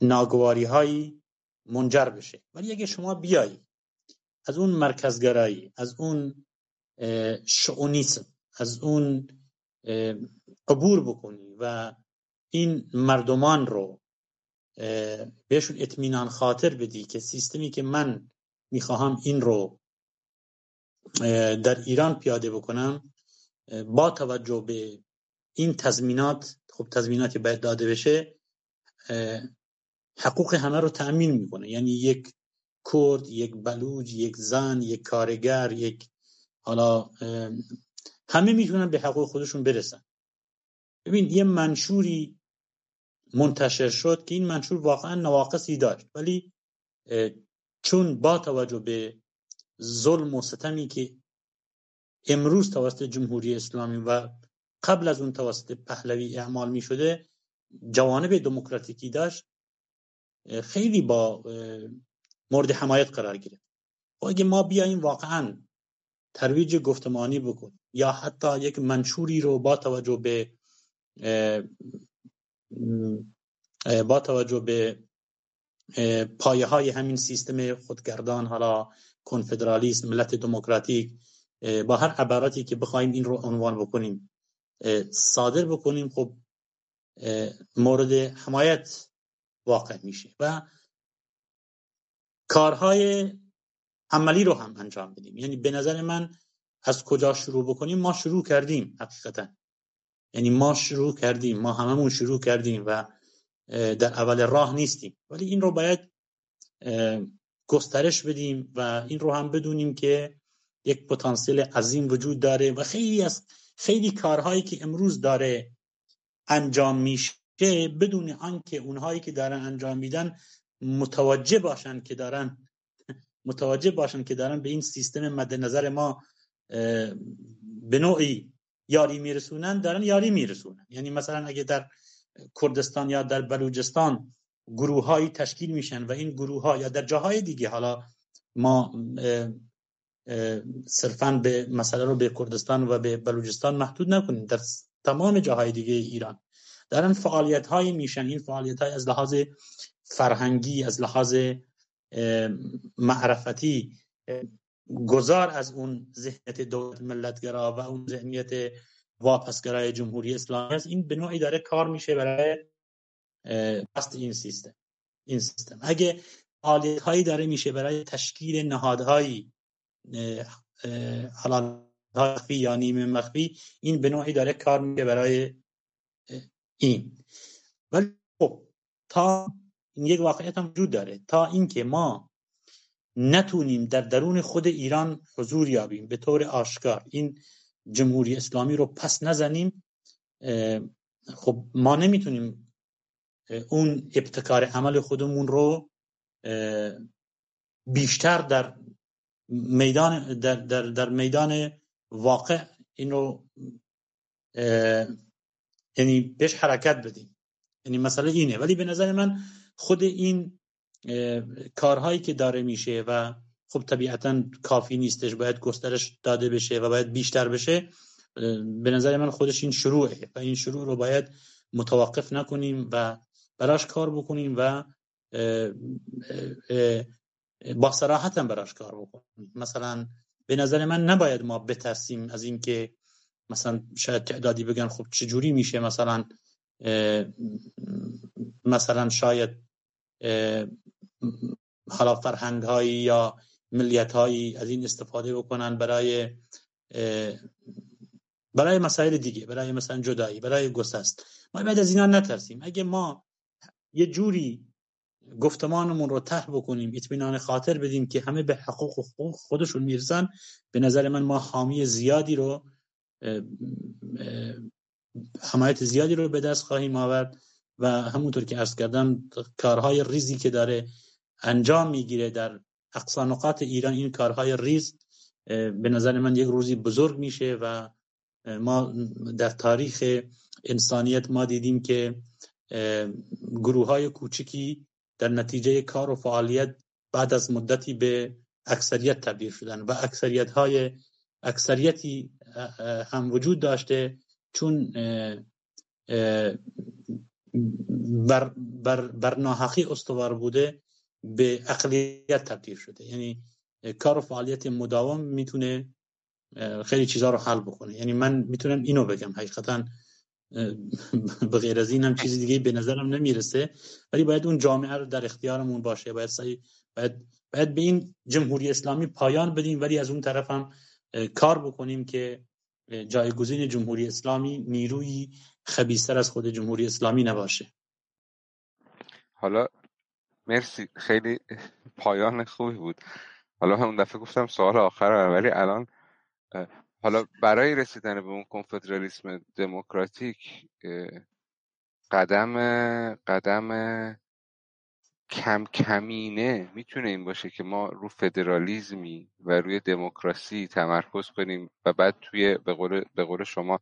ناگواری هایی منجر بشه. ولی اگه شما بیایی از اون مرکزگرایی از اون شعونیسم از اون عبور بکنی و این مردمان رو بهشون اطمینان خاطر بدی که سیستمی که من می‌خواهم این رو در ایران پیاده بکنم با توجه به این تضمینات خب تضمیناتی باید داده بشه حقوق همه رو تأمین می‌کنه. یعنی یک کرد یک بلوج یک زن یک کارگر یک حالا همه می‌تونن به حقوق خودشون برسن. ببین یه منشوری منتشر شد که این منشور واقعا نواقصی داشت. ولی چون با توجه به ظلم و ستمی که امروز توسط جمهوری اسلامی و قبل از اون توسط پهلوی اعمال می شده جوانب دموکراتیکی داشت خیلی با مورد حمایت قرار گرفت. و اگه ما بیایم واقعا ترویج گفتمانی بکن یا حتی یک منشوری رو با توجه به با توجه به پایه های همین سیستم خودگردان حالا کنفدرالیسم ملت دموکراتیک با هر عباراتی که بخوایم این رو عنوان بکنیم. صادر بکنیم خب مورد حمایت واقع میشه و کارهای عملی رو هم انجام بدیم. یعنی به نظر من از کجا شروع بکنیم؟ ما شروع کردیم حقیقتا. یعنی ما شروع کردیم ما هممون شروع کردیم و در اول راه نیستیم. ولی این رو باید گسترش بدیم و این رو هم بدونیم که یک پتانسیل عظیم وجود داره و خیلی از خیلی کارهایی که امروز داره انجام میشه بدون آنکه اونهایی که دارن انجام میدن متوجه باشن که دارن متوجه باشن که دارن به این سیستم مد نظر ما به نوعی یاری میرسونن دارن یاری میرسونن. یعنی مثلا اگه در کردستان یا در بلوچستان گروه تشکیل میشن و این گروه ها یا در جاهای دیگه حالا ما صرفا به مسئله رو به کردستان و به بلوچستان محدود نکنیم. در تمام جاهای دیگه ایران. دارن فعالیت های میشن این فعالیت های از لحاظ فرهنگی از لحاظ معرفتی گذار از اون ذهنیت دولت ملتگرا و اون ذهنیت واپسگرای جمهوری اسلامی است. این به نوعی داره کار میشه برای پست این سیستم. این سیستم. اگه فعالیت هایی داره میشه برای تشکیل نهادهایی حالا مخفی یا نیمه مخفی این به نوعی داره کار میشه برای این. ولی خب تا این یک واقعیت هم وجود داره. تا اینکه ما نتونیم در درون خود ایران حضور یابیم به طور آشکار این جمهوری اسلامی رو پس نزنیم خب ما نمی‌تونیم اون ابتکار عمل خودمون رو بیشتر در میدان در, در, در میدان واقع این رو یعنی بهش حرکت بدیم. یعنی مسئله اینه. ولی به نظر من خود این کارهایی که داره میشه و خب طبیعتا کافی نیستش باید گسترش داده بشه و باید بیشتر بشه به نظر من خودش این شروعه و این شروع رو باید متوقف نکنیم و براش کار بکنیم و با صراحت هم براش کار بکنیم مثلا به نظر من نباید ما بترسیم از اینکه مثلا شاید تعدادی بگن خب چجوری میشه مثلا مثلا شاید حالا فرهنگ هایی یا ملیت هایی از این استفاده بکنن برای برای مسائل دیگه برای مثلا جدایی برای گسست. ما باید از اینا نترسیم. اگه ما یه جوری گفتمانمون رو ته بکنیم اطمینان خاطر بدیم که همه به حقوق حقوق خودشون می‌رسن. به نظر من ما حامی زیادی رو حمایت زیادی رو به دست خواهیم آورد و همونطور که عرض کردم کارهای ریزی که داره انجام می‌گیره در اقصا نقاط ایران این کارهای ریز به نظر من یک روزی بزرگ میشه و ما در تاریخ انسانیت ما دیدیم که گروه های کوچکی در نتیجه کار و فعالیت بعد از مدتی به اکثریت تبدیل شدن و اکثریت های اکثریتی هم وجود داشته چون بر, بر, بر ناحقی استوار بوده به اقلیت تبدیل شده. یعنی کار و فعالیت مداوم می‌تونه خیلی چیزها رو حل بکنه. یعنی من می‌تونم اینو بگم حقیقتا به غیر از این هم چیزی دیگه به نظرم نمی‌رسه. ولی باید اون جامعه رو در اختیارمون باشه. باید باید باید به این جمهوری اسلامی پایان بدیم. ولی از اون طرف هم کار بکنیم که جایگزین جمهوری اسلامی نیروی خبیستر از خود جمهوری اسلامی نباشه. حالا مرسی. خیلی پایان خوبی بود. حالا همون دفعه گفتم سوال آخر ولی الان حالا برای رسیدن به اون کنفدرالیسم دموکراتیک قدم قدم کم کمینه می‌تونه این باشه که ما رو فدرالیزمی و روی دموکراسی تمرکز کنیم و بعد توی به قول, به قول شما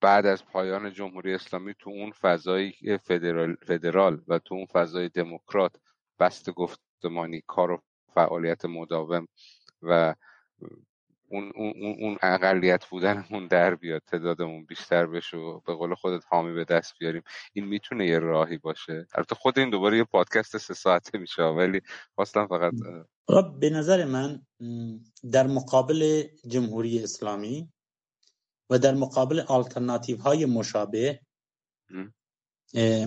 بعد از پایان جمهوری اسلامی تو اون فضای فدرال, فدرال و تو اون فضای دموکرات بست گفتمانی کار و فعالیت مداوم و اون, اون, اون اقلیت بودنمون در بیاد تعدادمون بیشتر بشه و به قول خودت حامی به دست بیاریم. این می‌تونه یه راهی باشه. البته خود این دوباره یه پادکست سه ساعته میشه ولی خواستم فقط خب، به نظر من در مقابل جمهوری اسلامی و در مقابل آلترناتیو های مشابه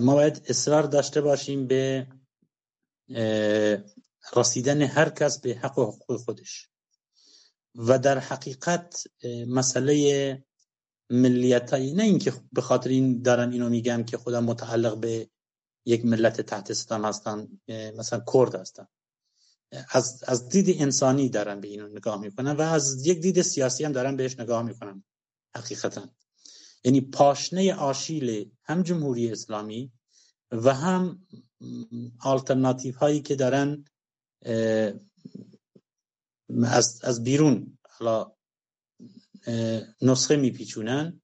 ما باید اصرار داشته باشیم به رسیدن هر کس به حق و حقوق خودش. و در حقیقت مسئله ملیت نه اینکه به خاطر این دارن اینو میگن که خودم متعلق به یک ملت تحت ستم هستن مثلا کرد هستن از, از دید انسانی دارن به اینو نگاه می‌کنن و از یک دید سیاسی هم دارن بهش نگاه می‌کنن حقیقتا. یعنی پاشنه آشیل هم جمهوری اسلامی و هم آلترناتیف هایی که دارن از, از بیرون حالا نسخه میپیچونن.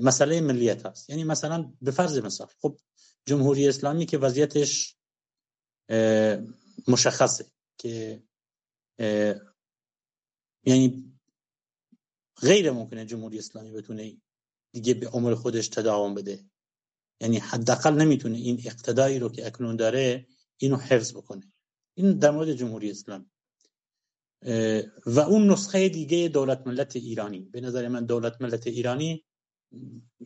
مسئله ملیت هست. یعنی مثلا به فرض مثال خب جمهوری اسلامی که وضعیتش مشخصه که یعنی غیر ممکنه جمهوری اسلامی بتونه دیگه به عمر خودش تداوم بده. یعنی حداقل نمی‌تونه این اقتدایی رو که اکنون داره اینو حفظ بکنه. این در مورد جمهوری اسلامی. و اون نسخه دیگه دولت ملت ایرانی. به نظر من دولت ملت ایرانی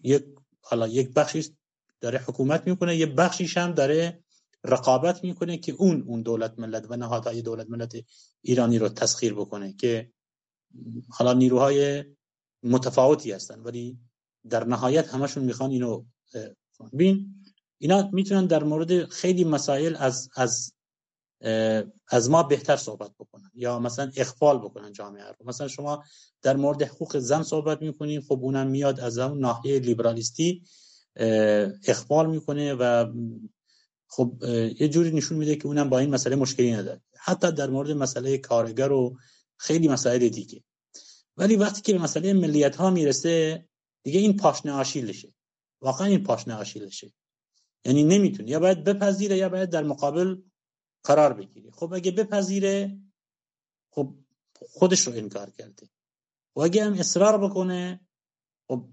یک حالا یک بخشی داره حکومت می‌کنه یه بخشیش هم داره رقابت می‌کنه که اون اون دولت ملت و نهادهای دولت ملت ایرانی رو تسخیر بکنه که حالا نیروهای متفاوتی هستن ولی در نهایت همشون می‌خوان اینو بین اینا می‌تونن در مورد خیلی مسائل از از از ما بهتر صحبت بکنن یا مثلا اخفال بکنن جامعه رو. مثلا شما در مورد حقوق زن صحبت می‌کنین خب اونم میاد از اون ناحیه لیبرالیستی اخفال می‌کنه و خب یه جوری نشون میده که اونم با این مسئله مشکلی نداره. حتی در مورد مسئله کارگر و خیلی مسائل دیگه. ولی وقتی که به مسئله ملیت ها می‌رسه دیگه این پاشنه آشیلشه واقعا این پاشنه آشیلشه یعنی نمی‌تونه. یا باید بپذیره یا باید در مقابل قرار بگیری. خب اگه بپذیره خب خودش رو انکار کرده. و اگه هم اصرار بکنه خب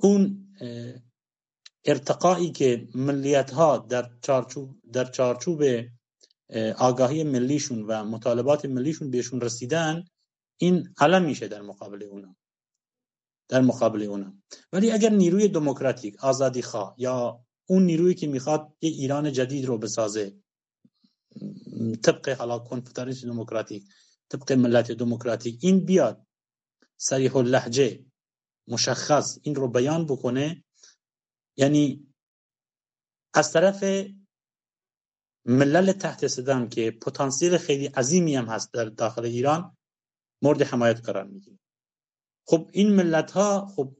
اون ارتقایی که ملیت ها در چارچوب در چارچوب آگاهی ملیشون و مطالبات ملیشون بهشون رسیدن این علم میشه در مقابل اونا. در مقابل اونا. ولی اگر نیروی دموکراتیک آزادی خواه یا اون نیرویی که می‌خواد یه ایران جدید رو بسازه طبق حالا کنفدراسی دموکراتیک طبق ملت دموکراتیک این بیاد صریح اللهجه مشخص این رو بیان بکنه یعنی از طرف ملل تحت صدام که پتانسیل خیلی عظیمی هم هست در داخل ایران مورد حمایت قرار می‌گیره. خب این ملت ها خب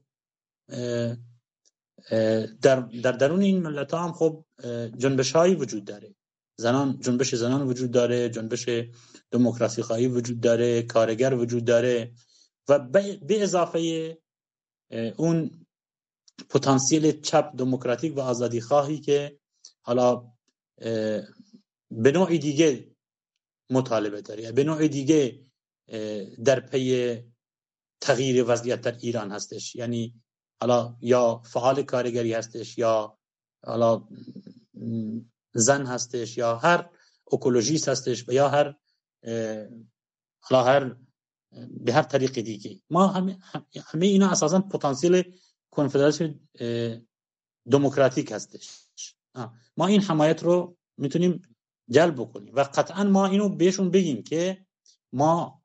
در, در درون این ملت ها هم خب جنبش هایی وجود داره. زنان جنبش زنان وجود داره جنبش دموکراسی خواهی وجود داره کارگر وجود داره و به اضافه اون پتانسیل چپ دموکراتیک و آزادی خواهی که حالا به نوع دیگه مطالبه داره. به نوع دیگه در پی تغییر وضعیت در ایران هستش. یعنی حالا یا فعال کارگری هستش یا حالا زن هستش یا هر اکولوژیست هستش یا هر حالا هر به هر طریق دیگه. ما همه, همه اینا اساسا پتانسیل کنفدراسی دموکراتیک هستش. ما این حمایت رو می‌تونیم جلب بکنیم و قطعا ما اینو بهشون بگیم که ما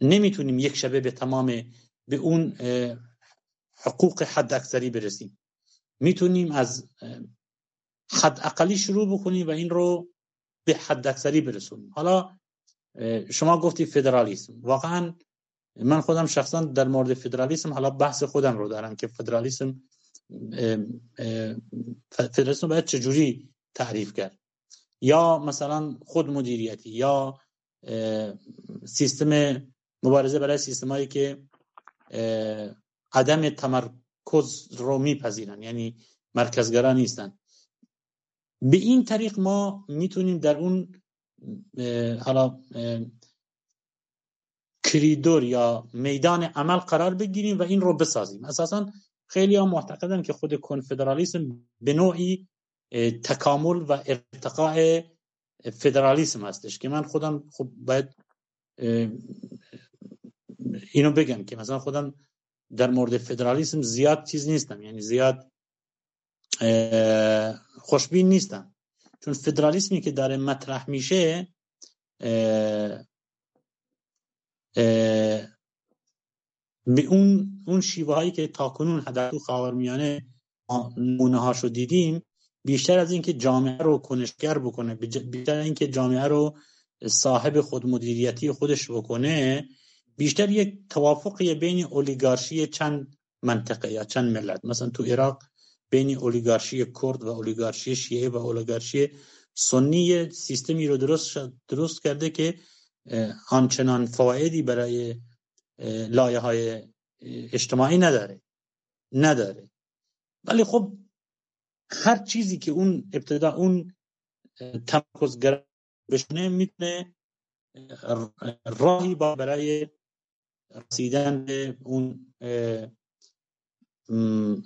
نمی‌تونیم یک شبه به تمام به اون حقوق حد اکثری برسیم. می‌تونیم از حد اقلی شروع بکنیم و این رو به حد اکثری برسونیم حالا شما گفتی فدرالیسم. واقعا من خودم شخصا در مورد فدرالیسم حالا بحث خودم رو دارم که فدرالیسم فدرالیسم باید چجوری تعریف کرد؟ یا مثلا خود مدیریتی یا سیستم مبارزه برای سیستمایی که عدم تمرکز رو میپذیرن یعنی مرکزگرا نیستن. به این طریق ما می‌تونیم در اون حالا کریدور یا میدان عمل قرار بگیریم و این رو بسازیم. اساسا خیلی ها معتقدن که خود کنفدرالیسم به نوعی تکامل و ارتقاء فدرالیسم هستش که من خودم خب باید اینو بگم که مثلا خودم در مورد فدرالیسم زیاد چیز نیستم. یعنی زیاد خوشبین نیستم چون فدرالیسمی که داره مطرح میشه به اون اون شیوه هایی که تاکنون در تو خاورمیانه نمونه هاشو دیدیم بیشتر از اینکه جامعه رو کنشگر بکنه بیشتر اینکه جامعه رو صاحب خود مدیریتی خودش بکنه بیشتر یک توافقی بین اولیگارشی چند منطقه یا چند ملت. مثلا تو عراق بین اولیگارشی کرد و اولیگارشی شیعه و اولیگارشی سنی سیستمی رو درست درست کرده که آنچنان فوایدی برای لایه های اجتماعی نداره. نداره. ولی خب هر چیزی که اون ابتدا اون تمرکزگر بشنه می‌تونه راهی با برای رسیدن به اون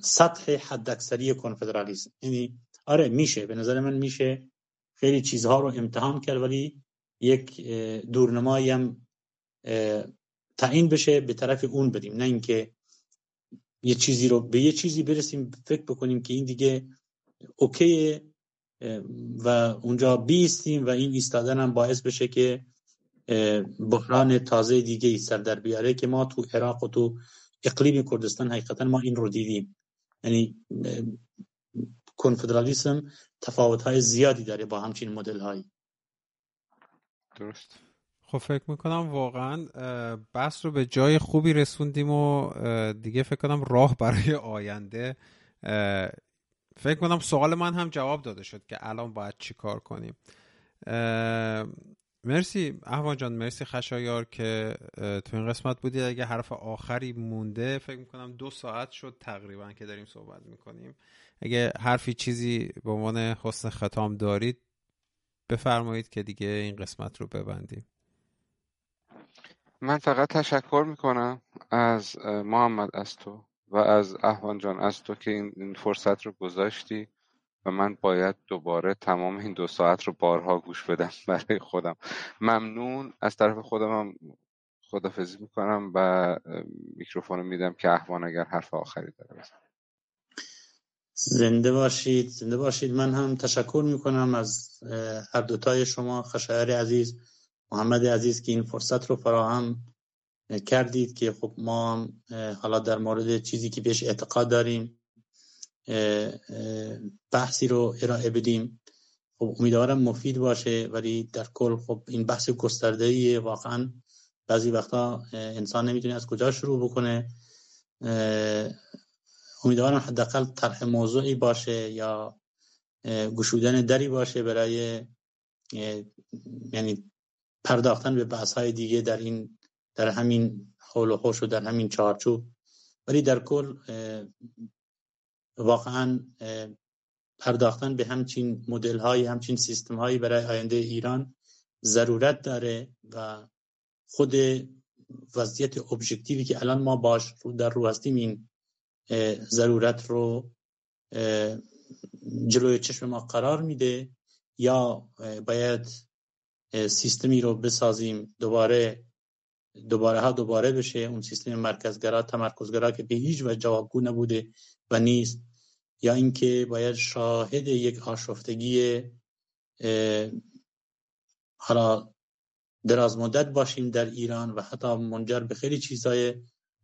سطح حداکثری کنفدرالیسم. یعنی آره میشه. به نظر من میشه خیلی چیزها رو امتحان کرد ولی یک دورنمایی هم تعیین بشه به طرف اون بریم نه اینکه یه چیزی رو به یه چیزی برسیم فکر بکنیم که این دیگه اوکیه و اونجا بیستیم و این ایستادن هم باعث بشه که بحران تازه دیگه ای سر در بیاره که ما تو عراق و تو اقلیم کردستان حقیقتا ما این رو دیدیم. یعنی کنفدرالیسم تفاوت های زیادی داره با همچین مدل هایی درست. خب فکر می‌کنم واقعا بحث رو به جای خوبی رسوندیم و دیگه فکر کنم راه برای آینده فکر کنم سوال من هم جواب داده شد که الان باید چی کار کنیم. مرسی احوان جان مرسی خشایار که تو این قسمت بودید اگه حرف آخری مونده فکر می‌کنم دو ساعت شد تقریبا که داریم صحبت می‌کنیم. اگه حرفی چیزی به عنوان حسن ختام دارید بفرمایید که دیگه این قسمت رو ببندیم. من فقط تشکر می‌کنم از محمد از تو و از احوان جان از تو که این فرصت رو گذاشتی. و من باید دوباره تمام این دو ساعت رو بارها گوش بدم برای خودم. ممنون. از طرف خودم هم خدافزی می‌کنم و میکروفون میدم که احوان اگر حرف آخری داره بزن زنده باشید. زنده باشید. من هم تشکر می‌کنم از هر دوتای شما. خشایار عزیز محمد عزیز که این فرصت رو فراهم کردید که خب ما حالا در مورد چیزی که بهش اعتقاد داریم بحثی رو ارائه بدیم. خب امیدوارم مفید باشه ولی در کل خب این بحث گسترده واقعا بعضی وقتا انسان نمی‌تونه از کجا شروع بکنه. امیدوارم حداقل طرح موضوعی باشه یا گشودن دری باشه برای یعنی پرداختن به بحث های دیگه در این در همین حول و حوش و در همین چارچوب. ولی در کل واقعا پرداختن به همچین مدل های همچین سیستم هایی برای آینده ایران ضرورت داره و خود وضعیت ابژکتیوی که الان ما باش در رو هستیم این ضرورت رو جلوی چشم ما قرار میده یا باید سیستمی رو بسازیم دوباره دوباره ها دوباره بشه. اون سیستم مرکزگرا تمرکزگرا که به هیچ وجه جوابگو نبوده. و نیست. یا اینکه باید شاهد یک آشفتگی حالا دراز مدت باشیم در ایران و حتی منجر به خیلی چیزهای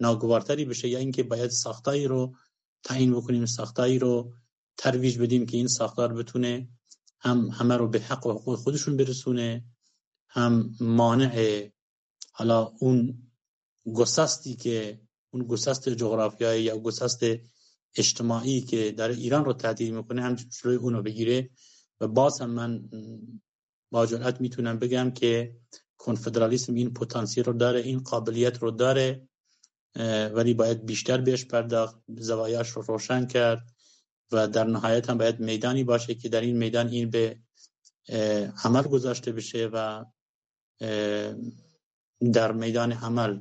ناگوارتری بشه. یا اینکه باید ساختایی رو تعیین بکنیم ساختایی رو ترویج بدیم که این ساختار بتونه هم همه رو به حق و حقوق خودشون برسونه هم مانع حالا اون گسستی که اون گسست جغرافیایی یا گسست اجتماعی که در ایران رو تهدید می‌کنه هم جلوی اونو بگیره. و باز هم من با جرأت می‌تونم بگم که کنفدرالیسم این پتانسیل رو داره این قابلیت رو داره ولی باید بیشتر بهش پرداخت زوایاش رو روشن کرد و در نهایت هم باید میدانی باشه که در این میدان این به عمل گذاشته بشه و در میدان عمل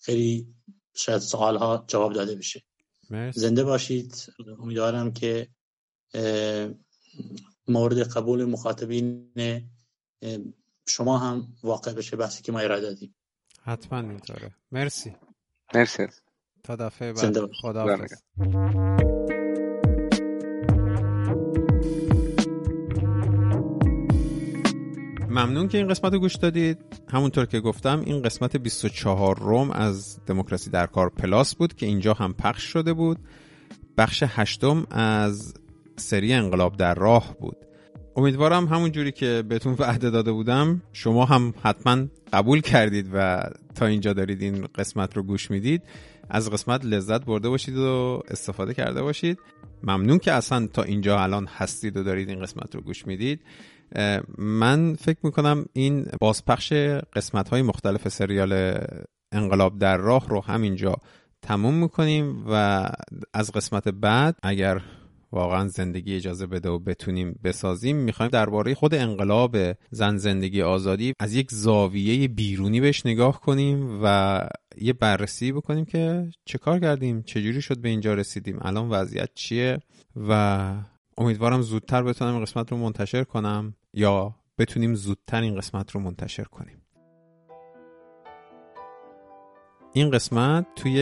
خیلی شاید سوال ها جواب داده بشه. زنده باشید. امیدوارم که مورد قبول مخاطبین شما هم واقع بشه بحثی که ما ارائه دادیم. حتما اینطوره. مرسی. مرسی. تا دفعه بعد. خدا ممنون که این قسمت رو گوش دادید. همونطور که گفتم این قسمت 24 روم از دموکراسی در کار پلاس بود که اینجا هم پخش شده بود. بخش هشتم از سری انقلاب در راه بود. امیدوارم همون جوری که بهتون وعده داده بودم شما هم حتما قبول کردید و تا اینجا دارید این قسمت رو گوش می‌دید. از قسمت لذت برده باشید و استفاده کرده باشید. ممنون که اصلا تا اینجا الان هستید و دارید این قسمت رو گوش می‌دید. من فکر می‌کنم این بازپخش قسمت های مختلف سریال انقلاب در راه رو همینجا تموم می‌کنیم و از قسمت بعد اگر واقعا زندگی اجازه بده و بتونیم بسازیم می‌خوایم درباره خود انقلاب زن زندگی آزادی از یک زاویه بیرونی بهش نگاه کنیم و یه بررسی بکنیم که چه کار کردیم چجوری شد به اینجا رسیدیم الان وضعیت چیه و امیدوارم زودتر بتونم قسمت رو منتشر کنم. یا بتونیم زودتر این قسمت رو منتشر کنیم. این قسمت توی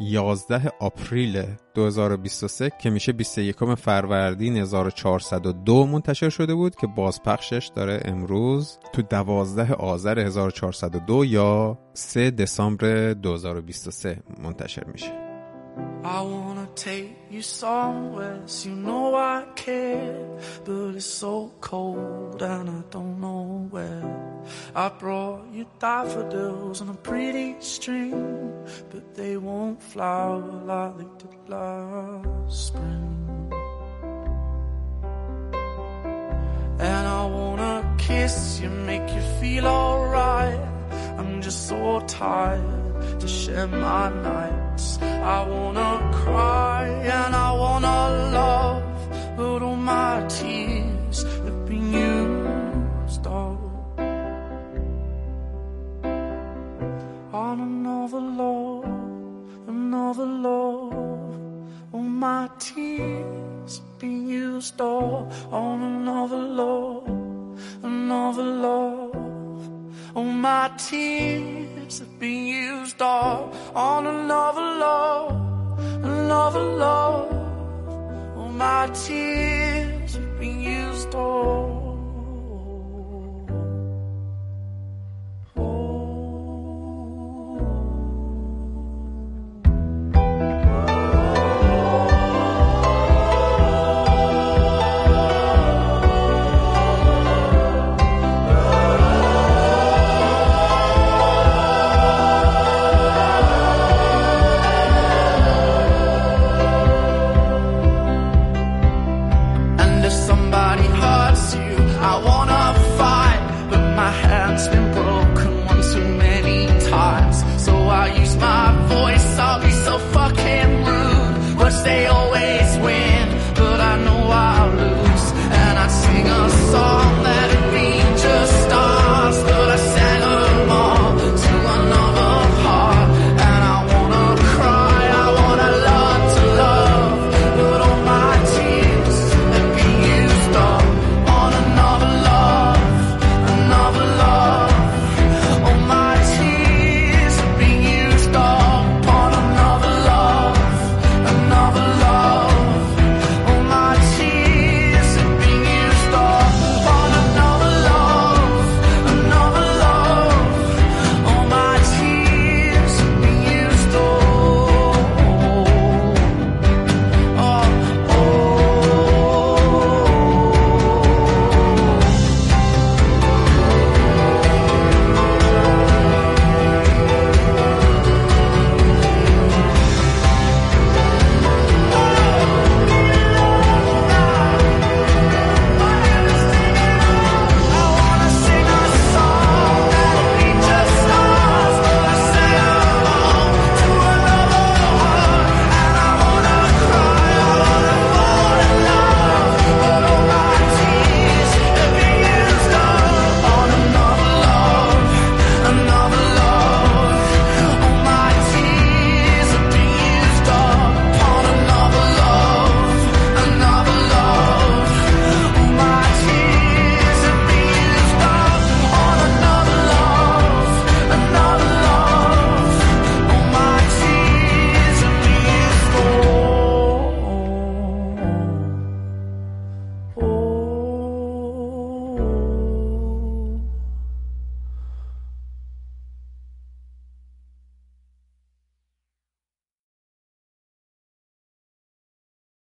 11 آپریل 2023 که میشه 21 فروردین 1402 منتشر شده بود که بازپخشش داره امروز تو 12 آذر 1402 یا 3 دسامبر 2023 منتشر میشه. I wanna take you somewhere, so you know I care. But it's so cold and I don't know where. I brought you daffodils on a pretty string, but they won't flower like they did last spring. And I wanna kiss you, make you feel alright. I'm just so tired to share my nights. I wanna cry and I wanna love, but all my tears have been used up on another love, another love. All my tears have been used up on another love, another love. All my tears have been used all on another love, another love. All my tears have been used all.